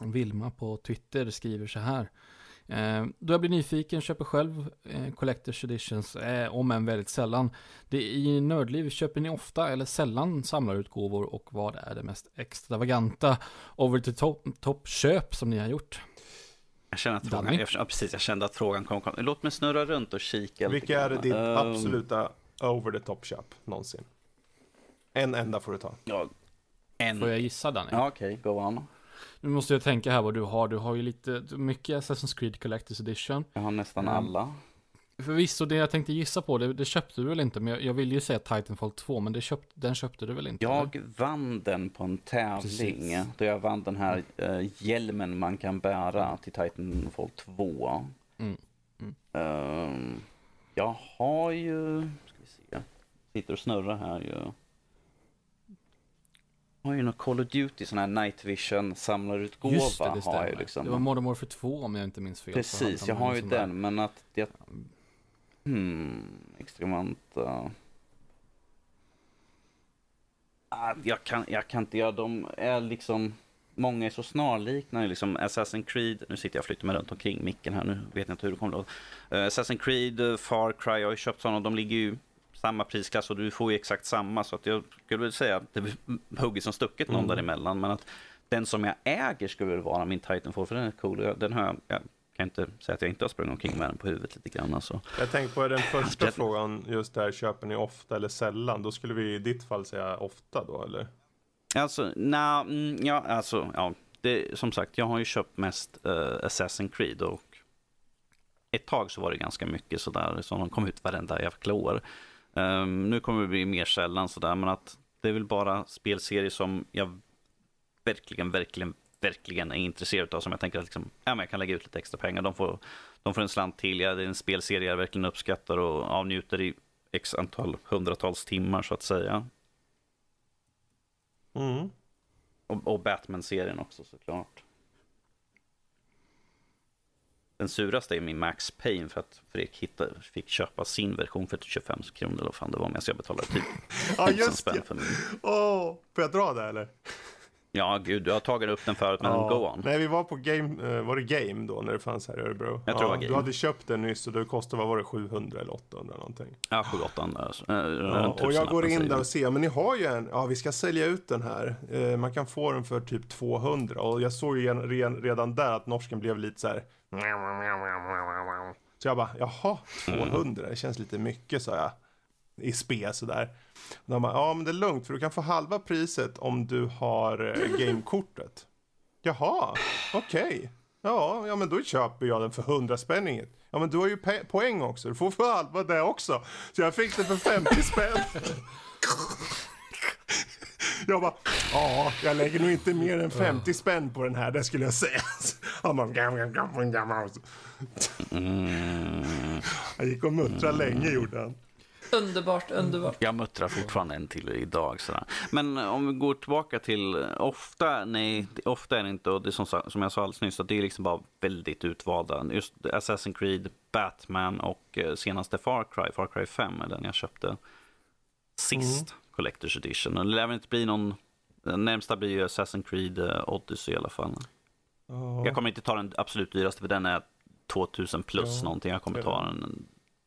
ja. Vilma på Twitter skriver så här. Eh, då jag blir nyfiken, köper själv eh, Collector's Editions, eh, om än väldigt sällan. Det I Nördliv, köper ni ofta eller sällan samlarutgåvor och vad är det mest extravaganta over the top, top köp som ni har gjort? Jag känner att frågan, jag, ja, precis, jag kände att frågan kom, kom. Låt mig snurra runt och kika. Vilka är ditt um, absoluta over the top köp någonsin? En enda får du ta. Ja, en. Får jag gissa Danny? Ja, okej, okay, go on. Nu måste jag tänka här vad du har. Du har ju lite, mycket Assassin's Creed Collector's Edition. Jag har nästan mm. alla. Förvisso, det jag tänkte gissa på, det, det köpte du väl inte? Men jag, jag vill ju säga Titanfall 2, men det köpt, den köpte du väl inte? Jag eller? vann den på en tävling. Precis. Då jag vann den här uh, hjälmen man kan bära till Titanfall 2. Mm. Mm. Uh, jag har ju, sitter och snurrar här ju har ju någon Call of Duty, sån här Night Vision samlarutgåva. Just det, det stämmer. Har jag liksom. Det var Modern Warfare 2 om jag inte minns fel. Precis, jag har ju den, där. men att det... Hmm, extremanta... Ah, jag, kan, jag kan inte göra, de är liksom... Många är så snarlikna, liksom Assassin's Creed, nu sitter jag och flyttar mig runt omkring micken här, nu vet jag inte hur det kommer att uh, Assassin's Creed, Far Cry, jag har ju köpt sådana, de ligger ju samma prisklass och du får ju exakt samma. Så att jag skulle väl säga att det är hugget som stucket någon mm. däremellan. Men att den som jag äger skulle vara min Titanfall, för den är cool. Den har jag, jag kan inte säga att jag inte har sprungit omkring med den på huvudet lite grann. Alltså. Jag tänkte på den första frågan, just där, köper ni ofta eller sällan? Då skulle vi i ditt fall säga ofta då, eller? Alltså, nej, mm, ja, alltså, ja. Det, som sagt, jag har ju köpt mest uh, Assassin's Creed och ett tag så var det ganska mycket sådär som de kom ut varenda jävla år. Um, nu kommer det bli mer sällan sådär, men att det är väl bara spelserier som jag verkligen, verkligen, verkligen är intresserad av. Som jag tänker att liksom, ja, men jag kan lägga ut lite extra pengar. De får, de får en slant till. Ja, det är en spelserie jag verkligen uppskattar och avnjuter i x antal hundratals timmar så att säga. Mm. Och, och Batman-serien också såklart. Den suraste är min Max Payne för att Fredrik hittade, fick köpa sin version för 25 kronor eller vad fan det var. Medan jag betalade typ Ja just spänn för min. Oh, får jag dra det eller? Ja, gud, du har tagit upp den förut, men Ja. go on. Nej, vi var på Game, eh, var det Game då när det fanns här i Örebro? Jag tror det var Game. Du hade köpt den nyss och det kostade, vad var det, 700 eller 800 någonting? Ja, 7 8 Ja, och jag går in där och ser, men ni har ju en, ja vi ska sälja ut den här. Eh, man kan få den för typ 200 och jag såg ju ren- redan där att norsken blev lite så här. Så jag bara, jaha, 200, det känns lite mycket sa jag. I spe sådär. Och De bara, ja men det är lugnt för du kan få halva priset om du har eh, gamekortet. Jaha, okej. Ja, ja men då köper jag den för 100 spänn inget. Ja men du har ju poäng också, du får för halva det också. Så jag fick den för 50 spänn. Jag bara, ja, jag lägger nog inte mer än 50 spänn på den här, det skulle jag säga. Gam, gam. Han gick och muttrade länge gjorde han. Underbart, underbart. Jag muttrar fortfarande en till idag. Sådär. Men om vi går tillbaka till, ofta, nej, ofta är det inte, och det är som, som jag sa alldeles nyss, att det är liksom bara väldigt utvalda. Just Assassin's Creed, Batman och eh, senaste Far Cry, Far Cry 5 är den jag köpte sist, Collector's Edition. Och det lär väl inte bli någon, närmsta blir ju Assassin's Creed eh, Odyssey i alla fall. Jag kommer inte ta den absolut dyraste, för den är 2000 plus Ja. någonting. Jag kommer ta den,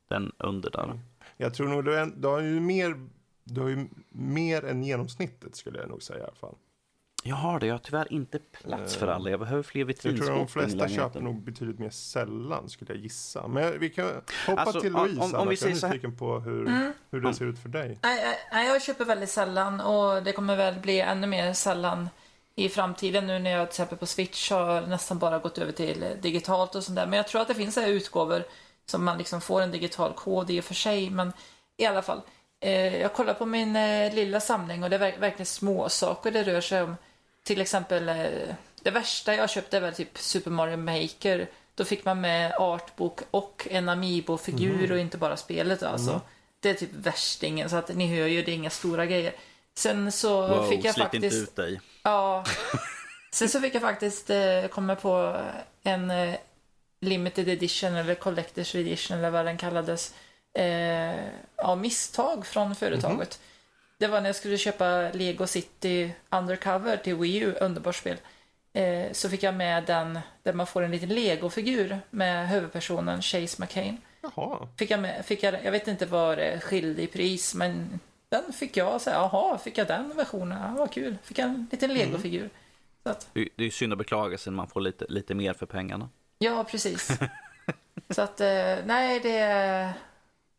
den under där. Jag tror nog du, är, du har ju mer, du har ju mer än genomsnittet skulle jag nog säga i alla fall. Jag har det, jag har tyvärr inte plats för alla. Jag behöver fler Jag tror vitrinskåp. de flesta köper nog betydligt mer sällan skulle jag gissa. Men vi kan hoppa Alltså, till Louise om- om vi annars. Jag är säger nyfiken på hur, Mm. hur det ser ut för dig. Nej, jag köper väldigt sällan och det kommer väl bli ännu mer sällan i framtiden nu när jag till exempel på Switch har nästan bara gått över till digitalt och sånt där. Men jag tror att det finns utgåvor som man liksom får en digital kod i och för sig. Men i alla fall, eh, jag kollar på min eh, lilla samling och det är verk- verkligen små saker det rör sig om. Till exempel, eh, det värsta jag köpte är väl typ Super Mario Maker. Då fick man med artbok och en Amiibo-figur och inte bara spelet alltså. Det är typ värstingen, så att ni hör ju, det är inga stora grejer. Sen så Wow, fick jag faktiskt... inte ut dig. Ja. Sen så fick jag faktiskt eh, komma på en eh, limited edition eller collector's edition eller vad den kallades. Eh, av misstag från företaget. Det var när jag skulle köpa Lego City Undercover till Wii U, underbart spel. Eh, så fick jag med den där man får en liten Lego-figur med huvudpersonen Chase McCain. Jaha, Fick jag, med, fick jag, jag vet inte vad det skilde i pris, men den fick jag. Så här, Jaha, fick jag den versionen? Ja, vad kul. Fick jag en liten Lego-figur. Så att, Det det är ju synd att beklaga sig när man får lite, lite mer för pengarna. ja, precis. så att, eh, nej, det, är-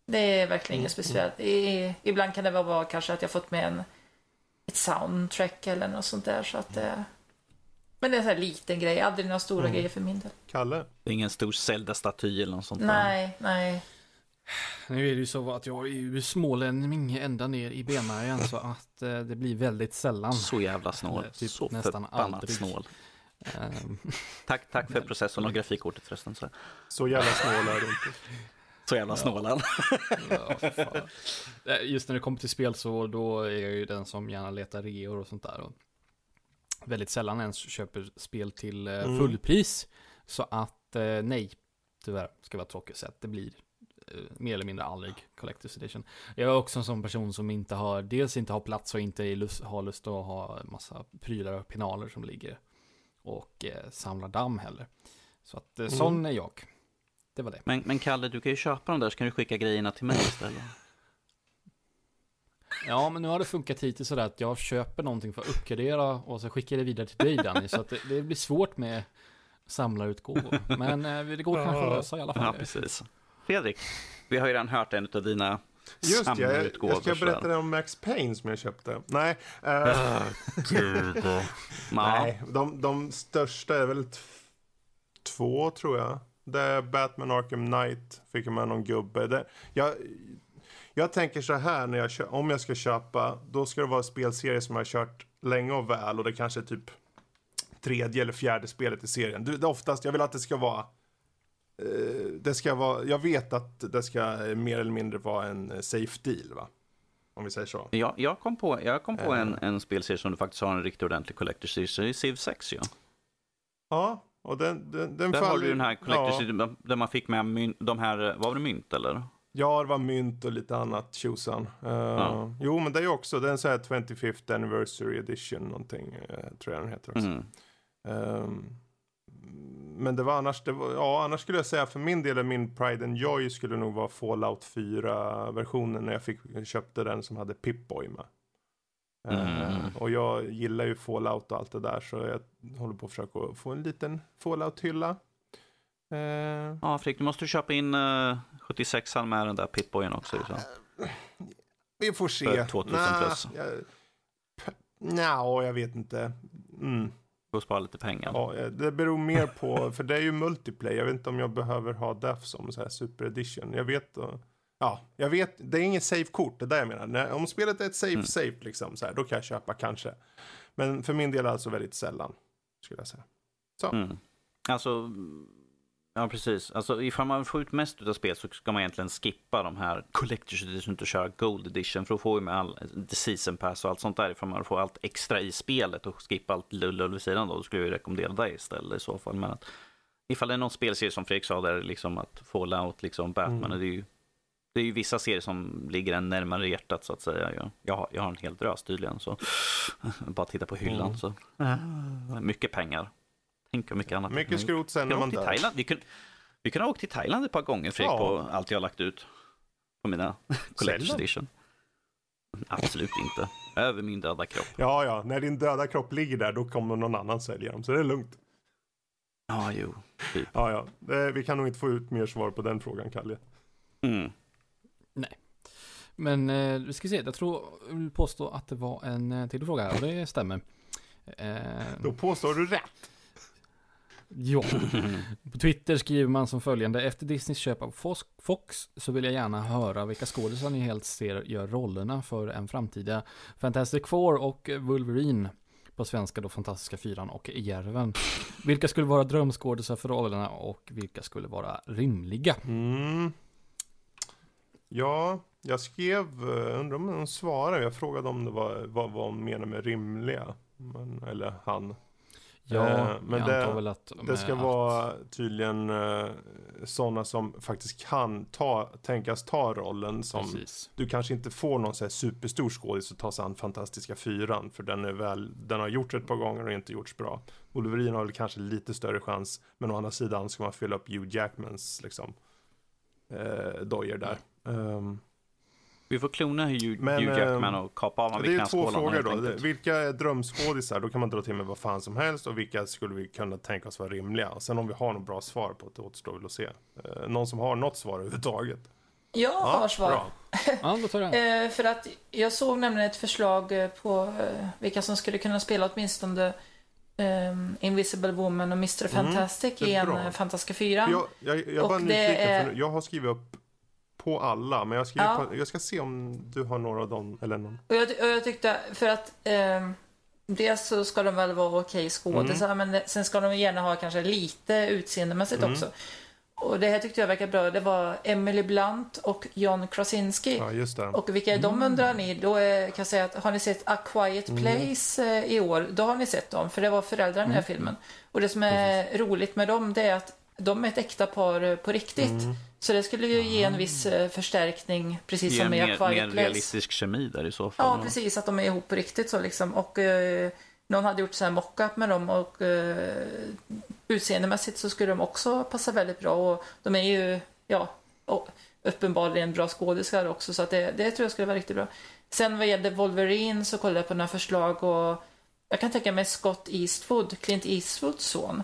det är verkligen inget speciellt. I, ibland kan det vara bara kanske att jag fått med en, ett soundtrack eller något sånt där. Så att, eh, men det är en sån här liten grej, aldrig några stora grejer för min del. Kalle. Det är ingen stor Zelda-staty eller något sånt där. Nej, nej. Nu är det ju så att jag är ju smålänning ända ner i benmärgen så att eh, det blir väldigt sällan. Så jävla snål. Eller typ så nästan aldrig. snål. Ehm, Tack, tack för processorn och grafikkortet förresten. Så, Så jävla snål är du inte. så jävla snål han. ja. Eh, Just när det kommer till spel så då är jag ju den som gärna letar reor och sånt där. Och väldigt sällan ens köper spel till eh, Mm. fullpris. Så att eh, nej, tyvärr ska vara tråkigt sett. Det blir eh, mer eller mindre aldrig Collector's Edition. Jag är också en sån person som inte har, dels inte har plats och inte lust, har lust att ha massa prylar och pinaler som ligger och eh, samlar damm heller. Så att eh, sån är jag. Det var det. Men, men Kalle, du kan ju köpa dem där så kan du skicka grejerna till mig istället. Ja, men nu har det funkat hittills sådär att jag köper någonting för att uppgradera och så skickar jag det vidare till dig Danny. Så att det, det blir svårt med samlarutgåvor. Men eh, det går kanske att lösa i alla fall. Ja, precis. Fredrik, vi har ju redan hört en av dina Just det, jag, jag ska berätta om Max Payne som jag köpte. Nej, Ja. nej de, de största är väl två tror jag. Det är Batman Arkham Knight, fick jag med någon gubbe. Det, jag, jag tänker så här, när jag, om jag ska köpa, då ska det vara spelserie som jag har kört länge och väl och det kanske är typ tredje eller fjärde spelet i serien. Det, det är oftast, jag vill att det ska vara det ska vara, jag vet att det ska eh, mer eller mindre vara en eh, safe deal va? Om vi säger så. Ja, jag kom på, jag kom på Eh. en, en spelserie som du faktiskt har en riktigt ordentlig collector's edition. Det är Civ 6 ju. Ja, och den, den, den Där har faller du den här collector's ja, där man fick med mynt, de här, var det mynt eller? Ja, det var mynt och lite annat tjosan. Uh, Ja. Jo, men det är också, det är en sån här 25th anniversary edition någonting, eh, tror jag den heter också. Mm. Ehm, men det var annars, det var, ja annars skulle jag säga för min del min Pride and Joy skulle nog vara Fallout 4-versionen när jag fick, köpte den som hade Pip-Boy med. Mm. Ehm, och jag gillar ju Fallout och allt det där så jag håller på att försöka få en liten Fallout-hylla. Ehm, Ja, Fredrik, du måste köpa in uh, 76an med den där Pip-Boyen också. Så. vi får se. För 2000 plus. Jag, Nja, jag vet inte. Mm. Får spara lite pengar. Ja, eh, det beror mer på, för det är ju multiplayer. Jag vet inte om jag behöver ha DEF som så här super edition. Jag vet, uh, ja, jag vet, det är inget safe-kort, det är det jag menar. När, om spelet är ett safe, Mm. safe liksom, så här, då kan jag köpa kanske. Men för min del alltså väldigt sällan, skulle jag säga. Så. Mm. Alltså, ja precis. Alltså ifall man får ut mest av spel så ska man egentligen skippa de här Collector's Edition och köra Gold Edition för att få med all the season pass och allt sånt där. Ifall man får allt extra i spelet och skippa allt lull vid sidan då, då skulle jag ju rekommendera det istället i så fall. Men att, ifall det är någon spelserie som Fredrik sa där, liksom att Fallout, liksom Batman, Mm. det är ju det är ju vissa serier som ligger en närmare hjärtat så att säga. Jag, jag, har, jag har en hel drös tydligen. Så bara titta på hyllan. Mm. Så. Mycket pengar. Tänk hur mycket annat. Mycket skrot sen vi när man dör. Thailand. Vi kunde, vi kunde ha åkt till Thailand ett par gånger Fredrik Ja. på allt jag har lagt ut. På mina Collector's. Edition. Absolut inte. Över min döda kropp. Ja, ja, när din döda kropp ligger där, då kommer någon annan sälja dem, så det är lugnt. Ja, jo. Typ. Ja, ja, det, vi kan nog inte få ut mer svar på den frågan, Kalle. Mm. Men eh, vi ska se, jag tror, jag vill påstå att det var en eh, till fråga här och det stämmer. Eh, Då påstår du rätt. Ja, på Twitter skriver man som följande. Efter Disneys köp av Fox, så vill jag gärna höra vilka skådisar ni helst ser gör rollerna för en framtida Fantastic Four och Wolverine. På svenska då Fantastiska Fyran och Järven. Vilka skulle vara drömskådisar för rollerna och vilka skulle vara rimliga? Mm. Ja, jag skrev, eh, undrar om hon svarade, jag frågade om det var vad, vad hon menar med rimliga. Men, eller han. Ja, Eh, men jag det- antar väl att... Det ska att- vara tydligen eh, sådana som faktiskt kan ta, tänkas ta rollen som Precis. du kanske inte får någon så här superstor skådis att ta sig an Fantastiska Fyran för den är väl, den har gjorts ett par gånger och inte gjorts bra. Wolverine har väl kanske lite större chans men å andra sidan ska man fylla upp Hugh Jackmans liksom eh, dojer där. Ehm, Vi får klona Hugh, Men, Hugh Jackman eh, och kapa av honom det är två frågor då. enkelt. Vilka är drömskådisar? Då kan man dra till med vad fan som helst och vilka skulle vi kunna tänka oss vara rimliga? Och sen om vi har något bra svar på det, återstår väl att se. Eh, någon som har något svar överhuvudtaget? Jag har svar. bra. Ja, då tar jag. Eh, för att jag såg nämligen ett förslag eh, på vilka som skulle kunna spela åtminstone eh, Invisible Woman och Mr. Fantastic Mm, det är i en Fantastiska fyran. Jag, jag, jag Och det är- jag har skrivit upp på alla, men jag, skriver Ja. jag ska se om du har några av dem, eller någon. Och jag, och jag tyckte, för att eh, dels så ska de väl vara okej skådisar, Mm. men sen ska de gärna ha kanske lite utseendemässigt Mm. också. Och det här tyckte jag verkade bra. Det var Emily Blunt och John Krasinski. Ja, just det. Och vilka är de undrar ni? Då är, kan jag säga att har ni sett A Quiet Mm. Place eh, i år? Då har ni sett dem, för det var föräldrarna i den här Mm. filmen. Och det som är roligt med dem, det är att de är ett äkta par eh, på riktigt. Mm. Så det skulle ju ge en viss eh, förstärkning, precis som i A Quiet mer Place. realistisk kemi där i så fall. Ja, precis. Att de är ihop på riktigt så liksom. Och eh, någon hade gjort så här mockup med dem och eh, utseendemässigt så skulle de också passa väldigt bra. Och de är ju, ja, uppenbarligen bra skådisar också. Så att det, det tror jag skulle vara riktigt bra. Sen vad gällde Wolverine så kollade jag på några förslag och jag kan tänka mig Scott Eastwood, Clint Eastwoods son.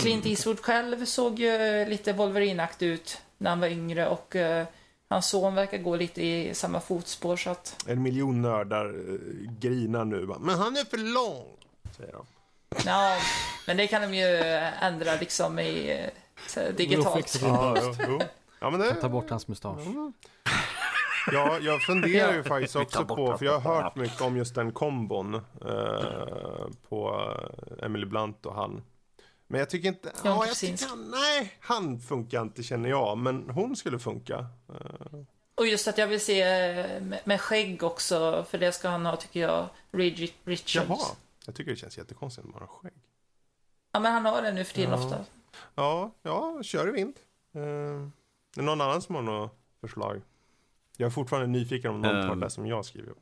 Clint Eastwood själv såg ju lite Wolverine-aktig ut när han var yngre och eh, hans son verkar gå lite i samma fotspår så att En miljon nördar eh, grinar nu. bara, Men han är för lång, säger de. Ja, men det kan de ju ändra liksom i eh, här, digitalt. fixar Ja, jo, ja men det... Ta bort hans mustasch. Ja, jag funderar ju faktiskt också på, för jag har hört mycket om just den kombon eh, på eh, Emily Blunt och han. Men jag tycker inte, ja, jag tycker, nej, han funkar inte känner jag, men hon skulle funka. Och just att jag vill se eh, med, skägg också, för det ska han ha tycker jag, Reed Richards. jaha, jag tycker det känns jättekonstigt att man har skägg. Ja, men han har det nu för tiden Ja. ofta. Ja, ja, kör i vind. Eh, är det någon annan som har något förslag. Jag är fortfarande nyfiken om någon tar Ehm. det som jag skriver.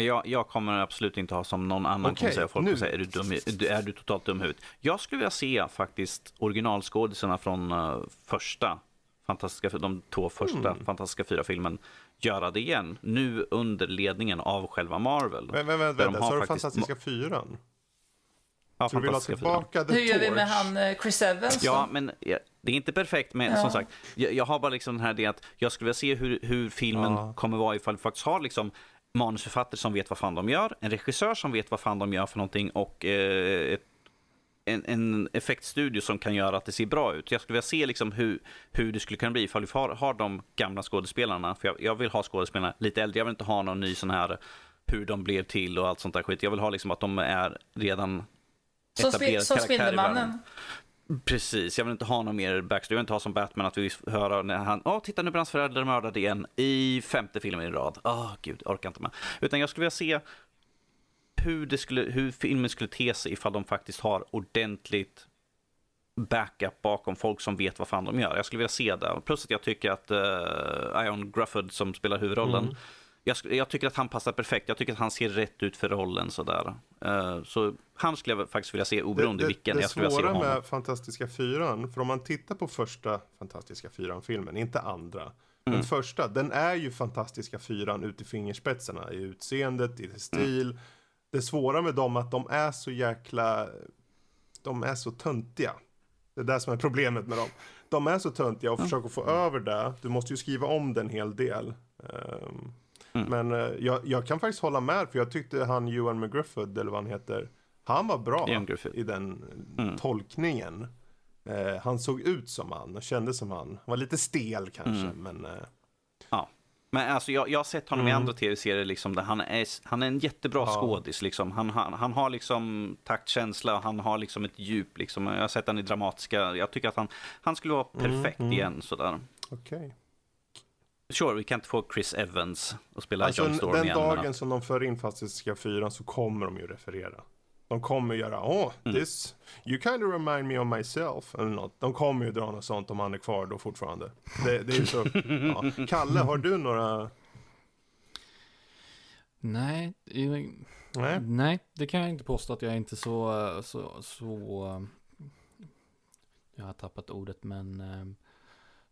Jag, jag kommer absolut inte ha som någon annan Okej, kommer säga. Folk nu- kommer säga, är du, dum, är du totalt dum i huvudet? Jag skulle vilja se faktiskt originalskådisarna från eh, första fantastiska, de två första Mm. fantastiska fyra filmen göra det igen. Nu under ledningen av själva Marvel. Men, men, men vänta, har du faktiskt- Fantastiska Fyran? Ja, Så du vill ha tillbaka The Hur gör vi med han eh, Chris Evans då? Ja, men ja, det är inte perfekt, men Ja. som sagt, jag, jag har bara liksom den här idén att jag skulle vilja se hur, hur filmen Ja. kommer vara ifall vi faktiskt har liksom manusförfattare som vet vad fan de gör, en regissör som vet vad fan de gör för någonting och eh, ett, en, en effektstudio som kan göra att det ser bra ut. Jag skulle vilja se liksom hur, hur det skulle kunna bli ifall vi har, har de gamla skådespelarna, för jag, jag vill ha skådespelarna lite äldre, jag vill inte ha någon ny sån här hur de blev till och allt sånt där skit. Jag vill ha liksom att de är redan som etablerade som. Spindelmannen. Precis, jag vill inte ha någon mer backstory. Jag vill inte ha som Batman att vi hör när han, åh titta nu blir hans föräldrar mördade igen i femte filmen i rad. Åh gud, jag orkar inte med. Utan jag skulle vilja se hur, det skulle, hur filmen skulle te sig ifall de faktiskt har ordentligt backup bakom folk som vet vad fan de gör. Jag skulle vilja se det. Plus att jag tycker att uh, Ion Grufford som spelar huvudrollen, Mm jag, jag tycker att han passar perfekt. Jag tycker att han ser rätt ut för rollen sådär. Eh, så han skulle jag faktiskt vilja se oberoende det, vilken det jag skulle svåra med Fantastiska Fyran, för om man tittar på första Fantastiska Fyran-filmen, inte andra. Mm. Den första, den är ju Fantastiska Fyran ut i fingerspetsarna, i utseendet, i stil. Det svåra med dem är att de är så jäkla, de är så töntiga. Det är det som är problemet med dem. De är så töntiga och försöker få över det. Du måste ju skriva om det en hel del. Ehm, Mm. Men eh, jag, jag kan faktiskt hålla med, för jag tyckte han Ewan McGriffith, eller vad han heter, han var bra i den Mm. tolkningen. Eh, han såg ut som han och kände som han. Han var lite stel kanske, Mm. men... Eh, Men alltså jag, jag har sett honom i Mm. andra tv-serier liksom, där han är, han är en jättebra Ja. skådis. Liksom. Han, han, han har liksom taktkänsla, han har liksom ett djup. Liksom. Jag har sett honom i dramatiska, jag tycker att han, han skulle vara Mm, perfekt mm. igen. Sådär. Okej. Sure, vi kan inte få Chris Evans att spela Alltså John Storm den igen. men dagen att- som de för in Fantastiska Fyran så kommer de ju referera. De kommer göra, åh, Mm. this, you kind of remind me of myself, eller något. De kommer ju dra något sånt om han är kvar då fortfarande. Det, det är ju så, ja. Kalle, har du några, Nej, nej? nej, det kan jag inte påstå att jag är inte så, så, så, jag har tappat ordet, men eh,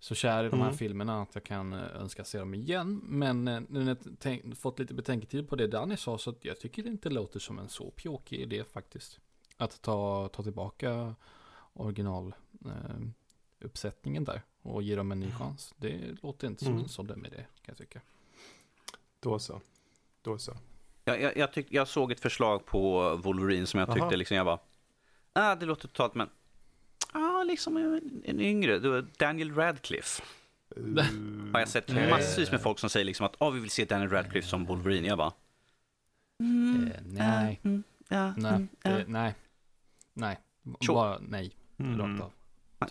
så kär i de här Mm. filmerna att jag kan eh, önska se dem igen. Men eh, nu när jag tänk, fått lite betänketid på det Danny sa, så att jag tycker det inte låter som en så pjåkig idé faktiskt. Att ta, ta tillbaka original eh, där och ge dem en ny chans. Det låter inte som Mm. en så dum idé, kan jag tycka. Då så. Då så. Jag, jag, jag, tyck, jag såg ett förslag på Wolverine som jag tyckte, Aha. liksom, jag bara, ah, det låter totalt, men, liksom en, en yngre, det var Daniel Radcliffe. Uh, Har jag sett Nej. massvis med folk som säger liksom att, ah, vi vill se Daniel Radcliffe som Wolverine. Jag bara, mm, Eh, nej. mm, ja, Nej, mm, ja. det, nej. Nej, Sure. bara nej. mm. Rakt av.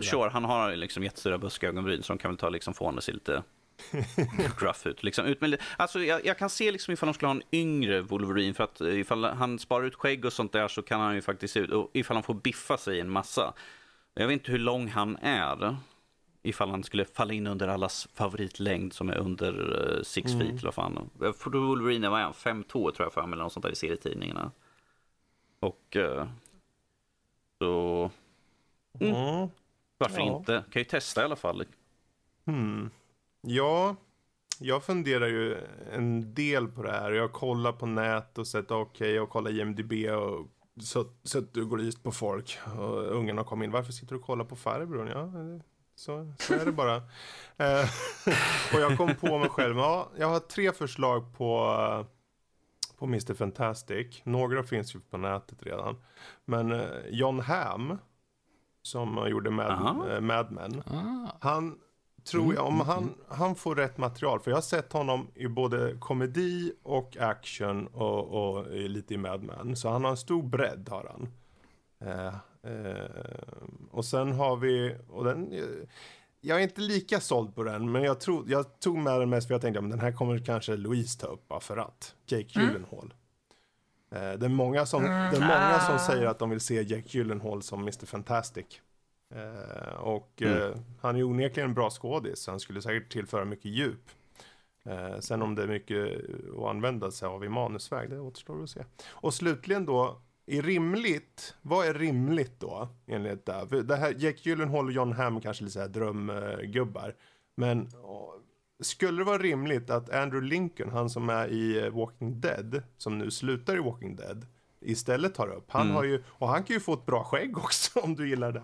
Sure, han har liksom jättestora buskögonbryn så de kan väl ta liksom få honom se lite gruff ut. Liksom, ut med, li- alltså, jag, jag kan se liksom ifall de skulle ha en yngre Wolverine för att eh, ifall han sparar ut skägg och sånt där så kan han ju faktiskt se ut, och ifall han får biffa sig en massa. Jag vet inte hur lång han är. Ifall han skulle falla in under allas favoritlängd som är under uh, six Mm. feet eller vad fan. Jag tror Wolverine var han, fem tå tror jag för mig eller något sånt där i serietidningarna. Och eh, så Mm. Mm. varför Ja. inte? Kan ju testa i alla fall. Hmm. Ja, jag funderar ju en del på det här. Jag kollar på nät och sett okej och kollar IMDB och så- suttit och glist på folk. Och ungarna kom in. Varför sitter du och kollar på farbrorn? Ja, så, så är det bara. Eh, och jag kom på mig själv. Ja, jag har tre förslag på, på Mr. Fantastic. Några finns ju på nätet redan. Men eh, John Hamm, som gjorde Mad, eh, Mad Men. Ah, Han tror Mm, jag, om mm, han, han får rätt material, för jag har sett honom i både komedi och action och, och lite i Mad Men. Så han har en stor bredd har han. Eh, eh, och sen har vi, och den, eh, jag är inte lika såld på den, men jag, tror, jag tog med den mest för jag tänkte att den här kommer kanske Louise ta upp bara för att. Jake Mm. Gyllenhaal. Eh, det är många som, Mm, det är många som ah. säger att de vill se Jake Gyllenhaal som Mr. Fantastic. Eh, och Mm. eh, han är onekligen en bra skådis, så han skulle säkert tillföra mycket djup. Eh, sen om det är mycket att använda sig av i manusväg, det återstår att se. Och slutligen då, är rimligt, vad är rimligt då enligt det? För det här, Jake Gyllenhaal och John Hamm kanske lite så här drömgubbar. Men åh, skulle det vara rimligt att Andrew Lincoln, han som är i eh, Walking Dead, som nu slutar i Walking Dead, istället tar upp. Han Mm. har ju, och han kan ju få ett bra skägg också om du gillar det.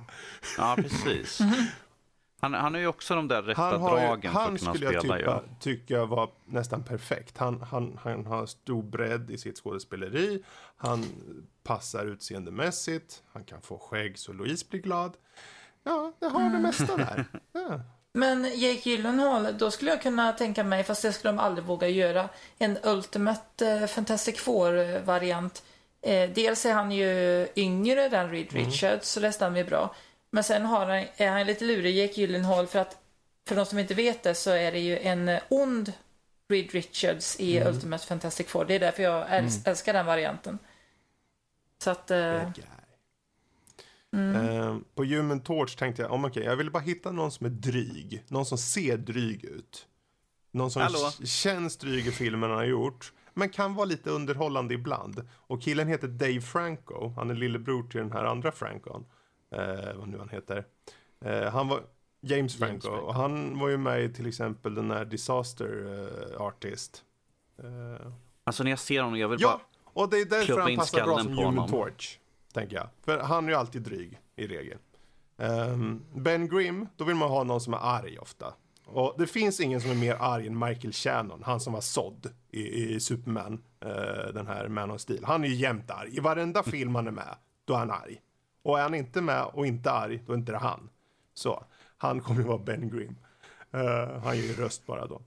Ja, precis. Han, han har ju också de där rätta Han, har ju, dragen för han att kunna skulle jag spela. tycka, Ja. tycka var nästan perfekt. Han, han, han har stor bredd i sitt skådespeleri. Han passar utseendemässigt. Han kan få skägg så Louise blir glad. Ja, det har det mesta där. Ja. Men Jake Gyllenhaal, då skulle jag kunna tänka mig, fast det skulle de aldrig våga göra, en Ultimate eh, Fantastic Four-variant. Eh, dels är han ju yngre än Reed Richards, så det stämmer ju bra. Men sen har han, är han lite lurig, Jake Gyllenhaal, för att för de som inte vet det så är det ju en eh, ond Reed Richards i Ultimate Fantastic Four. Det är därför jag äls- älskar den varianten. Så att... Eh, guy. Eh, på Human Torch tänkte jag, oh, okej, jag ville bara hitta någon som är dryg. Någon som ser dryg ut. Någon som känns dryg i filmen han har gjort. Men kan vara lite underhållande ibland. Och killen heter Dave Franco. Han är lillebror till den här andra Francon. Eh, vad nu han heter. Eh, han var James Franco. Franco. Och han var ju med i till exempel den här Disaster eh, Artist. Eh, Alltså när jag ser honom, jag vill Ja, och det är därför han passar bra som Human. Torch. Tänker jag. För han är ju alltid dryg i regel. Ehm, ben Grimm, då vill man ha någon som är arg ofta. Och det finns ingen som är mer arg än Michael Shannon, han som var sådd i, i Superman, eh, den här Man of Steel. Han är ju jämt arg. I varenda film han är med, då är han arg. Och är han inte med och inte arg, då är inte det han. Så, han kommer ju vara Ben Grimm. Eh, han ger ju röst bara då.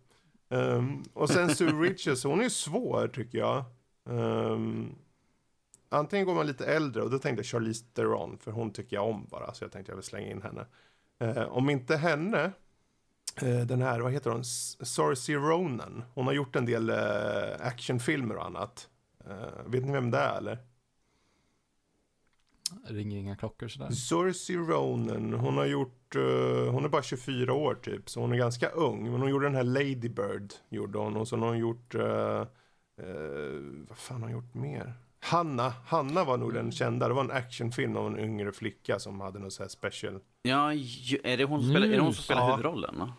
Ehm, och sen Sue Richards, hon är ju svår tycker jag. Ehm, antingen går man lite äldre och då tänkte jag Charlize Theron för hon tycker jag om bara så jag tänkte jag vill slänga in henne. Eh, om inte henne, den här, vad heter hon, Saoirse Ronan. Hon har gjort en del eh, actionfilmer och annat. Eh, vet ni vem det är eller? Ringer inga klockor sådär. Saoirse Ronan, hon har gjort, eh, hon är bara 24 år typ, så hon är ganska ung. Men hon gjorde den här Lady Bird, gjorde hon. Och så har hon gjort, eh, eh, vad fan har hon gjort mer? Hanna, Hanna var nog den kända. Det var en actionfilm om en yngre flicka som hade något så här special. Ja, är det hon spelar, är det hon som spelar Ja. huvudrollen?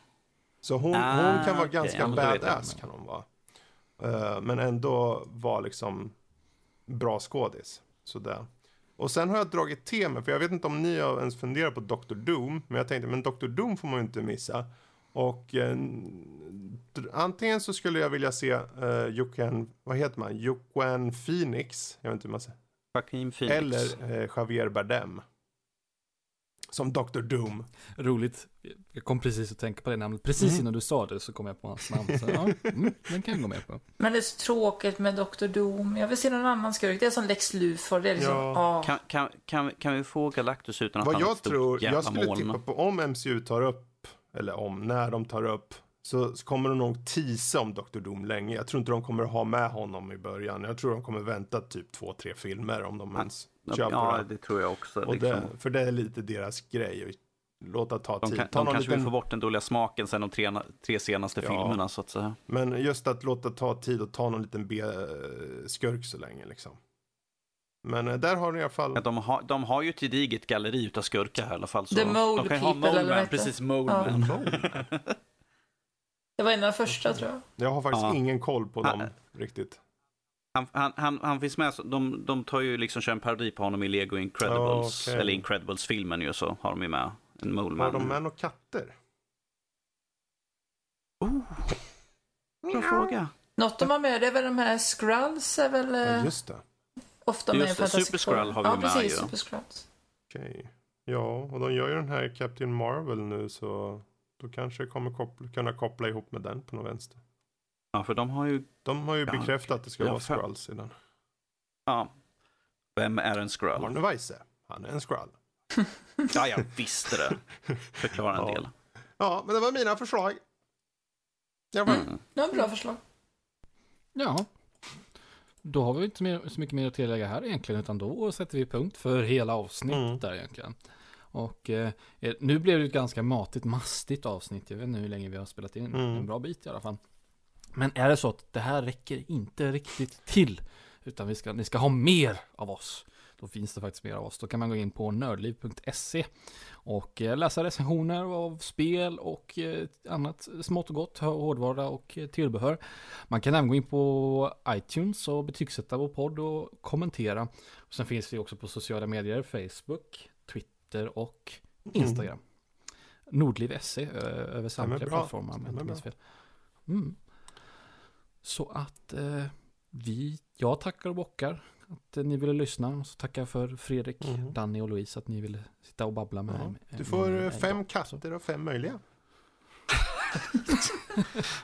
Så hon, Ah, hon kan vara okej. ganska Ja, badass kan hon vara. Eh, men ändå var liksom bra skådis. Sådär. Och sen har jag dragit till mig, för jag vet inte om ni har ens funderat på Dr. Doom. Men jag tänkte, men Dr. Doom får man ju inte missa. Och eh, antingen så skulle jag vilja se uh, Joaquin, vad heter man? Joaquin Phoenix. Jag vet inte hur man säger. Joaquin Phoenix. Eller eh, Javier Bardem. Som Dr. Doom. Roligt. Jag kom precis att tänka på det namnet. Precis Mm. innan du sa det så kom jag på hans namn. Så, ja, mm, den kan jag gå med på. Men det är så tråkigt med Dr. Doom. Jag vill se någon annan skurk. Det är som Lex Luthor. Det är liksom, Ja. ja. Kan, kan, kan, kan vi få Galactus utan att Vad han är jag ett stort tror, jävla jag skulle moln? tippa på om MCU tar upp, eller om, när de tar upp, så kommer de nog tisa om Dr. Doom länge. Jag tror inte de kommer ha med honom i början. Jag tror de kommer vänta typ två, tre filmer om de ens kör på Ja, det. det tror jag också. Liksom. det. För det är lite deras grej. Låta ta De, tid. kan, ta de kanske liten, vill få bort den dåliga smaken sen de tre, tre senaste Ja. filmerna så att säga. Men just att låta ta tid och ta någon liten B-skurk så länge liksom. Men eh, där har ni i alla fall. Ja, de, har, de har ju ett gediget galleri utav skurkar här i alla fall. Så The Mole de kan ha People, eller vad Moleman, heter det? precis, var en av de första tror jag. Jag har faktiskt Ja. ingen koll på dem riktigt. Han, han, han, han finns med, så de, de tar ju liksom kör en parodi på honom i Lego Incredibles, Ja, okej. eller Incredibles-filmen ju så har de ju med en Har Moleman. de män och katter? Bra fråga. Något de har med det är väl de här Skrulls är väl Ja, eh, just det. Ofta med Just det, Fantastic Super. Skrull har vi ja, med precis, ju. Super Skrulls. Okej. Ja, och de gör ju den här Captain Marvel nu så då kanske jag kommer koppla, kunna koppla ihop med den på något vänster. Ja, för de har ju, De har ju Ja, bekräftat att det ska ja, vara för- Skrulls i den. ja. Vem är en Skrull? Arne Weise, han är en Skrull. Ja, jag visste det. Förklara en Ja. del. Ja, men det var mina förslag. Ja, men, Mm. Det var bra förslag. Ja. Då har vi inte mer, så mycket mer att tillägga här egentligen, utan då sätter vi punkt för hela avsnittet Mm. där egentligen. Och eh, eh, nu blev det ett ganska matigt, mastigt avsnitt. Jag vet inte hur länge vi har spelat in. Mm. En bra bit i alla fall. Men är det så att det här räcker inte riktigt till, utan vi ska, ni ska ha mer av oss, då finns det faktiskt mer av oss. Då kan man gå in på nördliv.se och eh, läsa recensioner av spel och eh, annat smått och gott, hårdvara och eh, tillbehör. Man kan även gå in på iTunes och betygsätta vår podd och kommentera. Och sen finns vi också på sociala medier, Facebook, Twitter och Instagram. Nordliv.se eh, över samtliga plattformar om jag inte Stämmer minns fel. Mm. Så att eh, vi, jag tackar och bockar att eh, ni ville lyssna. Och så tackar jag för Fredrik, Mm. Danny och Louise att ni ville sitta och babbla med Ja. mig. Du får med eh, fem katter och fem möjliga.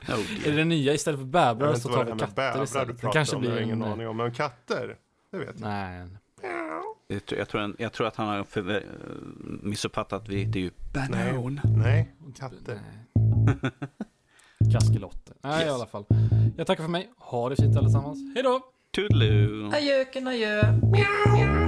Oh Är det nya istället för bävrar så tar det vi katter bävrar du istället. Det pratar kanske om, det blir jag ingen en... aning om. Men katter, det vet jag. Nej, Jag tror, jag, tror, han- jag tror att han har förvä- missuppfattat. Vi, det är ju banan. Nej, katter. Nej. Kaskelotter. Nej, i Yes. alla fall. Jag tackar för mig. Ha det fint allesammans. Hej då! Toodaloo. Adjöken adjö. Mjau.